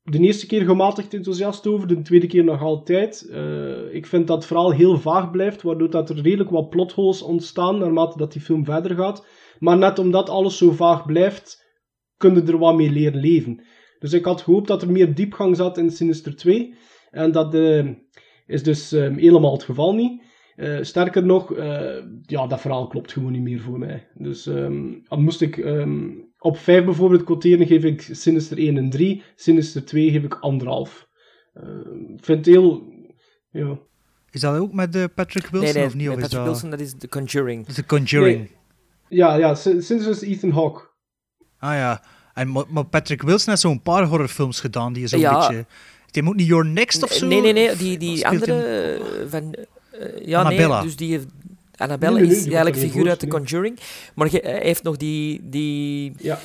de eerste keer gematigd enthousiast over, de tweede keer nog altijd. Ik vind dat het verhaal heel vaag blijft, waardoor dat er redelijk wat plotholes ontstaan naarmate dat die film verder gaat. Maar net omdat alles zo vaag blijft, kun je er wat mee leren leven. Dus ik had gehoopt dat er meer diepgang zat in Sinister 2. En dat is dus eh, helemaal het geval niet. Eh, sterker nog, eh, ja, dat verhaal klopt gewoon niet meer voor mij. Dus ehm, dan moest ik ehm, op 5 bijvoorbeeld quoteren, geef ik Sinister 1 en 3. Sinister 2 geef ik anderhalf. Ik vind het heel... Ja. Is dat ook met eh, Patrick Wilson nee, nee, of niet? Of Patrick dat... Wilson, dat is The Conjuring. The Conjuring. Nee. Ja, ja, Sin- Sinister is Ethan Hawke. Ah ja. En, maar, Patrick Wilson heeft zo'n paar horrorfilms gedaan die is een Ja. beetje... Hij ook niet Your Next of zo? Nee, nee, nee, die, die andere van... eh, ja, Annabella. nee, dus die... heeft- Annabelle Nee, nee, nee, is eigenlijk figuur uit The Conjuring. Maar hij heeft nog die... die... Ja.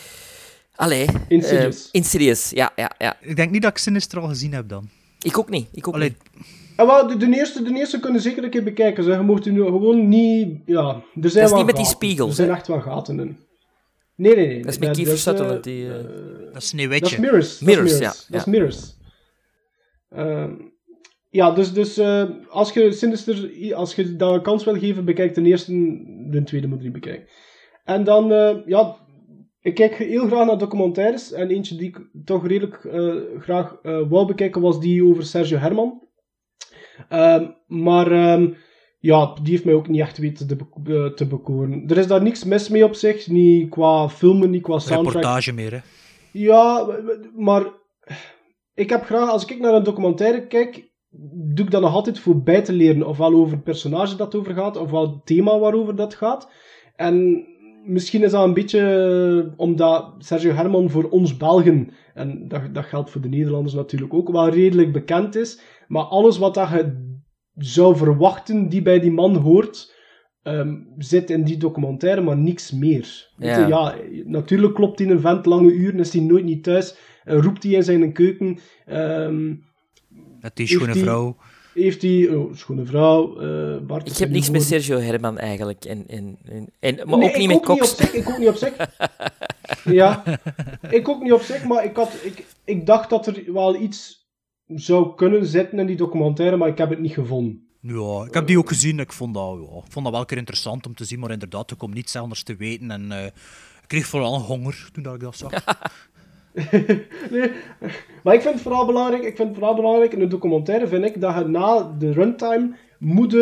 Allee. Insidious. eh, Insidious, ja, ja, ja. Ik denk niet dat ik Sinister al gezien heb dan. Ik ook niet, ik ook Allee, niet. En wel, de, de, eerste, de eerste kunnen zeker een keer bekijken. Zeg. Je mocht nu gewoon niet... Ja, er zijn is wel niet met die gaten. spiegels, Er zijn echt wel gaten in. Nee, nee, nee. Dat is met Kiefer eh, Sutherland, die... eh, dat is Dat is Sneeuwwitje. Mirrors. dat Mirrors, is ja, Dat is ja. Mirrors. Ehm, ja, dus, dus eh, als je Sinister, als je dat een kans wil geven, bekijk de eerste, de tweede moet je bekijken. En dan, eh, ja, ik kijk heel graag naar documentaires. En eentje die ik toch redelijk eh, graag wou bekijken was die over Sergio Herman. Ehm, maar ehm, ja, die heeft mij ook niet echt weten te, be- te bekoren. Er is daar niks mis mee op zich, niet qua filmen, niet qua soundtrack. Reportage meer, hè. Ja, maar ik heb graag, als ik naar een documentaire kijk, doe ik dat nog altijd voor bij te leren. Ofwel over het personage dat over gaat, ofwel het thema waarover dat gaat. En misschien is dat een beetje omdat Sergio Herman voor ons Belgen, en dat, dat geldt voor de Nederlanders natuurlijk ook, wel redelijk bekend is. Maar alles wat dat je zou verwachten die bij die man hoort, ehm, zit in die documentaire, maar niks meer. Je, Ja. ja, natuurlijk klopt hij een vent lange uren, is hij nooit niet thuis, eh, roept hij in zijn keuken. ehm, Die schone vrouw. Heeft hij, oh, schone vrouw, eh Bart. Ik heb niks met Sergio Herman eigenlijk. En, en, en, en, maar Nee, ook niet ik met ook niet Cox. op zich, ik ook niet op zich. *laughs* ja, ik ook niet op zich, maar ik, had, ik, ik dacht dat er wel iets zou kunnen zitten in die documentaire, maar ik heb het niet gevonden. Ja, ik heb die ook gezien. Ik vond dat, ja, ik vond dat wel een keer interessant om te zien, maar inderdaad, ik kom niets anders te weten. En eh, ik kreeg vooral honger toen dat ik dat zag. *laughs* *laughs* nee, maar ik vind het vooral belangrijk, ik vind het vooral belangrijk in een documentaire, vind ik, dat je na de runtime moet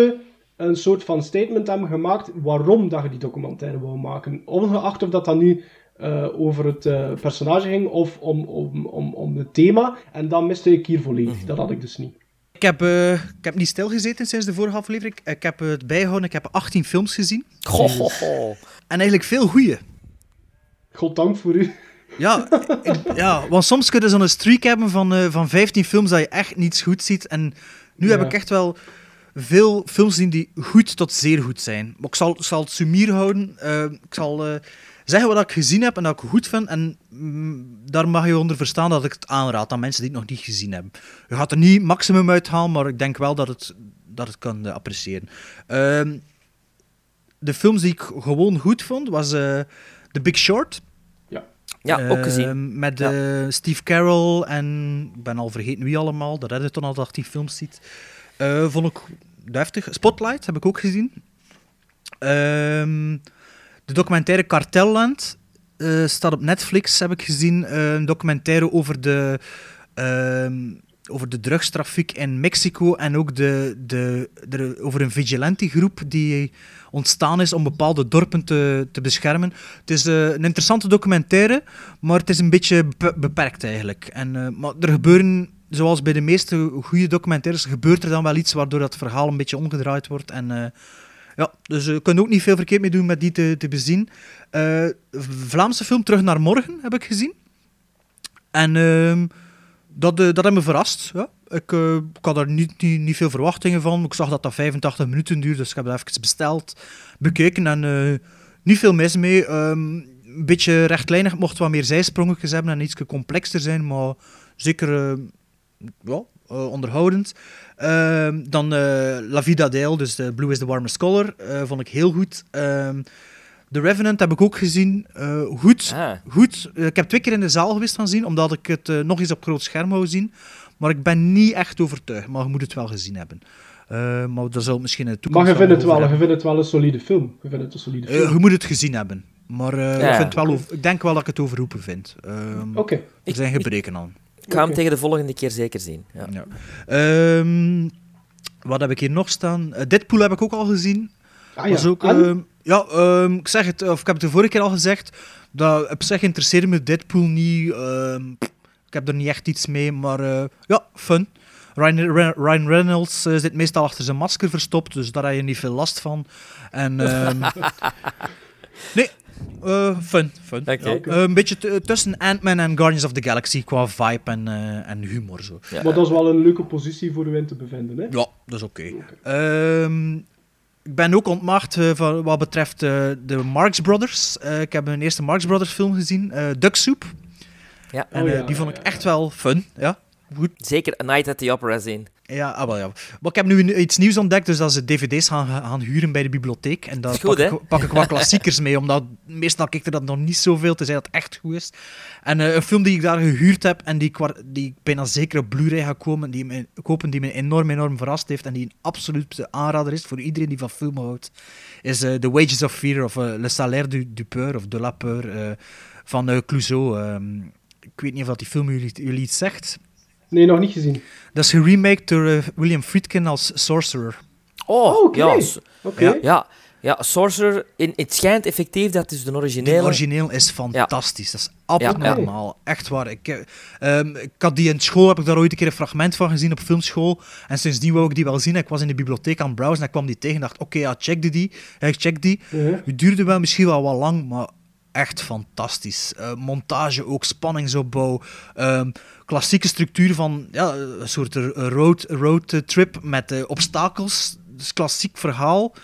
een soort van statement hebben gemaakt waarom dat je die documentaire wou maken. Ongeacht of dat dan nu eh, over het eh, personage ging of om, om, om, om het thema. En dat miste ik hier volledig. Dat had ik dus niet. Ik heb, eh, ik heb niet stilgezeten sinds de vorige aflevering. Ik heb het bijgehouden. Ik heb 18 films gezien. Goh, goh, goh. En eigenlijk veel goeie. Goddank voor u. Ja, ja, want soms kun je zo'n streak hebben van, eh, van 15 films dat je echt niets goed ziet. En nu heb ik echt wel veel films zien die goed tot zeer goed zijn. Maar ik zal, zal het sumier houden. Eh, ik zal eh, zeggen wat ik gezien heb en dat ik goed vind. En mm, daar mag je onder verstaan dat ik het aanraad aan mensen die het nog niet gezien hebben. Je gaat er niet maximum uithalen, maar ik denk wel dat het, dat het kan appreciëren. Ehm, de films die ik gewoon goed vond, was The Big Short. Ja, ook gezien. Ehm, met eh, Steve Carell en ik ben al vergeten wie allemaal. Dat toen al 18 films ziet. Eh, vond ik deftig. Spotlight heb ik ook gezien. Ehm, de documentaire Cartelland eh, staat op Netflix, heb ik gezien. Een documentaire over de, ehm, over de drugstrafiek in Mexico en ook de, de, de, over een vigilante-groep die ontstaan is om bepaalde dorpen te, te beschermen. Het is eh, een interessante documentaire, maar het is een beetje be- beperkt eigenlijk. En, eh, maar er gebeuren, zoals bij de meeste goede documentaires, gebeurt er dan wel iets waardoor dat verhaal een beetje omgedraaid wordt. En, eh, ja, dus je kunt ook niet veel verkeerd mee doen met die te, te bezien. Vlaamse film Terug naar Morgen heb ik gezien. En ehm, dat, eh, dat heeft me verrast. Ja. Ik, eh, ik had er niet, niet, niet veel verwachtingen van. Ik zag dat dat 85 minuten duurde, dus ik heb dat even besteld, bekeken en eh, niet veel mis mee. Ehm, een beetje rechtlijnig, mocht wat meer zijsprongetjes hebben en iets complexer zijn, maar zeker eh, onderhoudend. Ehm, dan La Vida Dale, dus de Blue is the Warmest Color, vond ik heel goed. Ehm, The Revenant heb ik ook gezien. Eh, goed. Ah. goed. Eh, ik heb twee keer in de zaal geweest van zien, omdat ik het eh, nog eens op groot scherm wou zien. Maar ik ben niet echt overtuigd. Maar je moet het wel gezien hebben. Eh, maar daar zal het misschien in de toekomst Maar je vindt het wel, je vindt het wel een solide film. Je vindt het een solide film. je moet het gezien hebben. Maar eh, Ja. ik, vind het wel over- ik denk wel dat ik het overroepen vind. Ehm, Oké. Er zijn gebreken aan. Ik ga hem tegen de volgende keer zeker zien. Ja. Ja. Ehm, wat heb ik hier nog staan? Eh, Deadpool heb ik ook al gezien. Ah, ja. Was ook, En? Ja, ehm, ik zeg het, of ik heb het de vorige keer al gezegd. Dat op zich interesseerde me Deadpool niet. ehm, ik heb er niet echt iets mee, maar eh, ja, fun. Ryan, Ryan Reynolds eh, zit meestal achter zijn masker verstopt, dus daar heb je niet veel last van. En, ehm, *laughs* nee, eh, fun. fun ja. Een beetje tussen Ant-Man en Guardians of the Galaxy qua vibe en, eh, en humor. Zo. Ja. Maar dat is wel een leuke positie voor u in te bevinden. Hè? Ja, dat is oké. Ehm, ik ben ook ontmaagd eh, van wat betreft eh, de Marx Brothers. Eh, ik heb een eerste Marx Brothers film gezien, eh Duck Soup. Ja. En Oh, ja, die vond ik ja, echt wel fun. Ja, goed. Zeker A Night at the Opera zien. Ja, ah, wel, ja. Maar ik heb nu iets nieuws ontdekt, dus dat ze dvd's gaan, gaan huren bij de bibliotheek. En daar goed, pak, ik, pak ik wat klassiekers mee, omdat meestal kijk ik er dat nog niet zoveel, tenzij dat het echt goed is. En eh, een film die ik daar gehuurd heb en die ik, die ik bijna zeker op Blu-ray ga komen, die me, kopen, die me enorm, enorm verrast heeft en die een absolute aanrader is voor iedereen die van film houdt, is eh, The Wages of Fear of eh, Le Salaire du, du Peur of De la Peur van Clouseau. Ehm, ik weet niet of dat die film jullie, jullie iets zegt. Nee, nog niet gezien. Dat is geremaked door eh, William Friedkin als Sorcerer. Oh, Oh, oké. ja. Ja. Ja, Ja, Sorcerer, in, het schijnt effectief dat dus de originele... De origineel is fantastisch. Dat is abnormaal. Echt waar. Ik, eh, ehm, ik had die in school, heb ik daar ooit een keer een fragment van gezien op filmschool. En sindsdien wou ik die wel zien. Ik was in de bibliotheek aan het browsen en ik kwam die tegen en dacht, oké, ja, check die. Ja, ik check die. Het duurde wel misschien wel wat lang, maar echt fantastisch. Uh, montage ook, spanningsopbouw. Um, klassieke structuur van ja, een soort road, road trip met uh, obstakels. Dus klassiek verhaal.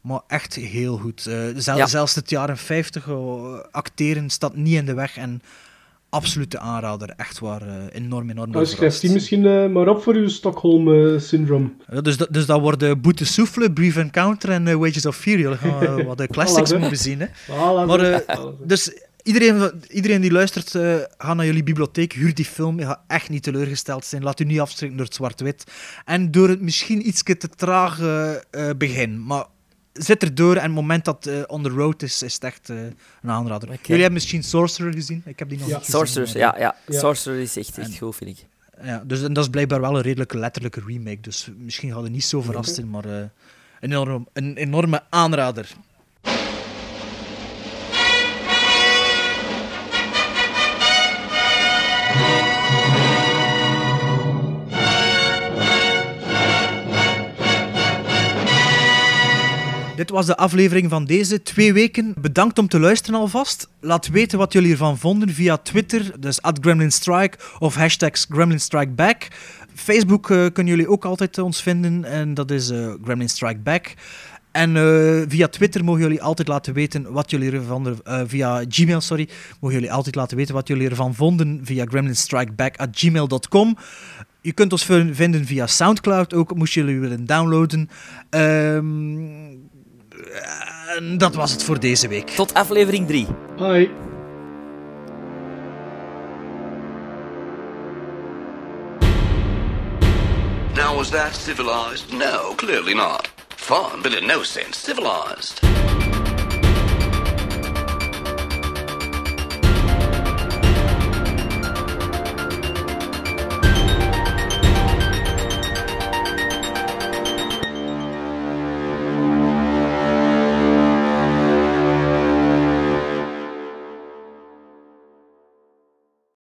Maar echt heel goed. Uh, zelfs, ja. zelfs het jaren 50 acteren staat niet in de weg. En absolute aanrader. Echt waar, uh, enorm, enorm nou, Schrijf die misschien uh, maar op voor uw Stockholm-syndroom. Uh, dus, dat, dus dat wordt Boete Souffle, Brief Encounter en Wages of Fear. Jullie gaan wat de *laughs* classics moeten zien. Hè. maar, dus iedereen, iedereen die luistert, ga naar jullie bibliotheek, huur die film. Je gaat echt niet teleurgesteld zijn. Laat u niet afschrikken door het zwart-wit. En door het misschien iets te traag begin. Maar zit er door en het moment dat uh, on the road is, is het echt uh, een aanrader. Okay. Jullie hebben misschien Sorcerer gezien? Ik heb die nog ja. niet gezien. Sorcerer, ja, ja, ja. Sorcerer is echt, echt goed, vind ik. Ja, dus en dat is blijkbaar wel een redelijke letterlijke remake, dus misschien gaat het niet zo verrast zijn, maar uh, een, enorm, een enorme aanrader. Dit was de aflevering van deze twee weken. Bedankt om te luisteren alvast. Laat weten wat jullie ervan vonden via Twitter, dus at GremlinStrike of hashtags GremlinStrikeBack. Facebook uh, kunnen jullie ook altijd ons vinden en dat is uh, GremlinStrikeBack. En uh, via Twitter mogen jullie altijd laten weten wat jullie ervan... Via Gmail, sorry. Mogen jullie altijd laten weten wat jullie ervan vonden via gremlinstrikeback.gmail.com. Je kunt ons vinden via Soundcloud ook, moest jullie willen downloaden. Um, En dat was het voor deze week. Tot aflevering 3. Hoi. Now, was that civilized? No, clearly not. Fun, but in no sense civilized.